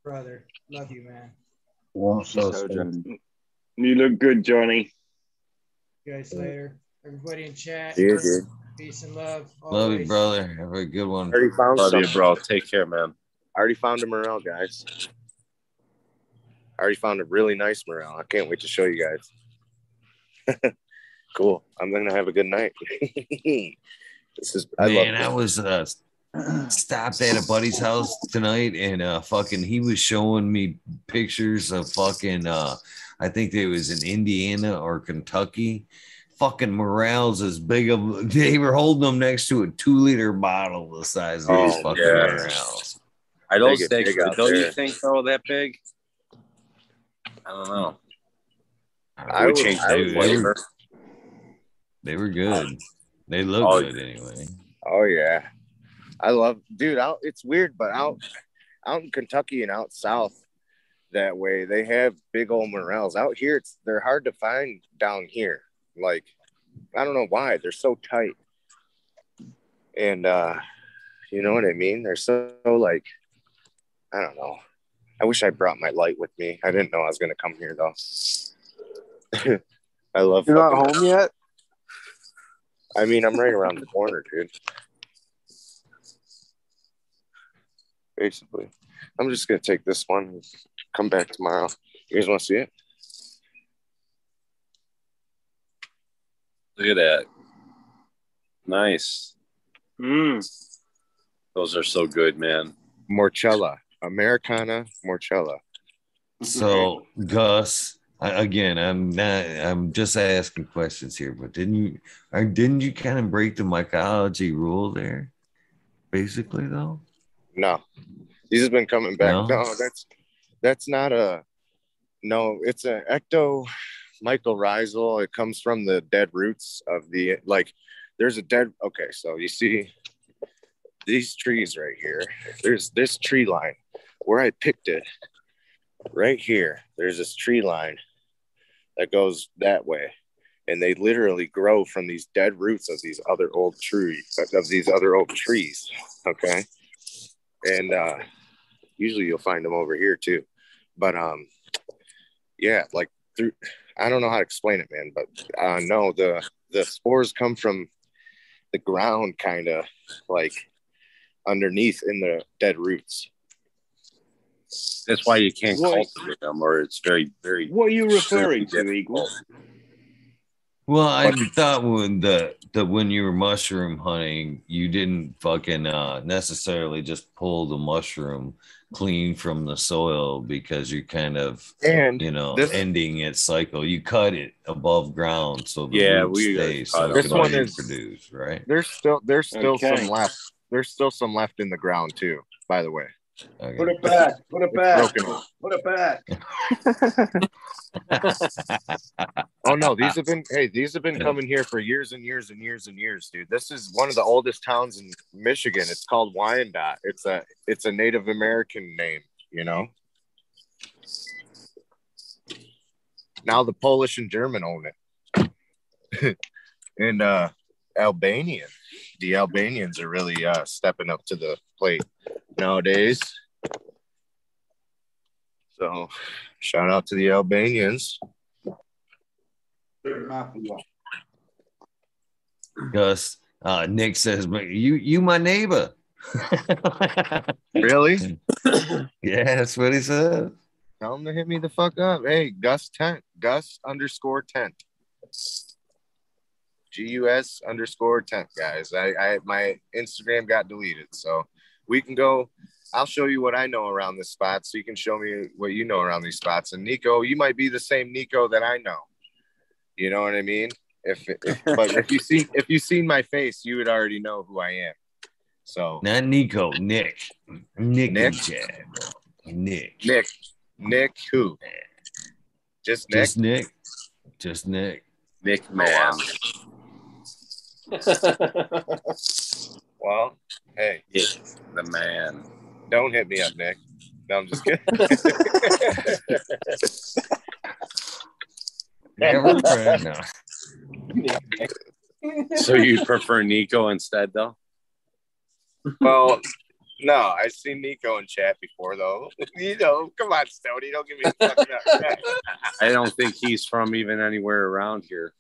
Brother, love you, man. Well, So, You look good, Johnny. You guys later. Everybody in chat. Yeah, dude. Peace and love. Love you, always. brother. Have a good one. already found Love you, bro. Take care, man. I already found a morel, guys. I already found a really nice morel. I can't wait to show you guys. cool. I'm gonna have a good night. this is I Man, love I was uh, stopped at a buddy's house tonight, and uh, fucking, he was showing me pictures of fucking, uh, I think it was in Indiana or Kentucky. Fucking morels as big of they were holding them next to a two liter bottle the size of these Oh, fucking yeah. morels. Are those They get they, big out don't you think they're all that big? I don't know. I would would- change I the would- flavor. They were good. They look Oh, good anyway. Oh yeah, I love, dude. Out, it's weird, but out, out in Kentucky and out south, that way they have big old morels. Out here, it's they're hard to find down here. Like, I don't know why they're so tight, and uh, you know what I mean. They're so like, I don't know. I wish I brought my light with me. I didn't know I was gonna come here though. I love. You're not fucking- home yet? I mean, I'm right around the corner, dude. Basically, I'm just gonna take this one and come back tomorrow. You guys want to see it? Look at that. Nice. Mm. Those are so good, man. Morchella, Americana Morchella. So Gus, I, again, I'm not. I'm just asking questions here, but didn't you? Or didn't you kind of break the mycology rule there? Basically, though. No, these have been coming back. No? No, that's that's not a. No, it's an ecto mycorrhizal. It comes from the dead roots of the like. There's a dead. Okay, so you see these trees right here. There's this tree line where I picked it. Right here, there's this tree line that goes that way, and they literally grow from these dead roots of these other old trees of these other old trees. Okay, and uh, usually you'll find them over here too. But um, yeah, like through. I don't know how to explain it, man, but uh, no, the the spores come from the ground, kind of like underneath in the dead roots. That's why you can't What- cultivate them, or it's very, very. What are you referring to, Eagle? Well, I thought when the the when you were mushroom hunting, you didn't fucking uh, necessarily just pull the mushroom clean from the soil because you're kind of And you know this- ending its cycle. You cut it above ground so the Yeah, roots we, stay so it This can one is- reproduce, right? There's still there's still Okay. some left. There's still some left in the ground too. By the way, Okay. Put it back. Put it back. broken. Put it back. Oh no, these have been hey, these have been coming here for years and years and years and years, dude. This is one of the oldest towns in Michigan. It's called Wyandotte. It's a it's a Native American name, you know. Now the Polish and German own it. and uh Albanian. The Albanians are really uh stepping up to the plate nowadays. So shout out to the Albanians. Gus, uh, Nick says, "But "You you my neighbor." Really? yeah, that's what he said. Tell him to hit me the fuck up. Hey, Gus Tent, Gus underscore Tent, G U S underscore Tent, guys. I, I my Instagram got deleted, so we can go. I'll show you what I know around this spot, so you can show me what you know around these spots. And Nico, you might be the same Nico that I know. You know what I mean? If, if but if you see if you seen my face, you would already know who I am. So Not Nico, Nick. Nick, Nick? Chad. Nick. Nick, Nick, who? Just Nick. Just Nick. Just Nick. Nick man. Well, hey, the man. Don't hit me up, Nick. No, I'm just kidding. Yeah, we're. So you prefer Nico instead, though? well, no, I've seen Nico in chat before, though. you know, come on, Stoney, don't give me a fucking up. I don't think he's from even anywhere around here.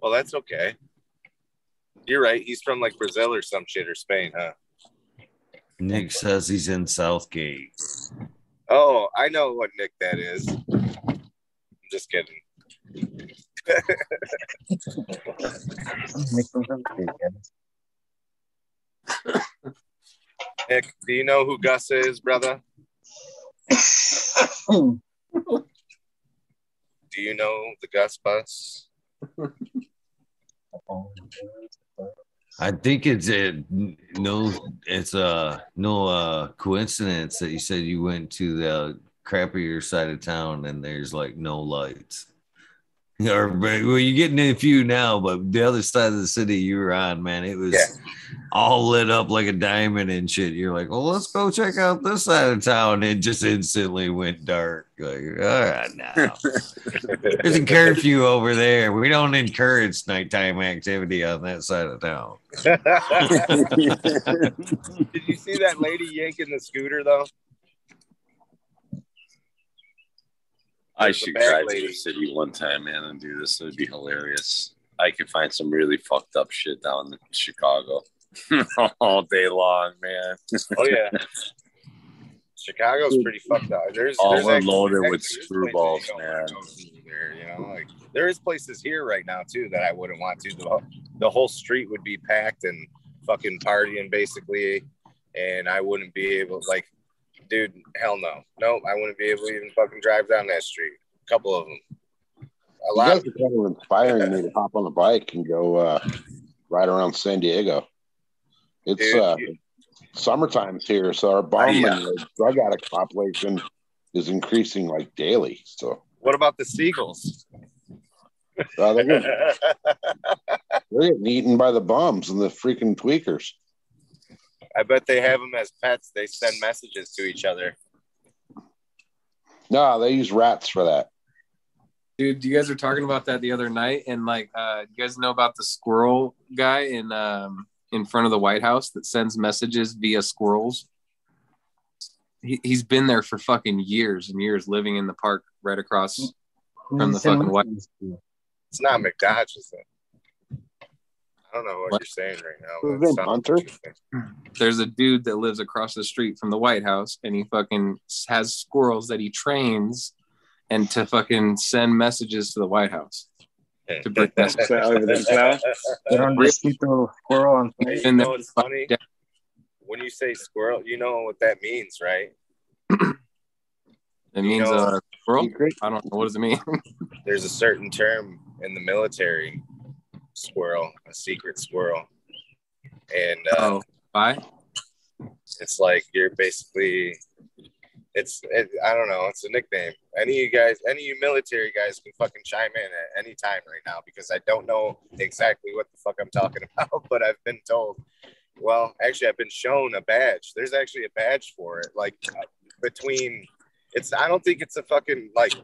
Well, that's okay. You're right. He's from like Brazil or some shit or Spain, huh? Nick says he's in Southgate. Oh, I know what Nick that is. I'm just kidding. Nick, do you know who Gus is, brother? do you know the Gus bus? I think it's a no. It's a no uh, coincidence that you said you went to the crappier side of town and there's like no lights. Or well, you're getting in a few now, but the other side of the city you were on, man, it was all lit up like a diamond and shit. You're like, well, let's go check out this side of town. And it just instantly went dark. Like, all right, now there's a curfew over there. We don't encourage nighttime activity on that side of town. Did you see that lady yanking the scooter though? I should to lady. the city one time, man, and do this. It would be hilarious. I could find some really fucked up shit down in Chicago all day long, man. Oh yeah. Chicago's pretty fucked up. There's All there's actually- loaded actually, with screwballs, places you don't man. wanna go to There, you know, like there is places here right now too that I wouldn't want to. The, the whole street would be packed and fucking partying basically, and I wouldn't be able like, dude, hell no, nope, I wouldn't be able to even fucking drive down that street. A couple of them. A You lot. guys are kind of inspiring me to hop on a bike and go uh, ride around San Diego. It's Dude, uh, you- summertime's here, so our bomb Yeah. and drug addict population is increasing like daily. So What about the seagulls? uh, they're, getting, they're getting eaten by the bums and the freaking tweakers. I bet they have them as pets. They send messages to each other. No, they use rats for that. Dude, you guys were talking about that the other night, and like, uh, you guys know about the squirrel guy in um in front of the White House that sends messages via squirrels. He, he's been there for fucking years and years, living in the park right across from the fucking White. House. It's not McDodge, is it? I don't know what, you're saying right now. but it Who's in sounds Hunter? There's a dude that lives across the street from the White House, and he fucking has squirrels that he trains, and to fucking send messages to the White House. To bring messages over the cloud. They're on the squirrel on Hey, you know then- what's funny? When you say squirrel, you know what that means, right? It means know- uh, squirrel. I don't know what does it mean. There's a certain term in the military, squirrel, a secret squirrel, and uh, oh, bye. it's like you're basically it's it, i don't know it's a nickname. Any of you guys any of you military guys can fucking chime in at any time right now because i don't know exactly what the fuck i'm talking about but i've been told well actually i've been shown a badge. There's actually a badge for it like between it's i don't think it's a fucking like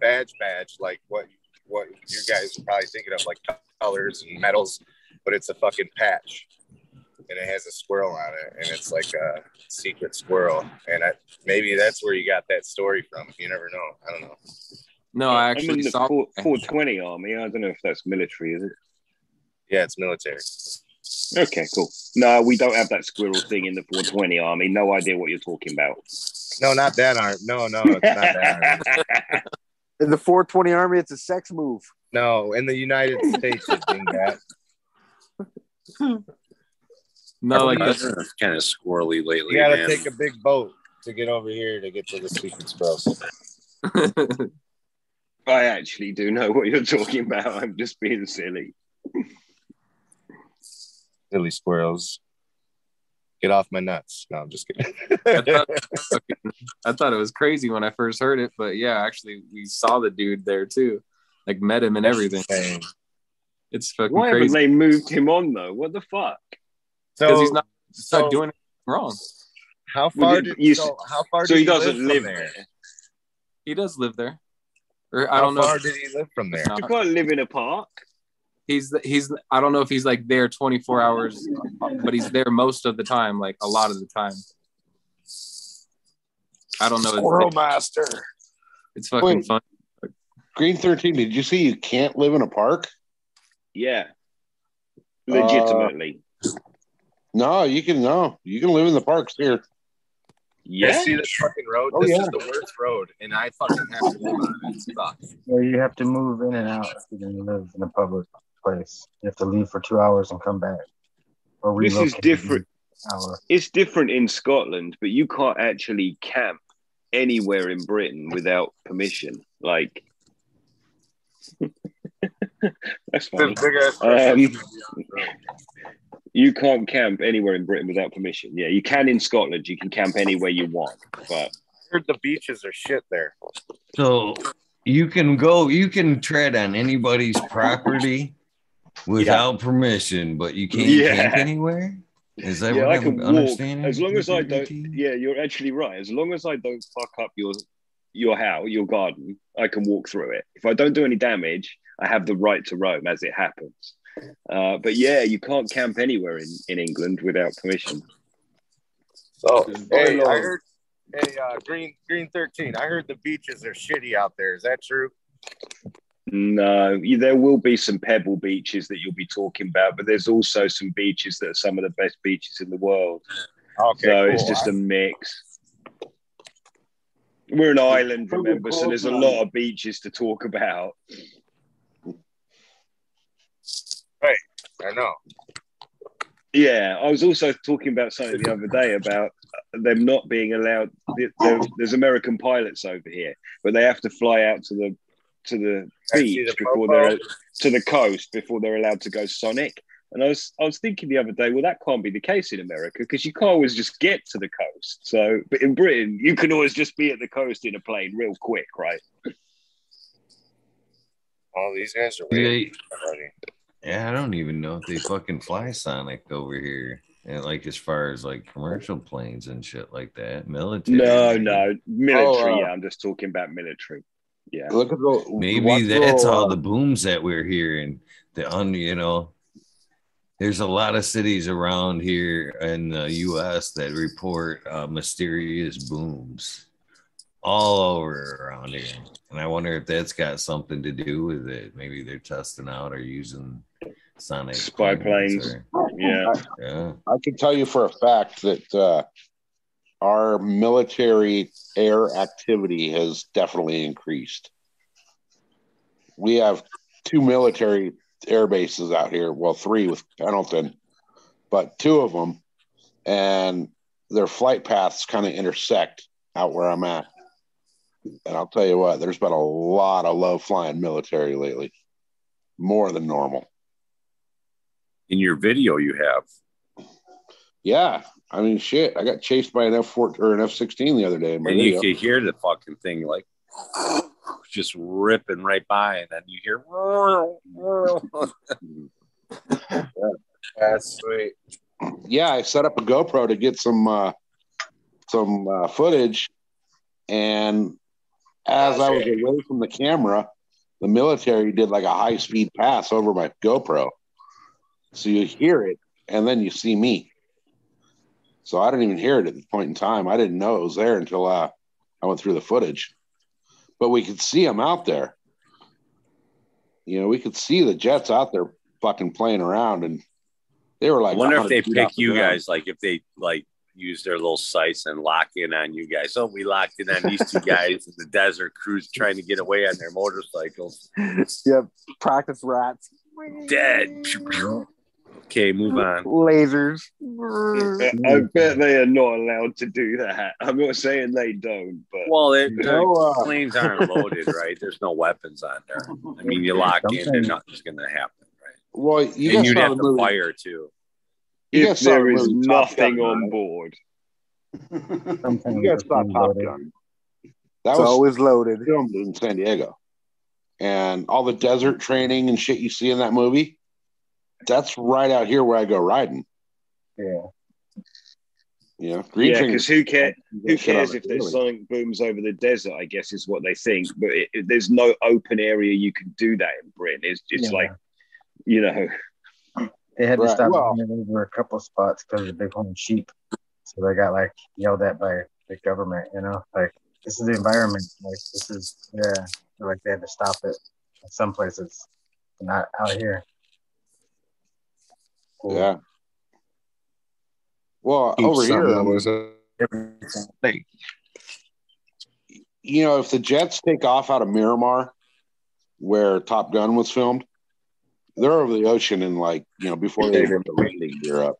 badge badge like what what you guys are probably thinking of like colors and medals but it's a fucking patch and it has a squirrel on it, and it's like a secret squirrel. And I, maybe that's where you got that story from. You never know. I don't know. No, I I'm actually in the saw. 4, 420 army. I don't know if that's military, is it? Yeah, it's military. Okay, cool. No, we don't have that squirrel thing in the 420 army. No idea what you're talking about. No, not that arm. No, no, it's not that arm. In the 420 Army, it's a sex move. No, in the United States, it's being that. No, like that's that's kind of squirrely lately. You gotta man. take a big boat to get over here to get to the Secret Express. I actually do know what you're talking about. I'm just being silly. Silly squirrels. Get off my nuts. No, I'm just kidding. I thought, I thought it was crazy when I first heard it, but yeah, actually, we saw the dude there too, like met him and everything. It's fucking Why haven't crazy they moved him on though? What the fuck? because he's not, he's not so- doing it wrong. How far you- did you- so how far so did he doesn't live, live there? there. He does live there, or I How don't know. How far did he live from there? Not- You can't live in a park. he's he's I don't know if he's like there 24 hours, but he's there most of the time, like a lot of the time. I don't know. Squirrel It's, master. it's fucking Wait. fun. Green 13, did you see you can't live in a park? Yeah. Uh, Legitimately. No, you can no. You can live in the parks here. You see this fucking road? Oh, this yeah. is the worst road, and I fucking have to live on it. It sucks. Yeah, you have to move in and out if you're going to live in a public place. You have to leave for two hours and come back. Or This is different. an Hour. It's different in Scotland, but you can't actually camp anywhere in Britain without permission. Like, that's funny. Um, you can't camp anywhere in Britain without permission. Yeah, you can in Scotland. You can camp anywhere you want, but I heard the beaches are shit there. So you can go, you can tread on anybody's property without permission, but you can't Yeah. camp anywhere. Is that yeah, what I I'm can walk as long as I don't. Yeah, you're actually right. As long as I don't fuck up your your house, your garden, I can walk through it. If I don't do any damage, I have the right to roam as it happens. Uh, but yeah, you can't camp anywhere in, in England without permission. So hey, bylaws. I heard hey uh, Green Green Thirteen. I heard the beaches are shitty out there. Is that true? No, there will be some pebble beaches that you'll be talking about, but there's also some beaches that are some of the best beaches in the world. Okay, so it's just a mix. We're an island, remember, so there's a lot of beaches to talk about. Right, I know. Yeah, I was also talking about something the other day about them not being allowed. There's American pilots over here, but they have to fly out to the to the beach the before popo. they're to the coast before they're allowed to go sonic. And I was I was thinking the other day, well, that can't be the case in America because you can't always just get to the coast. So, but in Britain, you can always just be at the coast in a plane real quick, right? All these guys are Yeah. weird. already. Yeah, I don't even know if they fucking fly Sonic over here. And like as far as like commercial planes and shit like that, military. No, no, military. Oh, uh, yeah, I'm just talking about military. Yeah. Look at the Maybe that's little, all uh, the booms that we're hearing. The un, you know, there's a lot of cities around here in the U.S. that report uh, mysterious booms all over around here, and I wonder if that's got something to do with it. Maybe they're testing out or using sonic Spy planes. or- Yeah. yeah. I can tell you for a fact that uh, our military air activity has definitely increased. We have two military air bases out here. Well, three with Pendleton, but two of them, and their flight paths kind of intersect out where I'm at. And I'll tell you what, there's been a lot of low flying military lately, more than normal. In your video, you have. Yeah, I mean, shit. I got chased by an F four or an F sixteen the other day. In my and you video. can hear the fucking thing like just ripping right by, and then you hear. That's sweet. yeah, I set up a GoPro to get some uh, some uh, footage, and as I was away from the camera, the military did like a high speed pass over my GoPro, so you hear it, and then you see me. So I didn't even hear it at the point in time. I didn't know it was there until uh, I went through the footage, but we could see them out there. You know, we could see the jets out there fucking playing around, and they were I like. wonder if they pick off the you guys, like if they like use their little sights and lock in on you guys. So we locked in on these two guys in the desert cruise trying to get away on their motorcycles. yep. Practice rats. Dead. Okay, move on. Lasers. I bet they are not allowed to do that. I'm not saying they don't, but Well, it, No, uh, planes aren't loaded, right? There's no weapons on there. I mean, you lock in, and nothing's going to happen, right? Well, you and you'd have to movie. fire too. You if guys saw there the is movie Top nothing on right? board, You guys saw Top Gun. That It's was always loaded. filmed in San Diego, and all the desert training and shit you see in that movie. That's right out here where I go riding. Yeah. You know, green yeah, because who cares? Who cares the if there's daily. something booms over the desert? I guess is what they think. But it, it- there's no open area you can do that in Britain. It's it's Yeah. like, you know, They had to stop well- over a couple spots because of bighorn sheep. So they got like yelled at by the government, you know, like this is the environment. Like this is yeah. Like they had to stop it in some places, not out here. Yeah. Well, Keep over here, something I was, Like, you know, if the jets take off out of Miramar, where Top Gun was filmed, they're over the ocean and like you know before they hit the landing gear up.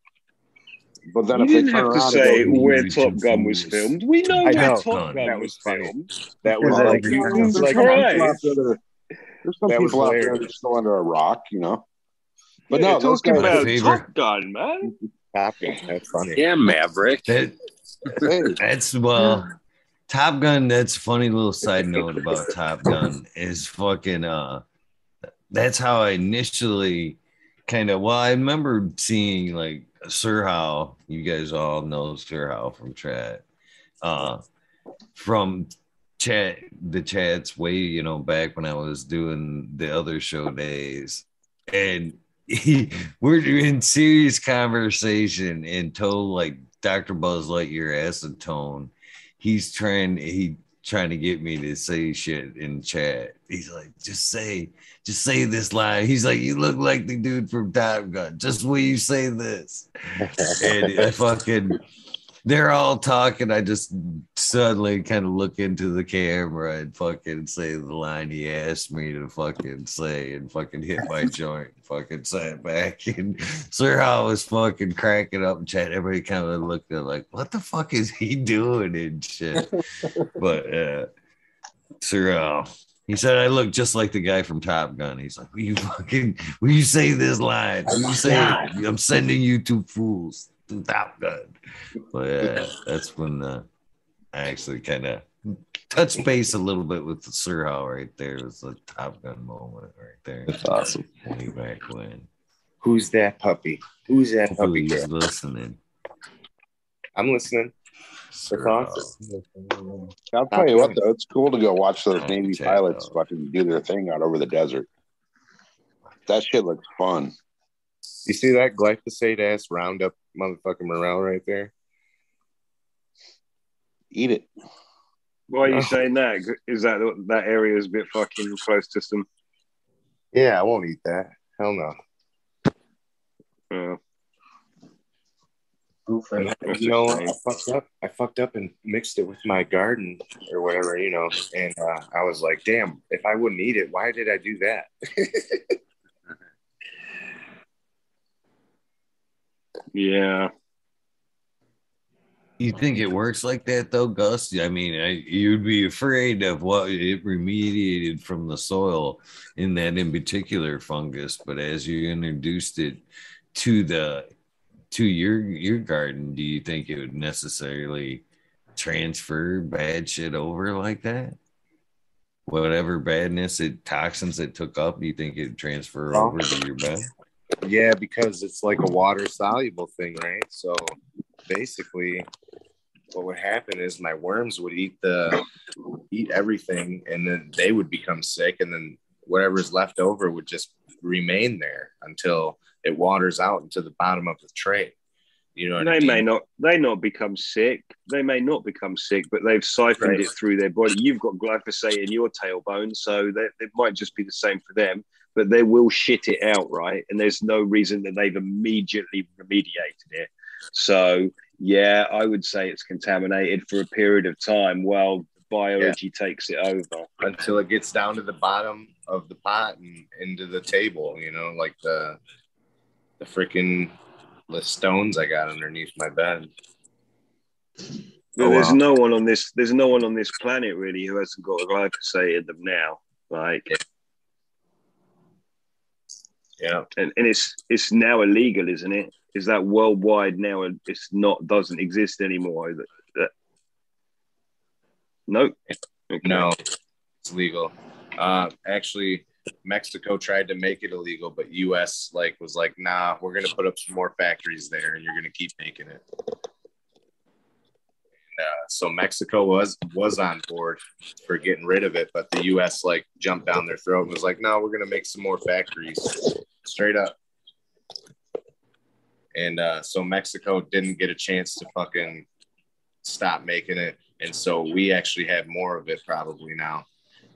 But then you if they didn't turn have to around, say go, where Top Gun was filmed. We know I where know. Top Gun That was was funny. filmed. That was Like, like, Jesus there's some people out there that there's some That people out there hilarious. that are still under a rock, you know. But Yeah, no, those talking about Top Gun, man. Top Gun. That's funny. Yeah, Maverick. That, that's well, Top Gun. That's funny little side note about Top Gun is fucking. Uh, that's how I initially kind of. Well, I remember seeing like Sir How. You guys all know Sir How from chat. Uh, from chat the chats way you know back when I was doing the other show days, and he, we're in serious conversation and told like Dr. Buzz Lightyear acid tone. He's trying he trying to get me to say shit in chat. He's like, just say, just say this line. He's like, you look like the dude from Top Gun. Just will you say this? and I fucking they're all talking. I just suddenly kind of look into the camera and fucking say the line he asked me to fucking say and fucking hit my joint, fucking sat back. And Sir Hal was fucking cracking up and chat. Everybody kind of looked at like, what the fuck is he doing and shit. but uh Sir Hal. He said I look just like the guy from Top Gun. He's like, Will you fucking will you say this line? Will you say? I'm sending you two fools to Top Gun. But yeah, that's when uh, I actually kind of touched base a little bit with the Sir Hal right there. It was a Top Gun moment right there. That's awesome. Way back when. Who's that puppy? Who's that puppy? Who's girl? listening? I'm listening. That's awesome. I'll tell you what, though, it's cool to go watch those Navy pilots fucking do their thing out over the desert. That shit looks fun. You see that glyphosate ass Roundup motherfucking morale right there? Eat it. Why are you No. saying that? Is that that area is a bit fucking close to some? Yeah, I won't eat that. Hell no. Uh, And, you know, I fucked up. I fucked up and mixed it with my garden or whatever, you know. And uh, I was like, "Damn! If I wouldn't eat it, why did I do that?" yeah. You oh, think it works like that though, Gus? I mean, I, you'd be afraid of what it remediated from the soil in that in particular fungus, but as you introduced it to the to your your garden, do you think it would necessarily transfer bad shit over like that? Whatever badness it toxins it took up, do you think it'd transfer Well, over to your bed? Yeah, because it's like a water soluble thing, right? So basically, what would happen is my worms would eat the eat everything, and then they would become sick, and then whatever's left over would just remain there until it waters out into the bottom of the tray. You know I They mean? may not. They not become sick. They may not become sick, but they've siphoned Right. it through their body. You've got glyphosate in your tailbone, so that it might just be the same for them. But they will shit it out, right? And there's no reason that they've immediately remediated it. So yeah, I would say it's contaminated for a period of time while biology takes it over. until it gets down to the bottom of the pot and into the table. You know, like the the freaking the stones I got underneath my bed. But Oh, there's wow. no one on this. There's no one on this planet really who hasn't got glyphosate in them now. Like, yeah, and, and it's it's now illegal, isn't it? Is that worldwide now? It's not doesn't exist anymore. That, that no, No, it's legal. Uh, actually, Mexico tried to make it illegal, but U.S. like was like, nah, we're gonna put up some more factories there, and you're gonna keep making it. Uh, so Mexico was was on board for getting rid of it, but the U.S. like jumped down their throat and was like, no, we're gonna make some more factories, straight up. And uh, so Mexico didn't get a chance to fucking stop making it, and so we actually have more of it probably now.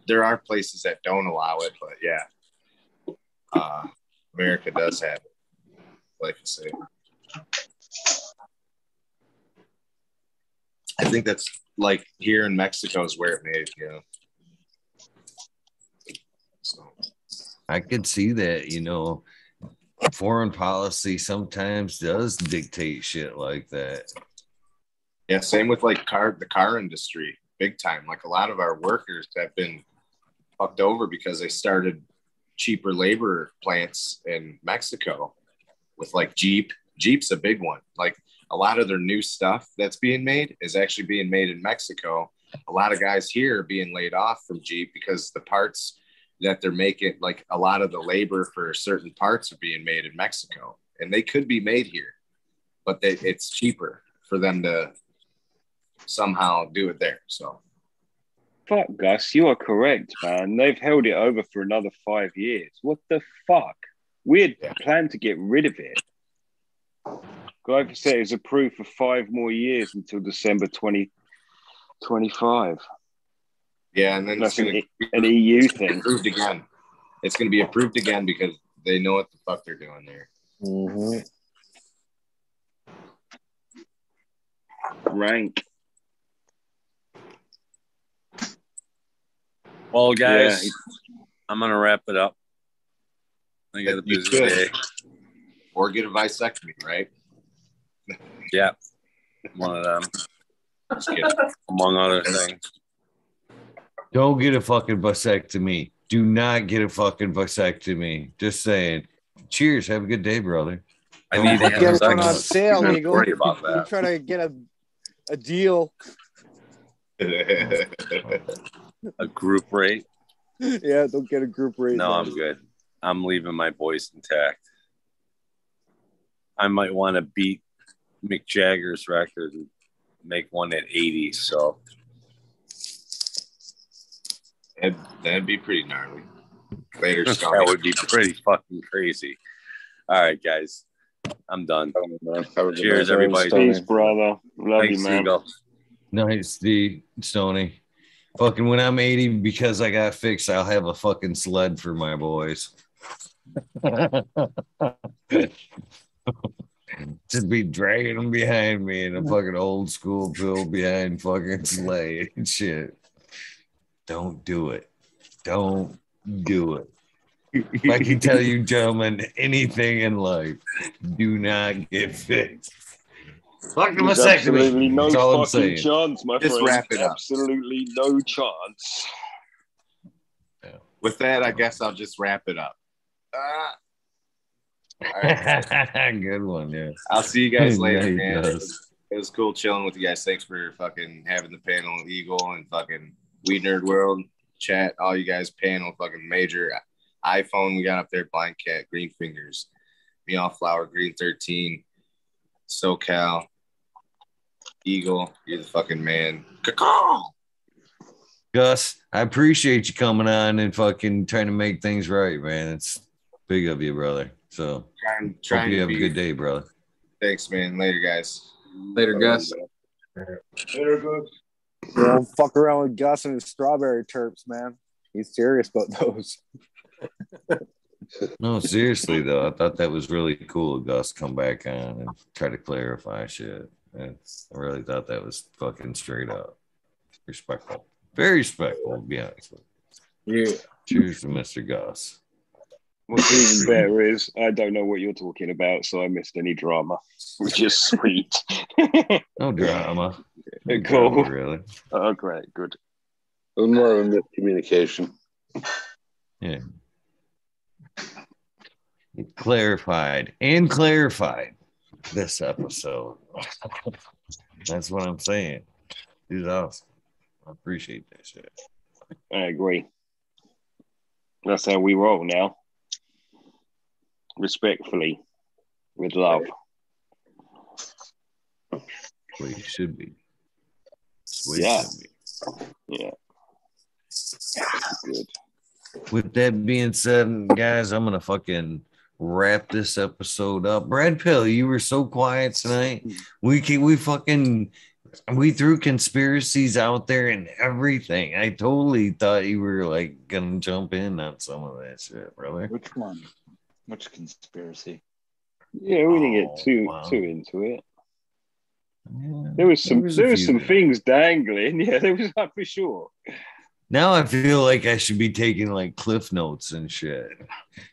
There are places that don't allow it, but yeah, uh, America does have it. Like I say, I think that's like here in Mexico is where it made, you know. I could see that, you know, foreign policy sometimes does dictate shit like that. yeah, same with like car the car industry, big time. Like a lot of our workers have been fucked over because they started cheaper labor plants in Mexico with like Jeep. Jeep's a big one. Like a lot of their new stuff that's being made is actually being made in Mexico. A lot of guys here are being laid off from Jeep because the parts that they're making, like a lot of the labor for certain parts are being made in Mexico and they could be made here, but they, it's cheaper for them to somehow do it there. So fuck, Gus, you are correct, man. They've held it over for another five years. What the fuck? We had planned to get rid of it. Glyphosate is approved for five more years until December 2025. Yeah, and then That's it's going an, an EU to be thing. approved again. It's going to be approved again because they know what the fuck they're doing there. Mm-hmm. Rank. Well, guys, Yeah. I'm gonna wrap it up. I got a You busy could. day. Or get a vasectomy, right? Yeah, one of them, among other things. Don't get a fucking vasectomy. Do not get a fucking vasectomy. Just saying. Cheers. Have a good day, brother. I need to Get sex. one on sale, Don't Eagle. worry about You that. try to get a a deal. A group rate? yeah, don't get a group rate. No, man. I'm good. I'm leaving my voice intact. I might want to beat Mick Jagger's record and make one at 80. So That'd, that'd be pretty gnarly. Later, that would be pretty fucking crazy. All right, guys. I'm done. Cheers, everybody. Thanks, brother. Love Thanks, you, man. Eagle. Nice, the Stony. Fucking when I'm 80, because I got fixed, I'll have a fucking sled for my boys. Just be dragging them behind me in a fucking old school pill behind fucking sleigh and shit. Don't do it. Don't do it. If I can tell you, gentlemen, anything in life, do not get fixed. Fuck the There's vasectomy. absolutely no That's all I'm fucking saying. chance, my Just friend. wrap it up. Absolutely no chance. With that, I guess I'll just wrap it up. All right. Good one, yeah. I'll see you guys later, he man. It was, it was cool chilling with you guys. Thanks for fucking having the panel, Eagle, and fucking Weed Nerd World chat. All you guys panel, fucking major iPhone. We got up there, Blind Cat, Green Fingers, me Meow Flower, Green 13, SoCal, Eagle. You're the fucking man. Caw-caw! Gus, I appreciate you coming on and fucking trying to make things right, man. It's big of you, brother. So Trying, hope trying you to have a good day, brother. Thanks, man. Later, guys. Later, Gus. Later, good. Don't fuck around with Gus and his strawberry terps, man. He's serious about those. No, seriously though, I thought that was really cool. Gus come back on and try to clarify shit. That's, I really thought that was fucking straight up respectful. Very respectful, to be honest with you. Yeah. Cheers to Mr. Gus. What's even better is I don't know what you're talking about, so I missed any drama, which is sweet. No drama. No cool. drama, really. Oh, great, good. More of a miscommunication. Yeah. It clarified and clarified this episode. That's what I'm saying. He's awesome. I appreciate that shit. I agree. That's how we roll now. Respectfully, with love. Well, you should be. Well, you Yeah. Yeah. Good. With that being said, guys, I'm gonna fucking wrap this episode up. Red Pill, you were so quiet tonight. We can, we fucking we threw conspiracies out there and everything. I totally thought you were like gonna jump in on some of that shit, brother. Which one? Which conspiracy? Yeah, we didn't Oh, get too wow. too into it. There was some was there was some things dangling. Yeah, there was that for sure. Now I feel like I should be taking like cliff notes and shit.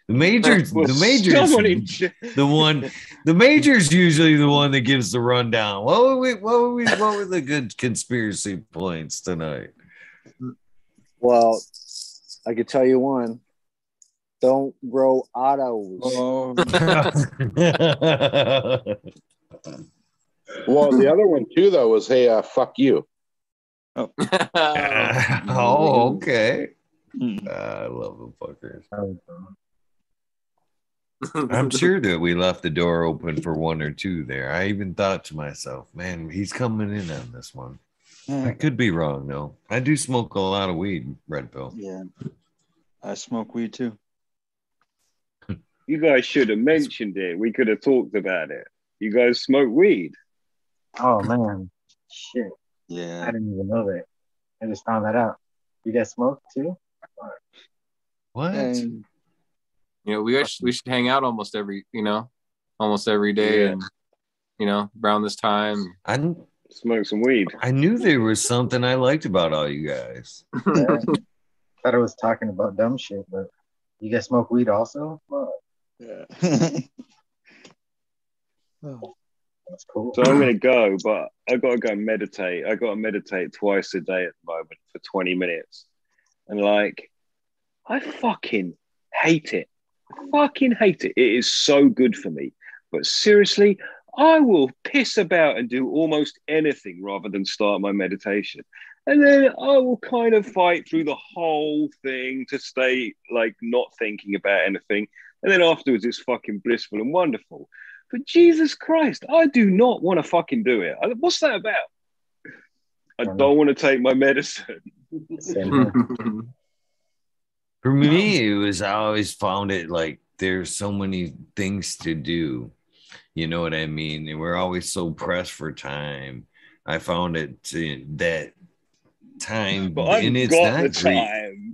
The majors, Well, the majors, someone in- the one, the major's usually the one that gives the rundown. What were we? What were we? What were the good conspiracy points tonight? Well, I could tell you one. Don't grow autos. Oh, Well, the other one too, though, was hey, uh, fuck you. oh, okay. Hmm. Uh, I love the fuckers. I'm sure that we left the door open for one or two there. I even thought to myself, man, he's coming in on this one. I could be wrong though. I do smoke a lot of weed, Red Pill. yeah. I smoke weed too. You guys should have mentioned it. We could have talked about it. You guys smoke weed. Oh man, shit! Yeah. I didn't even know that. I just found that out. You guys smoke too? What? And You know, we guys, we should hang out almost every, you know, almost every day, Yeah. and you know, around this time. I kn- Smoke some weed. I knew there was something I liked about all you guys. Yeah. Thought I was talking about dumb shit, but you guys smoke weed also? Well, yeah. oh, that's cool. So I'm gonna go, but I gotta go meditate. I gotta meditate twice a day at the moment for 20 minutes. And like, I fucking hate it. Fucking hate it. It is so good for me. But seriously, I will piss about and do almost anything rather than start my meditation. And then I will kind of fight through the whole thing to stay like not thinking about anything. And then afterwards, it's fucking blissful and wonderful. But Jesus Christ, I do not want to fucking do it. I- What's that about? I don't want to take my medicine. For me, it was I always found it like there's so many things to do. You know what I mean? And we're always so pressed for time. I found it to, that time, But I've and it's got not the time.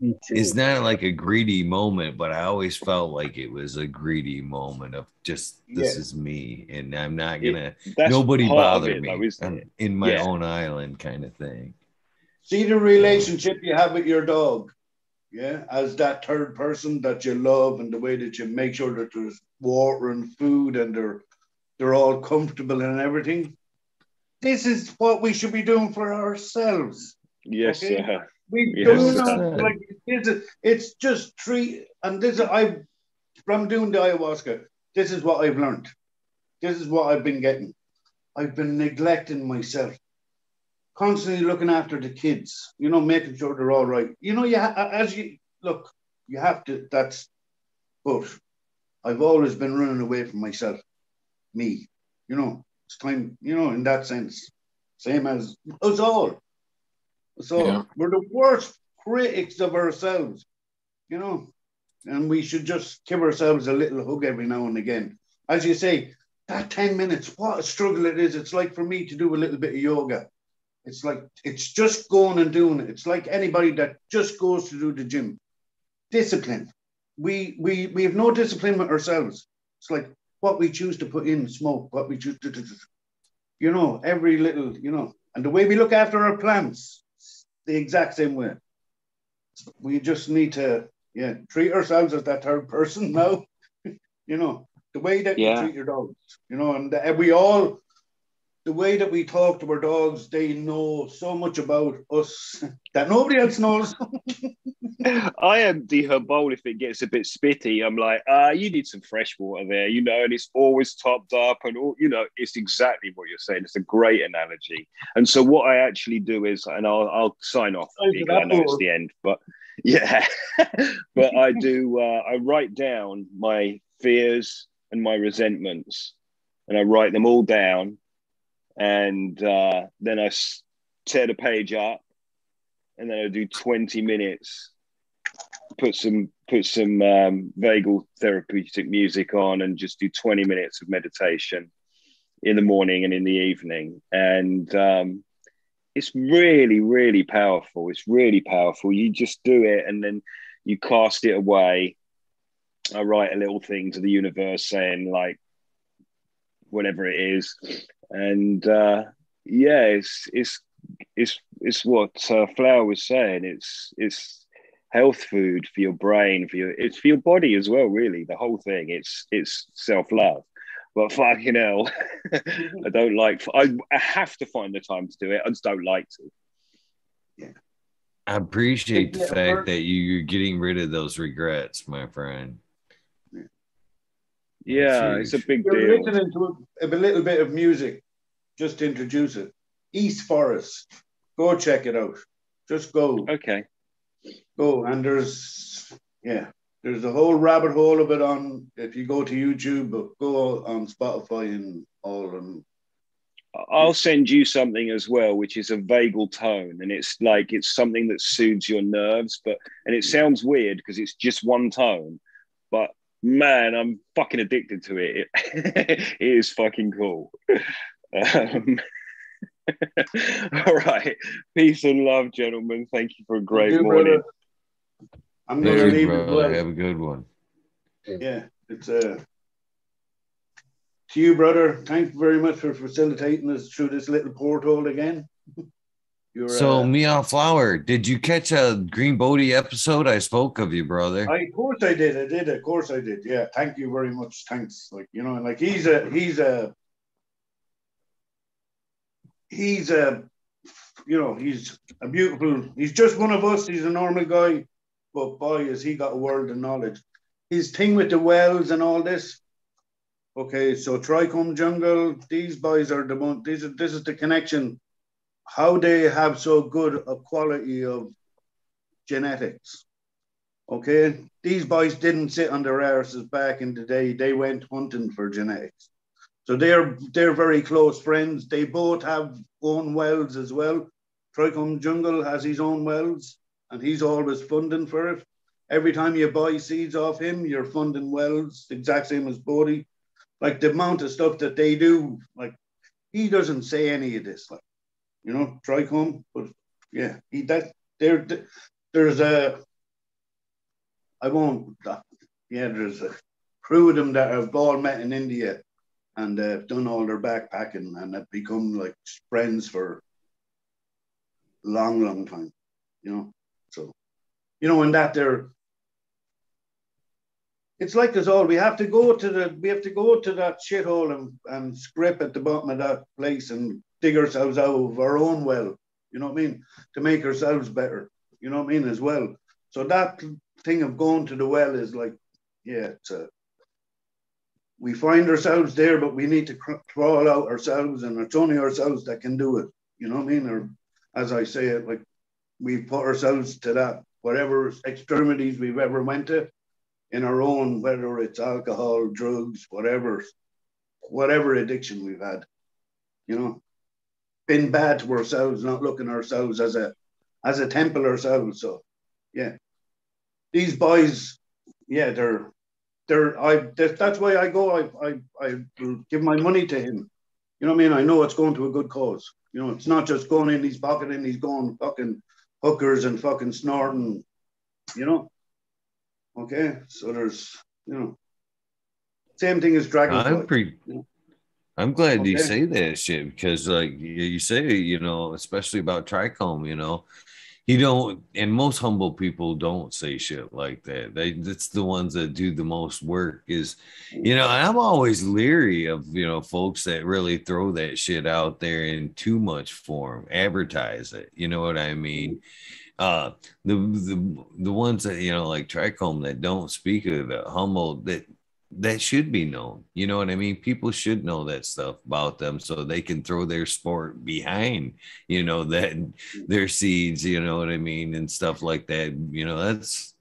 Me. It's not like a greedy moment, but I always felt like it was a greedy moment of just this Yeah. is me, and I'm not gonna that's nobody part of bother it, me. though, I'm in my Yeah. own island, kind of thing. See the relationship you have with your dog, yeah, as that third person that you love, and the way that you make sure that there's water and food, and they're they're all comfortable and everything. This is what we should be doing for ourselves. Yes, Okay. sir. We Yes, do sir. not like it's, it's just treat and this is I from doing the ayahuasca. This is what I've learned. This is what I've been getting. I've been neglecting myself, constantly looking after the kids. You know, making sure they're all right. You know, you ha- as you look, you have to. That's, but I've always been running away from myself, me. You know, it's time. You know, in that sense, same as us all. So Yeah. we're the worst critics of ourselves, you know, and we should just give ourselves a little hug every now and again. As you say, that 10 minutes, what a struggle it is. It's like for me to do a little bit of yoga. It's like, it's just going and doing it. It's like anybody that just goes to do the gym. Discipline. We, we, we have no discipline with ourselves. It's like what we choose to put in smoke, what we choose to, you know, every little, you know, and the way we look after our plants, the exact same way. We just need to, yeah, treat ourselves as that third person now. you know, the way that Yeah. you treat your dogs, you know, and, and we all, the way that we talk to our dogs, they know so much about us that nobody else knows. I empty her bowl if it gets a bit spitty. I'm like, uh, you need some fresh water there, you know, and it's always topped up and all, you know, it's exactly what you're saying. It's a great analogy. And so what I actually do is, and I'll, I'll sign off because I know it's the end, but yeah, but I do, uh, I write down my fears and my resentments and I write them all down. And uh, then I tear the page up and then I do 20 minutes put some put some um, vagal therapeutic music on and just do 20 minutes of meditation in the morning and in the evening. And um, it's really really powerful. It's really powerful. You just do it and then you cast it away. I write a little thing to the universe saying like whatever it is and uh, yeah it's it's it's it's what uh, flower was saying it's it's health food for your brain for your it's for your body as well really the whole thing it's it's self-love but fucking hell i don't like I, I have to find the time to do it i just don't like to Yeah. I appreciate the fact that you're getting rid of those regrets, my friend. Yeah it's a big You're deal listening to a, a little bit of music just to introduce it. East Forest. Go check it out. Just go. Okay. Go. And there's, yeah, there's a whole rabbit hole of it on, if you go to YouTube, but go on Spotify and all. And I'll send you something as well, which is a vagal tone, and it's like it's something that soothes your nerves. But and it sounds weird because it's just one tone, but man, I'm fucking addicted to it. It, it is fucking cool. Um, all right, peace and love, gentlemen. Thank you for a great you, morning. brother. I'm going to leave brother. it. Have a good one. Yeah, it's uh, to you, brother. Thank you very much for facilitating us through this little porthole again. You're, So, uh, Meow Flower, did you catch a Green Bodhi episode? I spoke of you, brother. I, of course I did. I did. Of course I did. Yeah. Thank you very much. Thanks. Like you know, and like he's a he's a he's a you know he's a beautiful. He's just one of us. He's a normal guy, but boy, has he got a world of knowledge. His thing with the wells and all this. Okay, so Trichome Jungle. These boys are the one. These are, this is the connection. How they have so good a quality of genetics. Okay, these boys didn't sit on their asses back in the day. They went hunting for genetics. So they're they're very close friends. They both have own wells as well. Trichome Jungle has his own wells, and he's always funding for it. Every time you buy seeds off him, you're funding wells, exact same as Bodhi. Like the amount of stuff that they do, like he doesn't say any of this, like you know, Trichome, but yeah, he that there there's a I won't. Yeah, there's a crew of them that have all met in India and uh, done all their backpacking and have become like friends for long, long time. You know, so you know, in that they're. It's like us all. We have to go to the. We have to go to that shithole and and scrape at the bottom of that place and dig ourselves out of our own well. You know what I mean? To make ourselves better. You know what I mean as well. So that thing of going to the well is like, yeah, it's a, we find ourselves there, but we need to cr- crawl out ourselves, and it's only ourselves that can do it. You know what I mean? Or as I say it, like we put ourselves to that whatever extremities we've ever went to in our own, whether it's alcohol, drugs, whatever, whatever addiction we've had. You know, been bad to ourselves, not looking ourselves as a as a temple ourselves. So, yeah, these boys, yeah, they're they're I that- that's why I go. I I I give my money to him. You know what I mean? I know it's going to a good cause. You know, it's not just going in his pocket and he's going fucking hookers and fucking snorting. You know. Okay, so there's you know, same thing as I, Dragonfly. appre- I'm glad you say that shit because, like you say, you know, especially about Trichome, you know, you don't, and most humble people don't say shit like that. They, it's the ones that do the most work. Is, you know, I'm always leery of, you know, folks that really throw that shit out there in too much form, advertise it. You know what I mean? Uh, the the the ones that you know, like Trichome, that don't speak of it, humble that that should be known. You know what I mean? People should know that stuff about them so they can throw their sport behind, you know, that mm. their seeds, you know what I mean, and stuff like that. You know, that's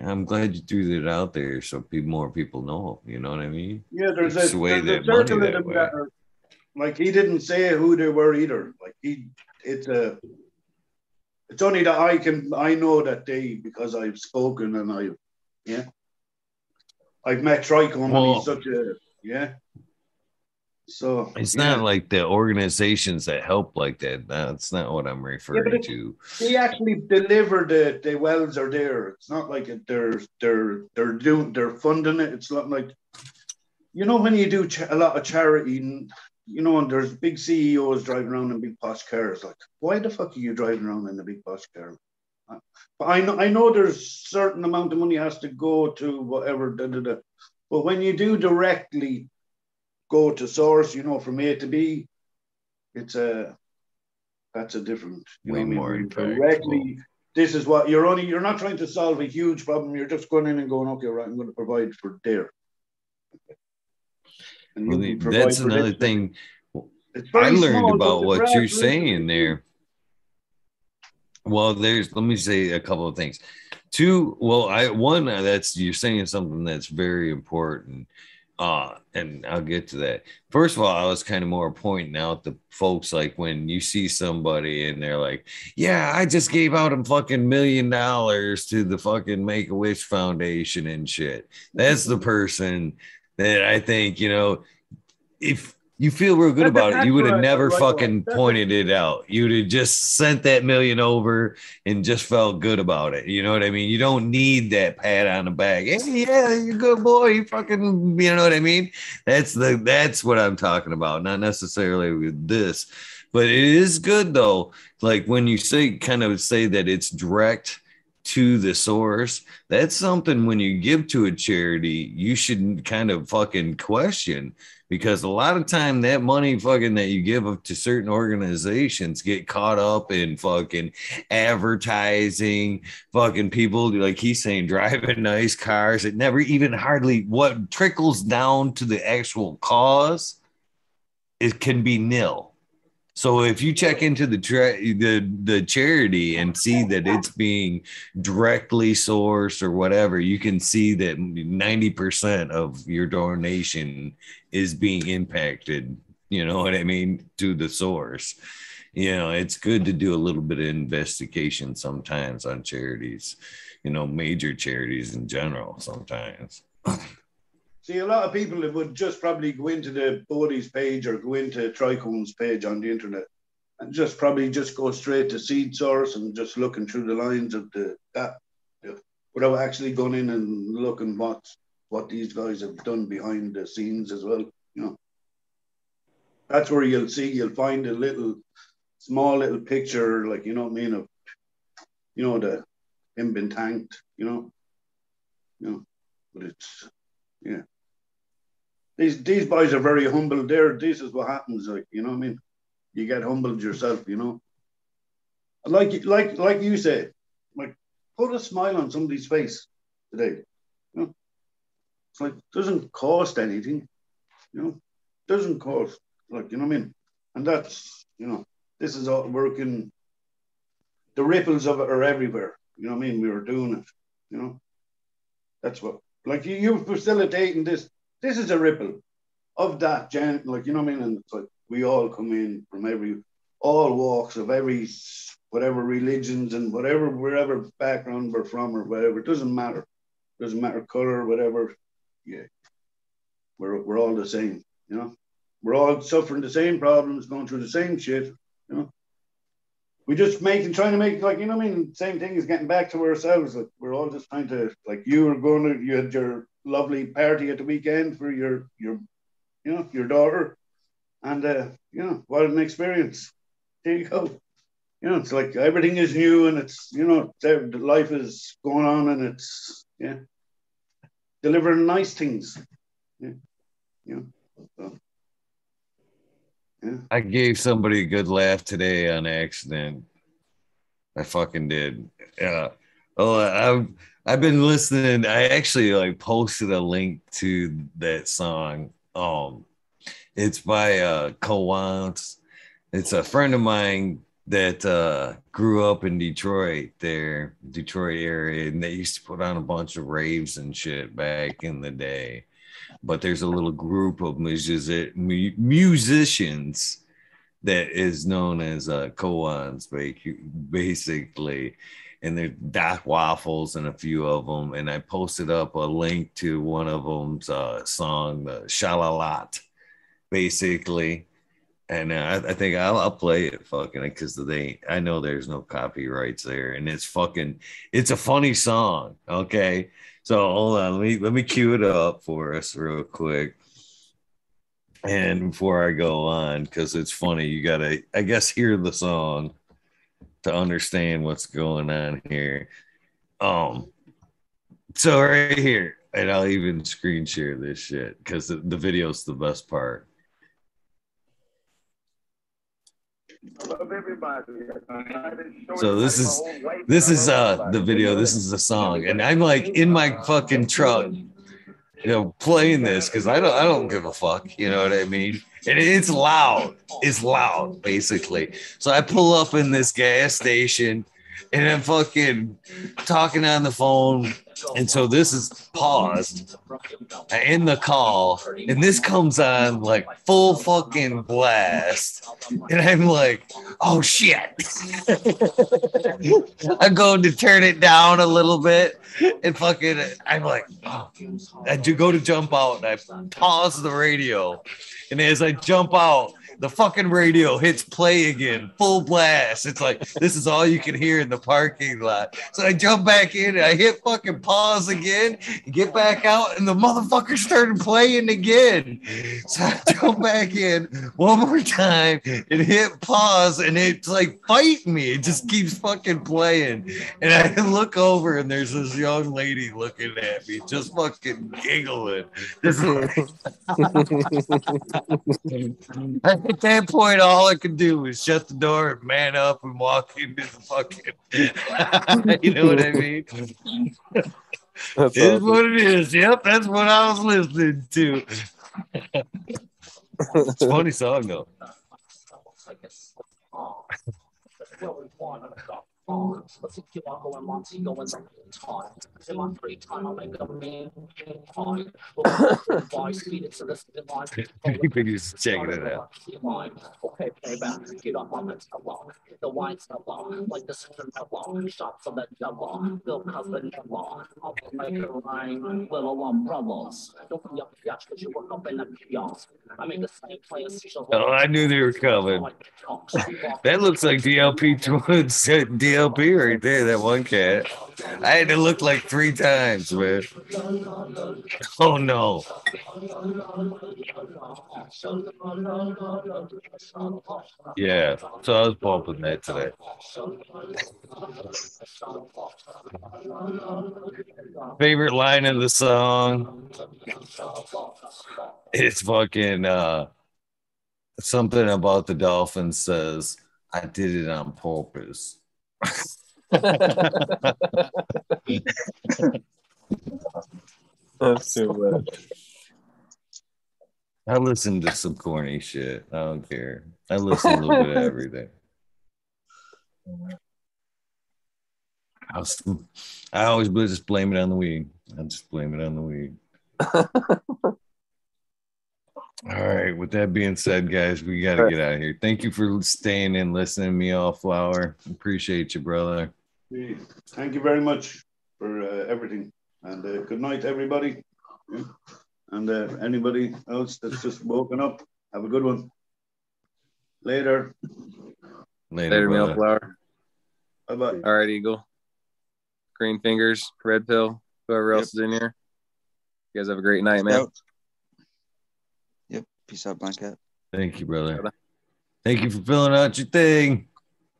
I'm glad you threw that out there so people more people know, you know what I mean? Yeah, there's a, Sway there's a circle that way. that are like he didn't say who they were either. Like he, it's a, it's only that I can I know that they because I've spoken and I've yeah, I've met Trichome and Well- he's such a yeah. So It's yeah. not like the organizations that help like that. That's not what I'm referring it- to. they actually deliver the the wells are there. It's not like it, they're they're they're doing they're funding it. It's not like you know when you do cha- a lot of charity, and, you know, and there's big CEOs driving around in big posh cars. Like, why the fuck are you driving around in a big posh car? But I know I know there's certain amount of money has to go to whatever. Da, da, da. But when you do directly go to source, you know, from A to B, it's a that's a different you Way know I mean? more When directly this is what you're only you're not trying to solve a huge problem you're just going in and going okay right i'm going to provide for there provide that's another thing I learned small, about what you're saying there. Well, there's let me say a couple of things. Two, well, I one uh, that's you're saying something that's very important. Uh, and I'll get to that. First of all, I was kind of more pointing out the folks like when you see somebody and they're like, Yeah, I just gave out a fucking million dollars to the fucking Make a Wish Foundation and shit. That's the person that I think, you know, if you feel real good about it, you would have never fucking. Pointed it out. You'd have just sent that million over and just felt good about it. You know what I mean? You don't need that pat on the back. Hey, yeah, you're a good boy. You fucking, you know what I mean? That's the that's what I'm talking about. Not necessarily with this, but it is good though. Like when you say kind of say that it's direct to the source, that's something when you give to a charity, you should kind of fucking question because a lot of time that money fucking that you give up to certain organizations get caught up in fucking advertising, fucking people like he's saying driving nice cars. It never even hardly what trickles down to the actual cause. It can be nil. So if you check into the tra- the the charity and see that it's being directly sourced or whatever, you can see that ninety percent of your donation is being impacted. You know what I mean to the source. You know, it's good to do a little bit of investigation sometimes on charities. You know, major charities in general. Sometimes. See, a lot of people would just probably go into the Bodhi's page or go into Trichome's page on the internet and just probably just go straight to seed source and just looking through the lines of the that without actually going in and looking what what these guys have done behind the scenes as well. You know, that's where you'll see you'll find a little small little picture, like you know what I mean, of you know the him been tanked, you know, you know, but it's yeah these these boys are very humble. There, this is what happens. Like you know, what I mean, you get humbled yourself. You know, like like like you said, like put a smile on somebody's face today. You know, it's like doesn't cost anything. You know, doesn't cost. Like you know what I mean, and that's you know, this is all working. The ripples of it are everywhere. You know what I mean? We were doing it. You know, that's what like you you facilitating this. This is a ripple of that gen like you know what I mean? And it's like we all come in from every all walks of every whatever religions and whatever wherever background we're from or whatever it doesn't matter. It doesn't matter color whatever. Yeah. We're, we're all the same you know? We're all suffering the same problems going through the same shit you know we just making trying to make like you know I mean same thing as getting back to ourselves like we're all just trying to like you were going to you had your lovely party at the weekend for your your you know your daughter And uh, you know, what an experience. There you go. You know, it's like everything is new and it's you know, there- life is going on and it's yeah, delivering nice things. Yeah, you know. So, I gave somebody a good laugh today on accident. I fucking did. Yeah. Oh, I've I've been listening. I actually like posted a link to that song. Um, it's by uh. It's a friend of mine that uh grew up in Detroit there, Detroit area, and they used to put on a bunch of raves and shit back in the day. But there's a little group of music, musicians that is known as uh koans basically. And there's doc waffles and a few of them and i posted up a link to one of them's uh song the shalalat basically. And uh, I, I think I'll, I'll play it fucking because they i know there's no copyrights there and it's fucking it's a funny song okay so hold on let me let me cue it up for us real quick and before I go on, because it's funny, you gotta, I guess, hear the song to understand what's going on here. Um, so right here, and I'll even screen share this shit because the, the video's the best part. So this is this is uh the video. This is the song, and I'm like in my fucking truck, you know, playing this because I don't I don't give a fuck. You know what I mean? And it's loud. It's loud, basically. So I pull up in this gas station, and I'm fucking talking on the phone. And so this is paused in the call, and this comes on like full fucking blast. And I'm like, oh shit. I'm going to turn it down a little bit. And fucking, I'm like, oh. I do go to jump out and I pause the radio. And as I jump out, the fucking radio hits play again, full blast. It's like this is all you can hear in the parking lot. So I jump back in and I hit fucking pause again, get back out, and the motherfucker started playing again. So I jump back in one more time and hit pause, and it's like fight me. It just keeps fucking playing. And I look over and there's this young lady looking at me, just fucking giggling. Just At that point, all I could do was shut the door and man up and walk into the fucking. you know what I mean? That's It is awesome. what it is. Yep, that's what I was listening to. it's a funny song though. Everybody's checking it out. Okay, playback, get up on the level. The wine's like the center level. Shots of the devil, Bill Cosby level. I'll make it rain, little umbrellas. Don't be up to cause you work up in the kiosk. I make the same players. Oh, I knew they were coming. That looks like DLP twins, DLP right there. That one cat. I had to look like three times, man. Oh no. Yeah, so I was bumping that today. Favorite line of the song? It's fucking uh something about the Dolphins says, I did it on purpose. That's too much. I listen to some corny shit. I don't care. I listen a little bit of everything. I, was, I always just blame it on the weed. I just blame it on the weed. All right. With that being said, guys, we got to get out of here. Thank you for staying and listening to me, all flower. Appreciate you, brother. Thank you very much for uh, everything. And uh, good night, everybody. And uh, anybody else that's just woken up, have a good one. Later. Later, Meow Flower. Bye bye. All right, Eagle. Green fingers, red pill, whoever else is in here. You guys have a great night, man. Yep. Peace out, Blanket. Thank you, brother. Thank you for filling out your thing.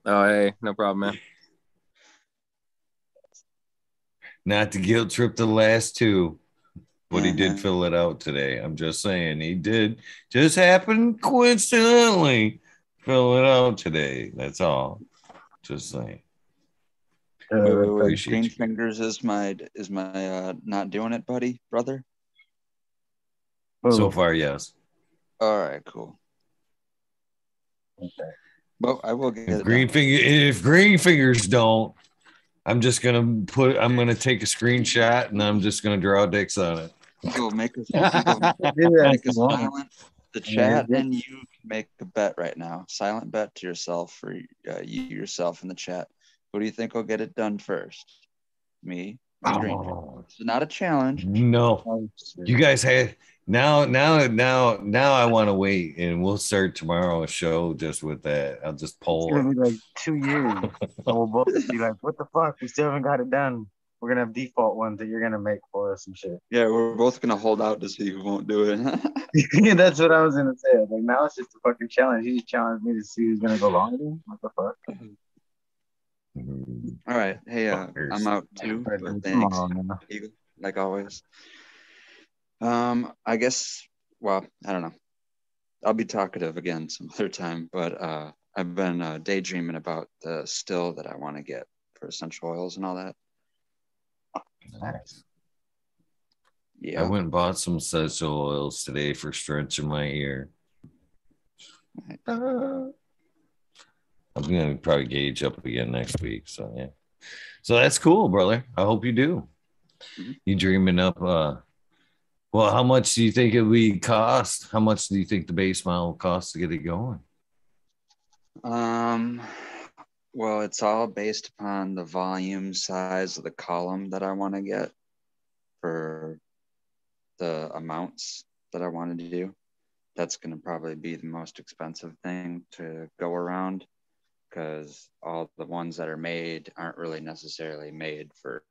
Oh, hey, no problem, man. Not to guilt trip the last two, but he did fill it out today. I'm just saying he did. Just happened coincidentally fill it out today. That's all. Just saying. Wait, wait, wait. Green you. fingers is my is my uh not doing it, buddy, brother. So far, yes. All right, cool. Okay. Well, I will get If it. green done. finger, if green fingers don't, I'm just gonna put. I'm gonna take a screenshot and I'm just gonna draw dicks on it. Go make us make if a you silent. The chat yeah. and you make a bet right now. Silent bet to yourself for uh, you yourself in the chat. Who do you think will get it done first? Me. Oh, It's not a challenge. no, you guys had now, now, now, now. I want to wait, and we'll start tomorrow a show just with that. I'll just It's poll gonna be like two years. and we'll both be like, "What the fuck? We still haven't got it done." We're gonna have default ones that you're gonna make for us and shit. Yeah, we're both gonna hold out to see who won't do it. yeah, that's what I was gonna say. Like now it's just a fucking challenge. he just challenged me to see who's gonna go longer. What the fuck? All right. Hey, uh, I'm out too. But thanks. tomorrow. Eagle, like always. Um, I guess. Well, I don't know. I'll be talkative again some other time, but uh, I've been uh, daydreaming about the still that I want to get for essential oils and all that. Nice. Yeah. I went and bought some essential oils today for stretching my ear. Uh, I'm gonna probably gauge up again next week. So yeah. So that's cool, brother. I hope you do. You dreaming up uh well, how much do you think it would cost? How much do you think the base model will cost to get it going? Um, well, it's all based upon the volume size of the column that I want to get for the amounts that I wanted to do. That's going to probably be the most expensive thing to go around because all the ones that are made aren't really necessarily made for,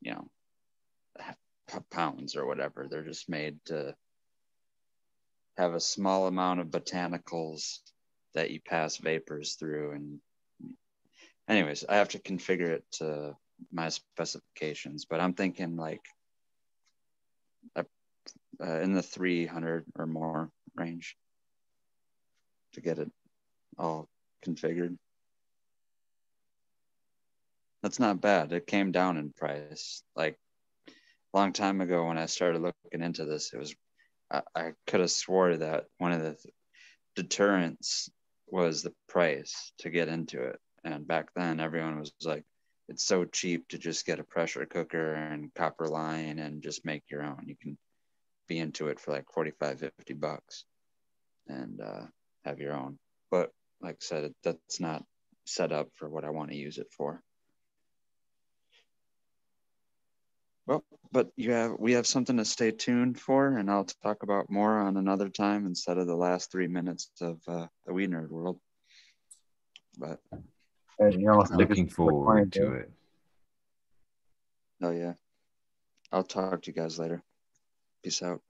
you know, pounds or whatever. They're just made to have a small amount of botanicals that you pass vapors through. And anyways i have to configure it to my specifications but i'm thinking like uh, in the 300 or more range to get it all configured. That's not bad. It came down in price like long time ago when i started looking into this it was i, I could have swore that one of the deterrents was the price to get into it. And back then, everyone was like, it's so cheap to just get a pressure cooker and copper line and just make your own. You can be into it for like 45, 50 bucks and uh, have your own. But like I said, that's not set up for what I want to use it for. Well, but you have we have something to stay tuned for, and I'll talk about more on another time instead of the last three minutes of uh, the We Nerd World. But Hey, you almost took Looking to the point, forward to it. oh yeah, I'll talk to you guys later. Peace out.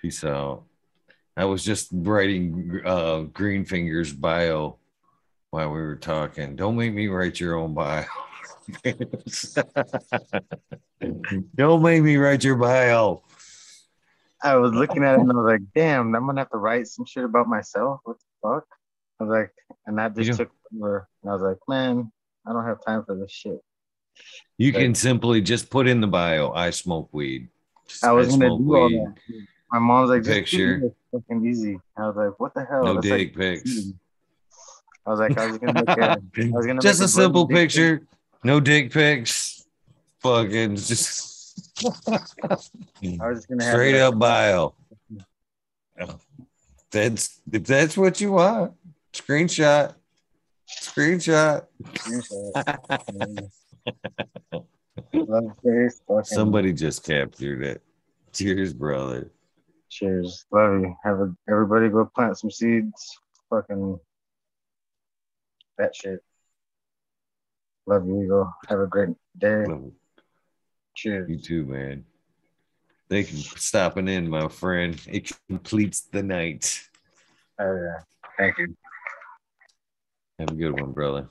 Peace out. I was just writing uh Green Fingers bio while we were talking. Don't make me write your own bio. Don't make me write your bio. I was looking at it and I was like, damn, I'm gonna have to write some shit about myself. What the fuck? I was like, and that just took over. And I was like, man, I don't have time for this shit. You can simply just put in the bio, I smoke weed. Just, I was gonna do all that. My mom's like, just Picture. fucking easy. I was like, what the hell? No That's dick like, pics. I was like, I was gonna make a, I was gonna just a simple picture. No dick pics. Fucking just I was just gonna have straight up bio. That's if that's what you want. Screenshot. Screenshot. Somebody just captured it. Cheers, brother. Cheers. Love you. Have a, everybody go plant some seeds. Fucking that shit. Love you, Eagle. Have a great day. Cheers. You too, man. Thank you for stopping in, my friend. It completes the night. Oh yeah. Thank you. Have a good one, brother.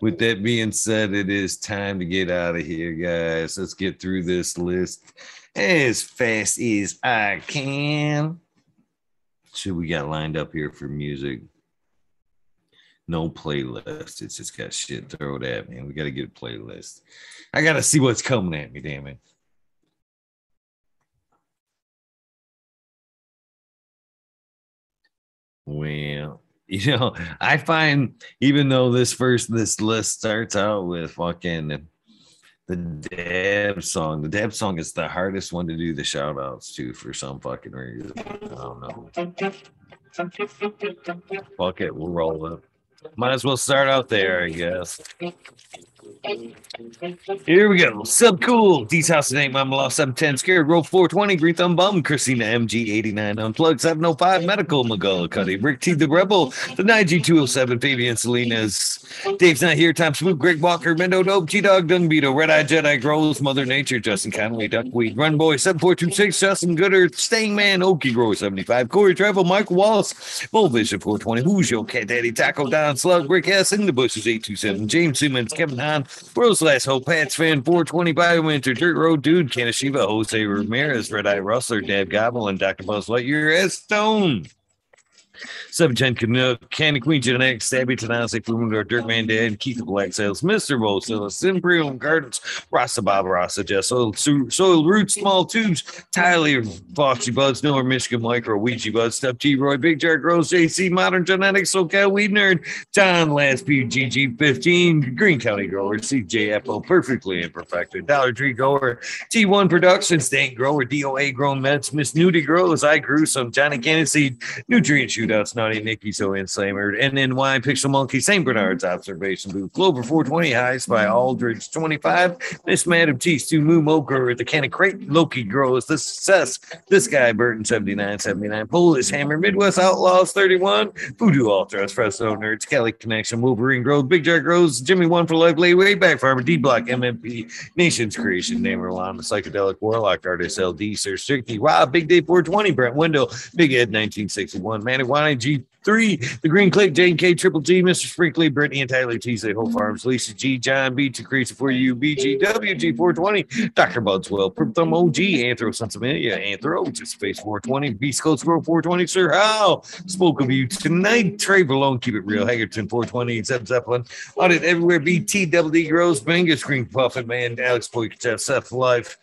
With that being said, it is time to get out of here, guys. Let's get through this list as fast as I can. Should we got lined up here for music? No playlist. It's just got shit thrown at me. We got to get a playlist. I got to see what's coming at me, damn it. Well, you know, I find even though this first this list starts out with fucking the dab song, the dab song is the hardest one to do the shout outs to for some fucking reason. I don't know. Fuck it, we'll roll it. Might as well start out there, I guess. Here we go. Sub cool. D's house today. Mama lost 710. Scared. Roll 420. Green thumb bum. Christina MG 89. Unplugged 705. Medical. McGullicuddy. Rick T. The Rebel. The 9G207. Fabian Salinas. Dave's not here. Tom Swoop. Greg Walker. Mendo Dope. G Dog. Dung Beetle. Red Eye Jedi. Grows. Mother Nature. Justin Connolly. Duckweed. Run Boy. 7426. Justin Gooder. Staying Man. Okie Grower 75. Corey Travel. Michael Wallace. Bull Vision 420. Who's your cat daddy? Taco Down. Slug. Rick S. In the bushes 827. James Simmons. Kevin Hahn. World's Last Hope, Pats fan, 420 Biowinter, Dirt Road Dude, Kanashiva, Jose Ramirez, Red Eye Rustler, Dab Gobble, and Dr. Buzz Lightyear as Stone. 710 Canuck, Candy Queen Genetics, Stabby Tanasi, Fumidor, Dirtman Dad, Keith the Black Sales, Mr. Volsilla, Simbrium Gardens, Rasta Bob Rasta, Jess, Soil, Soil Roots, Small Tubes, Tyler, Foxy Buds, Nor Michigan Micro, Ouija Buds, Step T, Roy, Big Jar Grows, JC, Modern Genetics, SoCal Weed Nerd, John, Last P, GG15, Green County Grower, CJFO, Perfectly Imperfected, Dollar Tree Grower, T1 Productions, Stank Grower, DOA Grown Mets, Miss Nudie Grows, I Grew Some, Johnny Cannon Seed, Nutrient Shootouts, Naughty Nicky, So Inslamer, and then Wine Pixel Monkey, St. Bernard's Observation Booth, Glover 420, Highs by Aldridge 25, Miss Madam T, Stu Moo Moker, The Can of Crate, Loki Grows, The Success, This Guy, Burton 79, 79, Polish Hammer, Midwest Outlaws 31, Voodoo Ultras, Fresno Nerds, Kelly Connection, Wolverine Grows, Big Jar Grows, Jimmy One for Life, Lay Way Back Farmer, D Block, MMP, Nations Creation, Namer Lama, Psychedelic Warlock Artist, LD, Sir Strictly, Wow, Big Day 420, Brent Window, Big Ed 1961, Maniwani G3, The Green Click, Jane K, Triple G, Mr. Sprinkley, Brittany and Tyler T, Say Hope mm-hmm. Farms, Lisa G, John B, to Creation for you, BGW, G420, Dr. Budswell, Thumb OG, Anthro Sensimilia, Anthro, just Space 420, Beast Coast Grow 420, Sir How, spoke of you tonight, Trey Malone, Keep It Real, Hagerton 420, Zeb Zeppelin, Audit Everywhere, BT, Double D Grows, Bangus, Green Puffin, Man, Alex Poik, Seth Life,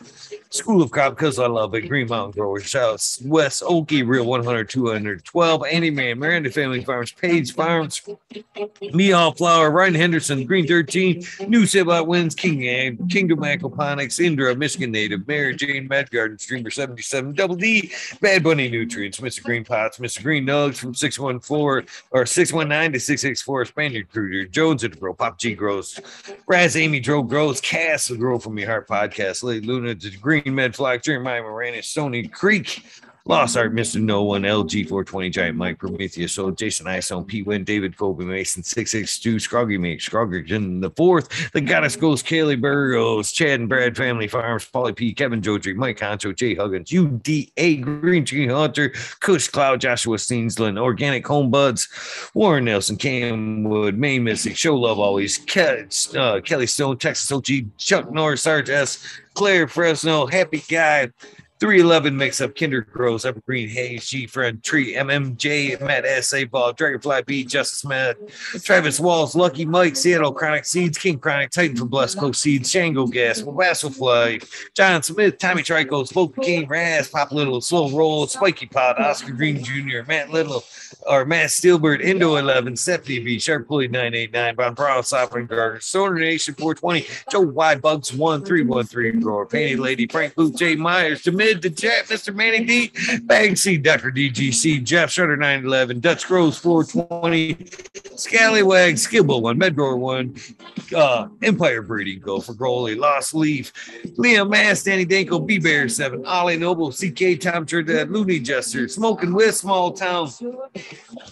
School of Crop, because I love it, Green Mountain Growers, Shouts, West Okie, Real 100, 212, Andy Man, Miranda Family Farms, Page Farms, Meow Flower, Ryan Henderson, Green 13, New Sibot Wins, King Ag, Kingdom Aquaponics, Indra, Michigan Native, Mary Jane, Mad Garden, Streamer 77, Double D, Bad Bunny Nutrients, Mr. Green Pots, Mr. Green Nugs from 614 or 619 to 664, Spaniard Cruiser, Jones at the Grow, Pop G Grows, Raz Amy Dro Grows, Cass, Grow from Your Heart Podcast, Lady Luna, the Green Med Flock, Jeremiah Moranis, Stony Creek, Lost Art, Mr. No One, LG 420, Giant Mike, Prometheus, so Jason Isone, P. Win, David Kobe, Mason, 662, Scroggy Make, Scroggerton, the fourth, the Goddess Ghost, Kaylee Burrows, Chad and Brad Family Farms, Polly P, Kevin Jodry, Mike Honcho, Jay Huggins, UDA, Green Tree Hunter, Kush Cloud, Joshua Steensland, Organic Home Buds, Warren Nelson, Cam Wood, May Mystic, Show Love Always, Ke- uh, Kelly Stone, Texas OG, Chuck Norris, Sarge S, Claire Fresno, Happy Guy, 311 mix up Kinder Grows, Evergreen Hayes, G Friend, Tree, MMJ, Matt S.A. Ball, Dragonfly B, Justice Matt, Travis Walls, Lucky Mike, Seattle Chronic Seeds, King Chronic, Titan from Blessed Coast Seeds, Shango Gas, Fly, John Smith, Tommy Tricos, Folk King, Raz, Pop Little, Slow Roll, Spiky Pot, Oscar Green Jr., Matt Little, or Matt Steelbird, Indo 11, Stephanie V, Sharp Pulley 989, Von Brown, Sovereign Garter, Stoner Nation 420, Joe Y Bugs 1313, Grower, Painted Lady, Frank Booth, Jay Myers, to mid, to Jet, Mr. Manny D, Bag C, Dr. DGC, Jeff Shutter 911, Dutch Grows 420, Scallywag, Skibble 1, Medgrower 1, uh, Empire Breeding Go for Growley, Lost Leaf, Liam Mass, Danny Danko, B Bear 7, Ollie Noble, CK Tom Trinidad, Looney Jester, Smoking with Small Town,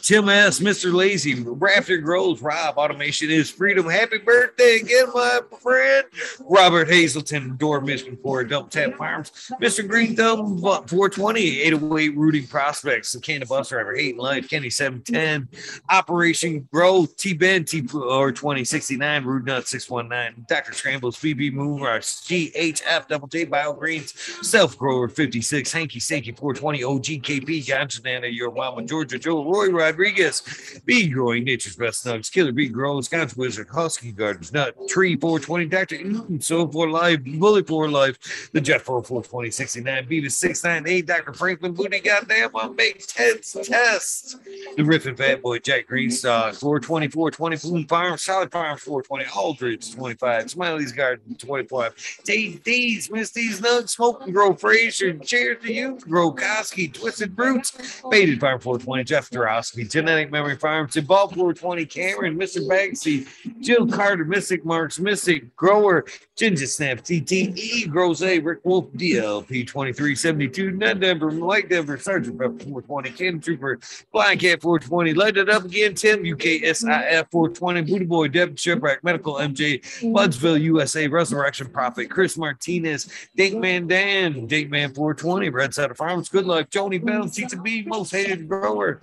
Tim S, Mr. Lazy, Rafter Grows, Rob, Automation is Freedom. Happy birthday again, my friend. Robert Hazelton, Door Mission for Double Tap Farms, Mr. Green Thumb 420, 808 Rooting Prospects, the Canada Bus Driver, Hating Life, Kenny 710, Operation Grow, T Ben, T or 2069, Rude Nut 619, Dr. Scrambles, BB Moonrush, GHF, Double J Bio Greens, Self Grower 56, Hanky Stanky 420, OGKP, Johnson Anna, Your Mama, Georgia Joe, Roy Rodriguez, Bee Growing, Nature's Best Nugs, Killer Bee Grows, Scotch Wizard, Husky Gardens, Nut, Tree 420, Dr. Newton, So for Life, Bully for Life, the Jeff 44 2069, Beavis 698, Dr. Franklin Booty, goddamn, on Make Ted's Test, the Riffin Fat Boy, Jack Greenstock, 420, 420, Bloom Farms, Solid Farms 420, Aldridge 25, Smiley's Garden 25, Dave D's, Miss D's Nugs, Smoke and Grow Fraser, Cheers to You, Grow Koski, Twisted Roots, Baited Farm 420, Jeff Dorowski, Genetic Memory Farms, Evolve 420, Cameron, Mr. Bagsy, Jill Carter, Mystic Marks, Mystic Grower, Ginger Snap, TTE, Grows A, Rick Wolf, DLP 2372, Ned Denver, Mike Denver, Sergeant Pepper 420, Cannon Trooper, Blind Cat 420, Light It Up Again, Tim, UKSIF 420, Booty Boy, Deb Shipwreck, Medical MJ, Budsville, USA, Resurrection Prophet, Chris Martinez, Date Man Dan, Date Man 420, Red Side of Farms, Good Luck, Joni Bell, CTB, Most Hated Grower.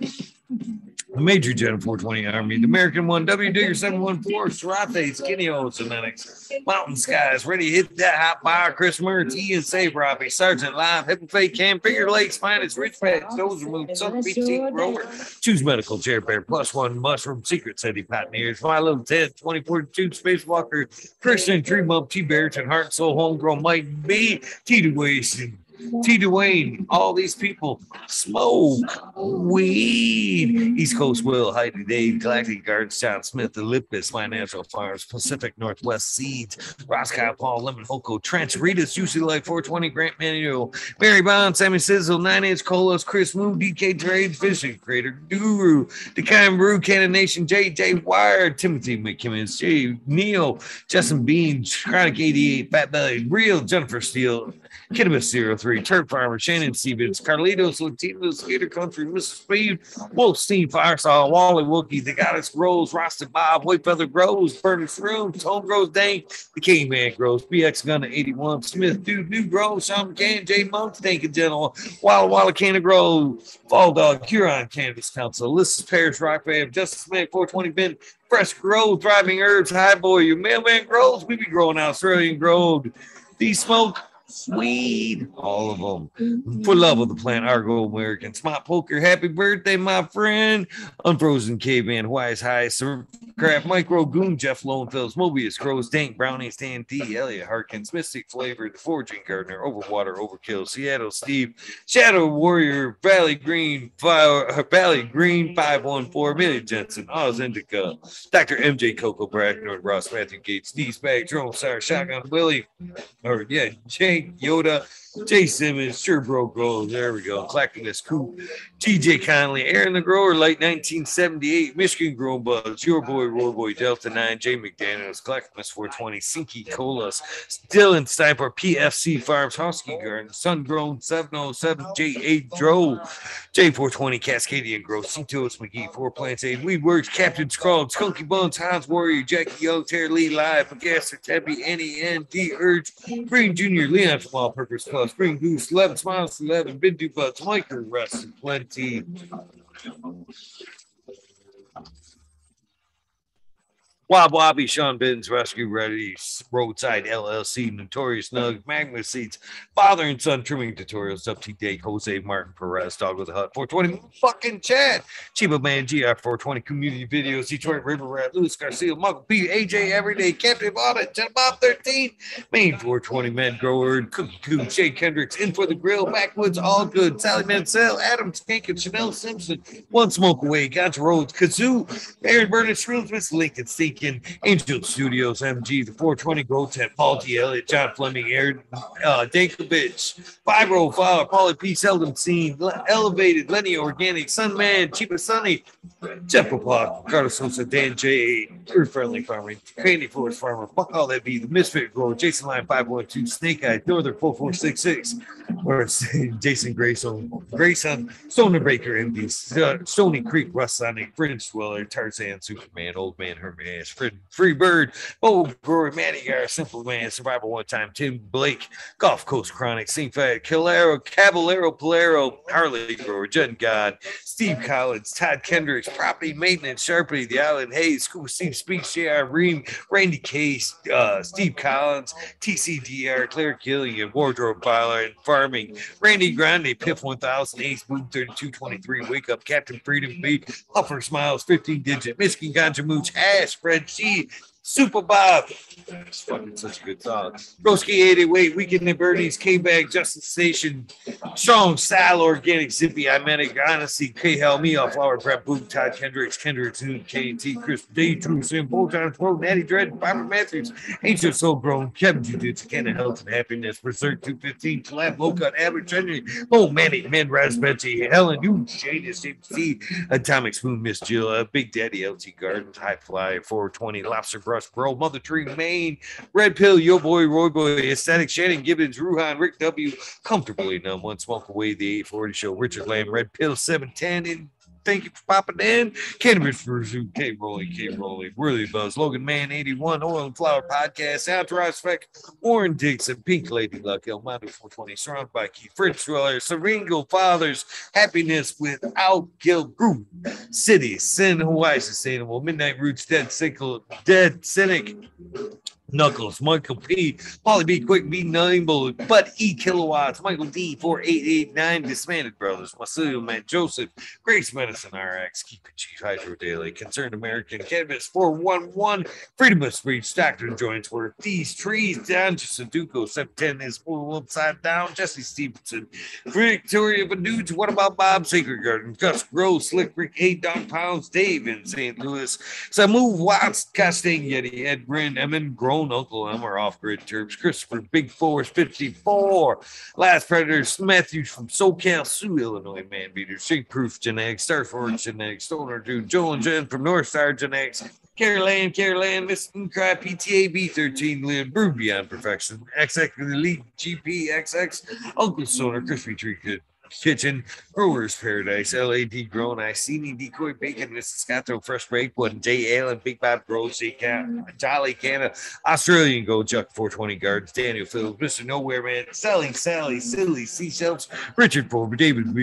The Major Gen 420 Army, the American One, W Digger 714, Sarate, Skinny Old Genetics, Mountain Skies, ready to hit that hot fire, Chris Mertz, Ian Safe Robbie, Sergeant Live, Hippo Fake Cam, Finger Lakes, Finest, Rich Patch, Those Removed, Sun PT Grower, Choose Medical, Chair Bear, Plus One, Mushroom, Secret City Pioneers, My Little Ted, 2042, Spacewalker, Christian Tree Mump, T. Barrington, Heart and Soul, Homegrown, Mike B, T. DeWason, T. Dwayne, all these people smoke weed. East Coast Will, Heidi Dave, Galactic Guards, John Smith, Olympus, Financial Farms, Pacific Northwest Seeds, Roscoe Paul, Lemon Hoko, Trench, Rita's, UC Life 420, Grant Manuel, Mary Bond, Sammy Sizzle, Nine Inch Colas, Chris Moon, DK Trade, Fishing Creator, Guru, Decine Brew, Cannon Nation, JJ Wire, Timothy McKimmons, J. Neil, Justin Bean, Chronic 88, Fat Belly, Real, Jennifer Steele, Kidabus 03, Turk Farmer, Shannon Stevens, Carlitos, Latinos, Skater Country, Mr. Speed, Wolf Steve, Firesaw, Wally Wookie, The Goddess Grows, Rosted Bob, White Feather Grows, Furnace Room, Tone Grows, Dank, The King Man Grows, BX Gun 81, Smith, Dude, New Grows, Sean McCann, J Monk, Tank and General, Walla Walla Canna Grow, Fall Dog, Huron Cannabis Council, This is Paris Rock Fam, Justice Man 420 Ben, Fresh Grow, Thriving Herbs, High Boy, your mailman grows, we be growing Australian growed. These smoke weed, all of them. For mm-hmm. love of the plant, Argo American. Smart Poker, happy birthday, my friend. Unfrozen Caveman, Wise High, Sir Crap, Micro Goon, Jeff Lowenfels, Mobius, Crows, Dank, Brownie, Stan D, Elliot Harkins, Mystic Flavor, The Forging Gardener, Overwater, Overkill, Seattle Steve, Shadow Warrior, Valley Green, Fire, uh, Valley Green 514, Millie Jensen, Oz Indica, Dr. MJ Coco Brackner, Ross Matthew Gates, D Spag, Jerome Sire, Shotgun Willie, or yeah, Jake Yoda, Jay Simmons, Sure Bro Grows, there we go, Clackamas Coop, TJ Conley, Aaron the Grower, late 1978, Michigan Grown Buds, Your Boy, Roy Boy, Delta 9, Jay McDaniels, Clackamas 420, Sinky Colas, Dylan Stiper, PFC Farms, Husky Garden, Sun Grown 707, J8 Dro, J420, Cascadian Growth, Cetos McGee, Four Plants Aid, Weed Works, Captain Scruggs, Skunky Buns, Hans Warrior, Jackie Young, Terry Lee Live, Pagaster, Teppy, Annie N, D Urge, Green Jr., Leon from All Purpose Green Goose, 11 Smiles, 11, Bindu Butts, Micro Rest, and Plenty. Wob Wobby, Sean Bins, Rescue Ready, Roadside LLC, Notorious Nug, Magma Seats, Father and Son Trimming Tutorials, Up to Date, Jose Martin Perez, Dog with a Hut, 420 fucking chat, Chiba Man, GR 420 Community Videos, Detroit River Rat, Luis Garcia, Muggle P, AJ Everyday, Captain Audit, Jen Bob 13, Main 420 Man Grower, Cookie Coo, Jay Kendricks, In for the Grill, Backwoods, All Good, Sally Mansell, Adam Skank, and Chanel Simpson, One Smoke Away, Gotcha Roads, Kazoo, Aaron Burnett, Shrooms, Miss Lincoln, Stinking, Angel Studios, MG, the 420 Grow Tent, Paul T. Elliott, John Fleming, Aaron uh, Dankovich, Fibro Flower, Paulie P. Seldom Seen, Le- Elevated, Lenny Organic, Sunman, Cheapest Sunny, Jeff Carlos Sosa, Dan J. Earth Friendly Farming, Candy Forest Farmer, fuck all that be, the Misfit Grower, Jason Line 512, Snake Eye, Northern 4466, or Jason Grayson, Grayson, Stoner Breaker, MD, uh, Stony Creek, Russ Sonic, Fringe Dweller, Tarzan, Superman, Old Man, Herman, Podcast, Fred Bo Glory, Matty Gar, Simple Man, Survival One Time, Tim Blake, Golf Coast Chronic, St. Fat, Calero, Caballero, Polero, Harley Grower, Jen God, Steve Collins, Todd Kendricks, Property Maintenance, Sharpie, The Island Hayes, School Steve Speaks, J.R. Ream, Randy Case, uh, Steve Collins, TCDR, Claire Gillian, Wardrobe Filer, and Farming, Randy Grande, Piff 1000, Ace Boom 3223, Wake Up, Captain Freedom Beat, Huffer Smiles, 15 Digit, Michigan Ganja Mooch, Ash, Fred G, Super Bob. It's fucking such a good song. Broski 808, Weekend at Bernie's, K Bag, Justice Station, Strong Style, Organic, Zippy, I Medic, Honesty, K Hell, Me Off, Flower Prep, Boom, Todd Kendricks, Kendricks, K and T, Chris D, True Sim, Bojan, Pro, Natty Dread, Barbara Matthews, Ancient Soul Grown, Kevin Jujitsu, Canna Health and Happiness, Berserk 215, Collab, Low Cut, Average Henry, Oh Manny, Man, Raspberry, Helen, You, Shade, Atomic Spoon, Miss Jill, uh, Big Daddy, LT Gardens, High Fly, 420, Lobster Bro, Mother Tree, Maine, Red Pill, Yo Boy, Roy Boy, Aesthetic, Shannon Gibbons, Ruhan, Rick W, Comfortably Numb, One Smoke Away, The 840 Show, Richard Lamb, Red Pill 710, and thank you for popping in. Cannabis for Pursuit, K Rolling, K Rolling, Worthy Buzz, Logan Man 81, Oil and Flower Podcast, Outdoor Spec, Warren Dixon, Pink Lady Luck, El Mando 420, surrounded by Keith Fritz Dweller, Seringo Fathers, Happiness Without Guilt Group, City, Sin, Hawaii Sustainable, Midnight Roots, Dead Cycle, Dead Cynic, Knuckles, Michael P, Polly B, Quick B, Nine Bullet, But E Kilowatts, Michael D, 4889, Dismanted Brothers, Masilio Man, Joseph, Grace Medicine RX, Keep It Chief Hydro Daily, Concerned American Cannabis 411, Freedom of Speech, Stockton Joints Work, These Trees, Down to Sudoku, 710 is full upside down, Jesse Stevenson, Victoria Banudes, What About Bob, Sacred Garden, Gus Gross, Slick Rick, 8 Don Pounds, Dave in St. Louis, Samu Watts, Castaigne Yeti, Ed Bryn, Emin, Grown Uncle Elmer, Off Grid Terps, Christopher, Big Force 54, Last Predators, Matthews from SoCal, Sioux, Illinois, Man Beater, Shake Proof Genetics, Star Forge Genetics, Stoner Dude, Joel and Jen from North Star Genetics, Caroline, Caroline, Miss Cry, PTA B13, Lynn, Brew Beyond Perfection, XX Elite GP XX, Uncle Stoner, Crispy Tree Kid. Kitchen, Brewers Paradise, LAD Grown, Iceni Decoy Bacon, Missiscato Fresh One, J. Allen, Big Bob Gross, Can, Jolly Canna, Australian Gold Chuck 420 Gardens, Daniel Phillips, Mr. Nowhere Man, Selling Sally, Silly Seashells, Richard Ford, David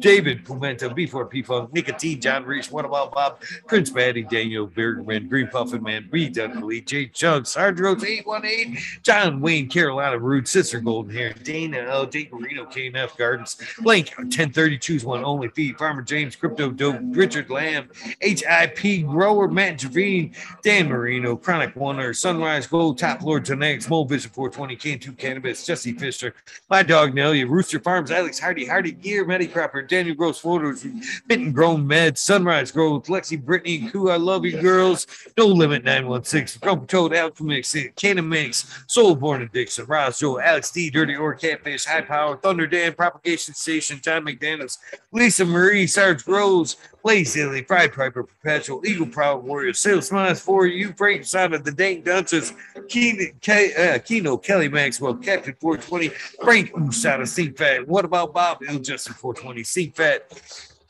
David Pimento, B4 P Funk, Nicotine, John Reese, What About Bob, Prince Batty, Daniel Bergman, Green Puffin Man, B. Dunkley, J. Chug, Rhodes 818, John Wayne, Carolina Rude, Sister Golden Hair, Dana L. Marino, KNF Gardens, Blank 1032's one only feed. Farmer James, Crypto Dope, Richard Lamb, HIP Grower, Matt Javine, Dan Marino, Chronic Wonder, Sunrise Gold, Top Lord Genetics, Mo Vision 420, Can2 Cannabis, Jesse Fisher, My Dog Nelia, Rooster Farms, Alex Hardy, Hardy Gear, Matty Cropper, Daniel Gross Photos, Bitten Grown Med, Sunrise Growth, Lexi Brittany, and Koo, I Love You Girls, No Limit 916, Grumpy Toad, Alchemix, Cannon Mix, Soulborn Addiction, Ross Joe, Alex D, Dirty Or Catfish, High Power, Thunder Dan, Propagation Station, John McDaniels, Lisa Marie, Sarge Rose, Play Silly, Pride Piper, Perpetual, Eagle Proud Warrior, Sales Smiles for you, Frank Side of the Dank Dunces, uh, Keno, Kelly Maxwell, Captain 420, Frank Usada, C Fat. What About Bob, Il Justin 420, Sink Fat,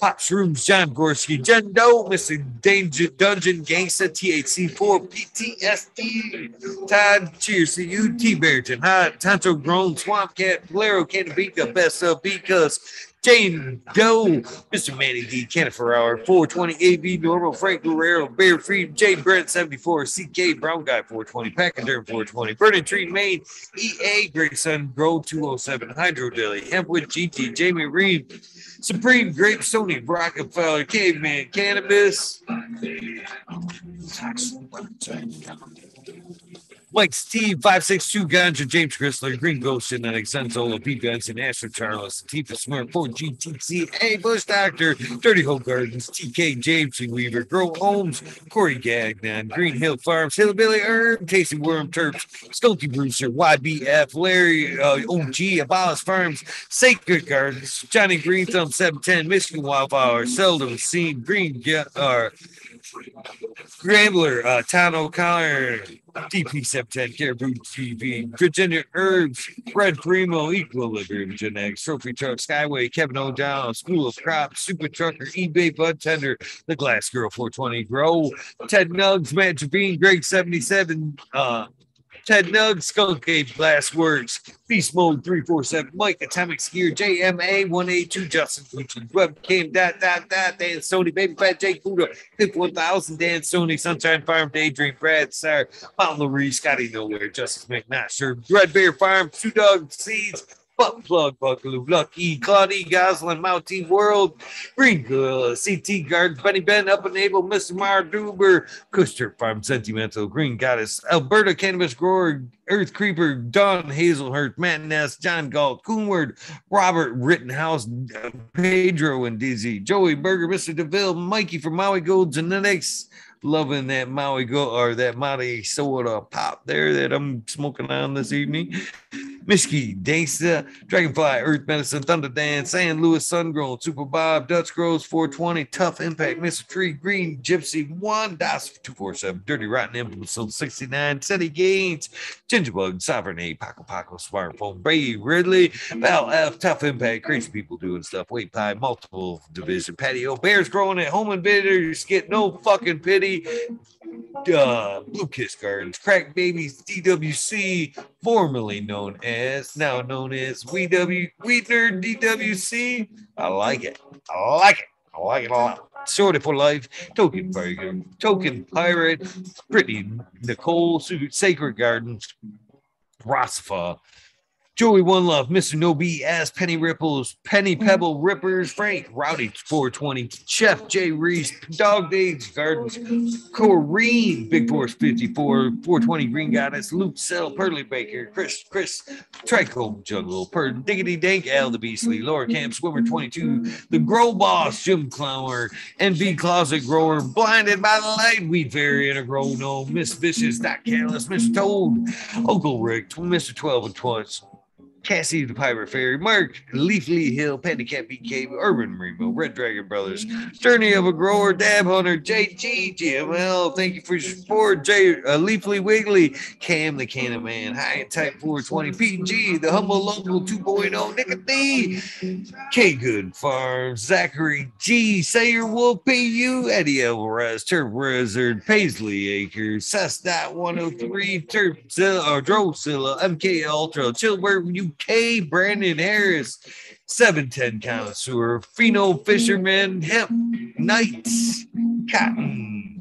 Pop Rooms, John Gorski, Jen Doe, Mr. Danger Dungeon Gangsta, THC4, PTSD, Todd, cheers to you, T. Barrington, Hot, Tonto Grown, Swamp Cat, Valero, Cannabika, Best of Because, Jane Doe, Mr. Manny D, Cannifer Hour, 420 AB Normal, Frank Guerrero, Bear Free, Jay Brent 74, CK Brown Guy 420, Pachyderm 420, Burning Tree Main, EA Grayson, Grow 207, Hydro Daily, Hempwood GT, Jamie Reed, Supreme Grape Sony, Rockefeller, Caveman Cannabis. Mike Steve, 562 Ganja, James Chrysler, Green Ghost Genetics, Senzola, Pete Benson, Asher Charles, Tifa Smart, 4 GTC, A Bush Doctor, Dirty Hole Gardens, TK James Weaver, Grow Homes, Corey Gagnon, Green Hill Farms, Hillbilly Herb, Tasty Worm Terps, Skunky Brewster, YBF, Larry uh, OG, Abolish Farms, Sacred Gardens, Johnny Green Thumb 710, Michigan Wildflower, Seldom Seen, Green uh, Grambler, uh, Town O'Connor, DP 710, Caribou TV, Virginia Herbs, Red Primo, Equilibrium Genetics, Trophy Truck, Skyway, Kevin O'Donnell, School of Crops, Super Trucker, eBay Bud Tender, The Glass Girl 420 Grow, Ted Nugs, Matt Javine, Greg 77, uh, Ted Nugs, Skunk Ape, Glass Works, Beast Mode 347, Mike, Atomic Skier, JMA 182, Justin Gucci, Webcam, dot, dot, dot, Dan Sony, Baby Fat, Jake Buddha, Pip 1000, Dan Sony, Sunshine Farm, Daydream, Brad Sar, Mountain Larry, Scotty Nowhere, Justice McNash, sure, Red Bear Farm, Two Dog Seeds, Butt Plug, Buckaloo, Lucky, Claudie, Goslin, Mountain World, Green Gorilla, CT Guards, Benny Ben, Up and Able, Mr. Mar Duber, Custer Farm, Sentimental, Green Goddess, Alberta Cannabis Grower, Earth Creeper, Don Hazelhurst, Matt Ness, John Galt, Coonward, Robert Rittenhouse, Pedro and Dizzy, Joey Berger, Mr. DeVille, Mikey from Maui Gold Genetics, loving that Maui Go or that Maui soda pop there that I'm smoking on this evening. Mishki, Dangsta, Dragonfly, Earth Medicine, Thunder Dance, San Louis, Sungrown, Super Bob, Dutch Grows 420, Tough Impact, mm-hmm. Mr. Tree, Green, Gypsy, One, Das 247, Dirty Rotten Episode 69, Teddy Gaines, Gingerbug, Sovereign A, Paco Paco, Smartphone, Brady Ridley, Val F, Tough Impact, Crazy People Doing Stuff, Weight Pie, Multiple Division, Patio, Bears Growing at Home and Bitters, Get No Fucking Pity, uh, Blue Kiss Gardens, Crack Babies, DWC, formerly known as, now known as WW, Weed Nerd DWC. I like it. I like it. I like it a lot. Sorta for Life, Token Burger, Token Pirate, Brittany, Nicole, Sacred Gardens, Rosfa, Joey One Love, Mr. No BS, Penny Ripples, Penny mm-hmm. Pebble Rippers, Frank, Rowdy 420, Chef Jay Reese, Dog Days Gardens, Corrine, Big Force 54, 420 Green Goddess, Luke Sell, Pearly Baker, Chris, Chris, Trichome Jungle, Per Diggity Dank, Al the Beastly, Laura Camp, Swimmer 22, The Grow Boss, Jim Clower, NV Closet Grower, Blinded by the Light, Weed Fairy, and a Grow No, Miss Vicious, Doc Callus, Mr. Toad, Uncle Rick, Mr. 12 and Twice. Cassie the Pirate Fairy, Mark, Leafly Hill, Cat BK, Urban Remo, Red Dragon Brothers, Journey of a Grower, Dab Hunter, JG, GML, thank you for your support, J, uh, Leafly Wiggly, Cam the Cannon Man, High Type 420, PG, the Humble Local 2.0, Nicotine, K Good Farms, Zachary G, Sayer Wolf, PU, Eddie Alvarez, Turf Wizard, Paisley Acres, Cess Dot 103, Turf Zilla, or Drozilla, MK Ultra, Chilbert UK, Brandon Harris, 710 Connoisseur, Pheno Fisherman, Hemp Knights, Cotton.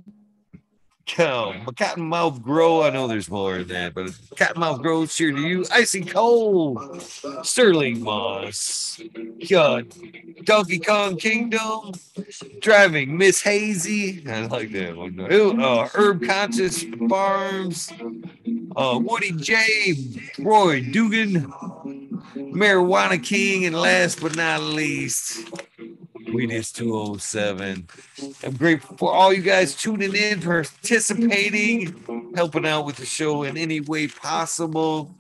Cow, Cottonmouth Grow. I know there's more than that, but Cottonmouth Grow, cheer to you. Icy Cold, Sterling Moss, God, Donkey Kong Kingdom, Driving Miss Hazy. I like that one. Uh, Herb Conscious Farms, uh, Woody J, Roy Dugan, Marijuana King, and last but not least, Weed is 207. I'm grateful for all you guys tuning in, participating, helping out with the show in any way possible.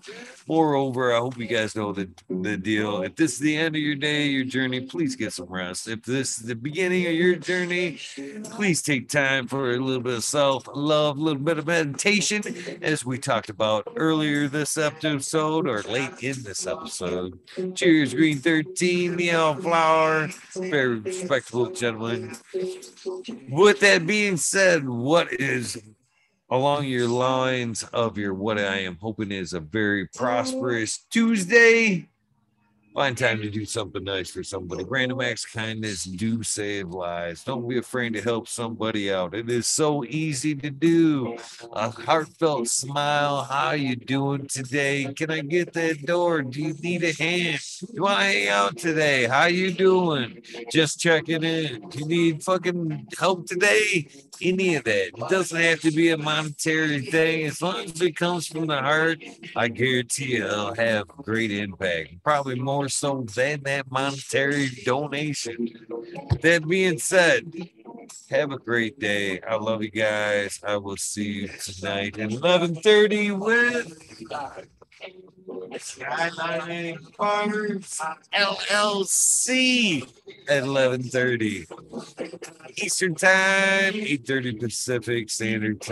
Moreover, I hope you guys know the, the deal. If this is the end of your day, your journey, please get some rest. If this is the beginning of your journey, please take time for a little bit of self love, a little bit of meditation, as we talked about earlier this episode or late in this episode. Cheers, Green 13, Meow Flower, very respectable gentlemen. With that being said, what is along your lines of your what I am hoping is a very oh. prosperous Tuesday. Find time to do something nice for somebody. Random acts of kindness do save lives. Don't be afraid to help somebody out. It is so easy to do. A heartfelt smile. How you doing today? Can I get that door? Do you need a hand? You want to hang out today? How you doing? Just checking in. Do you need fucking help today? Any of that. It doesn't have to be a monetary thing. As long as it comes from the heart, I guarantee you it'll have great impact. Probably more so than that monetary donation. That being said, have a great day. I love you guys. I will see you tonight at 11:30 with Skyline Farms LLC at 11:30 Eastern Time, 8:30 Pacific Standard Time.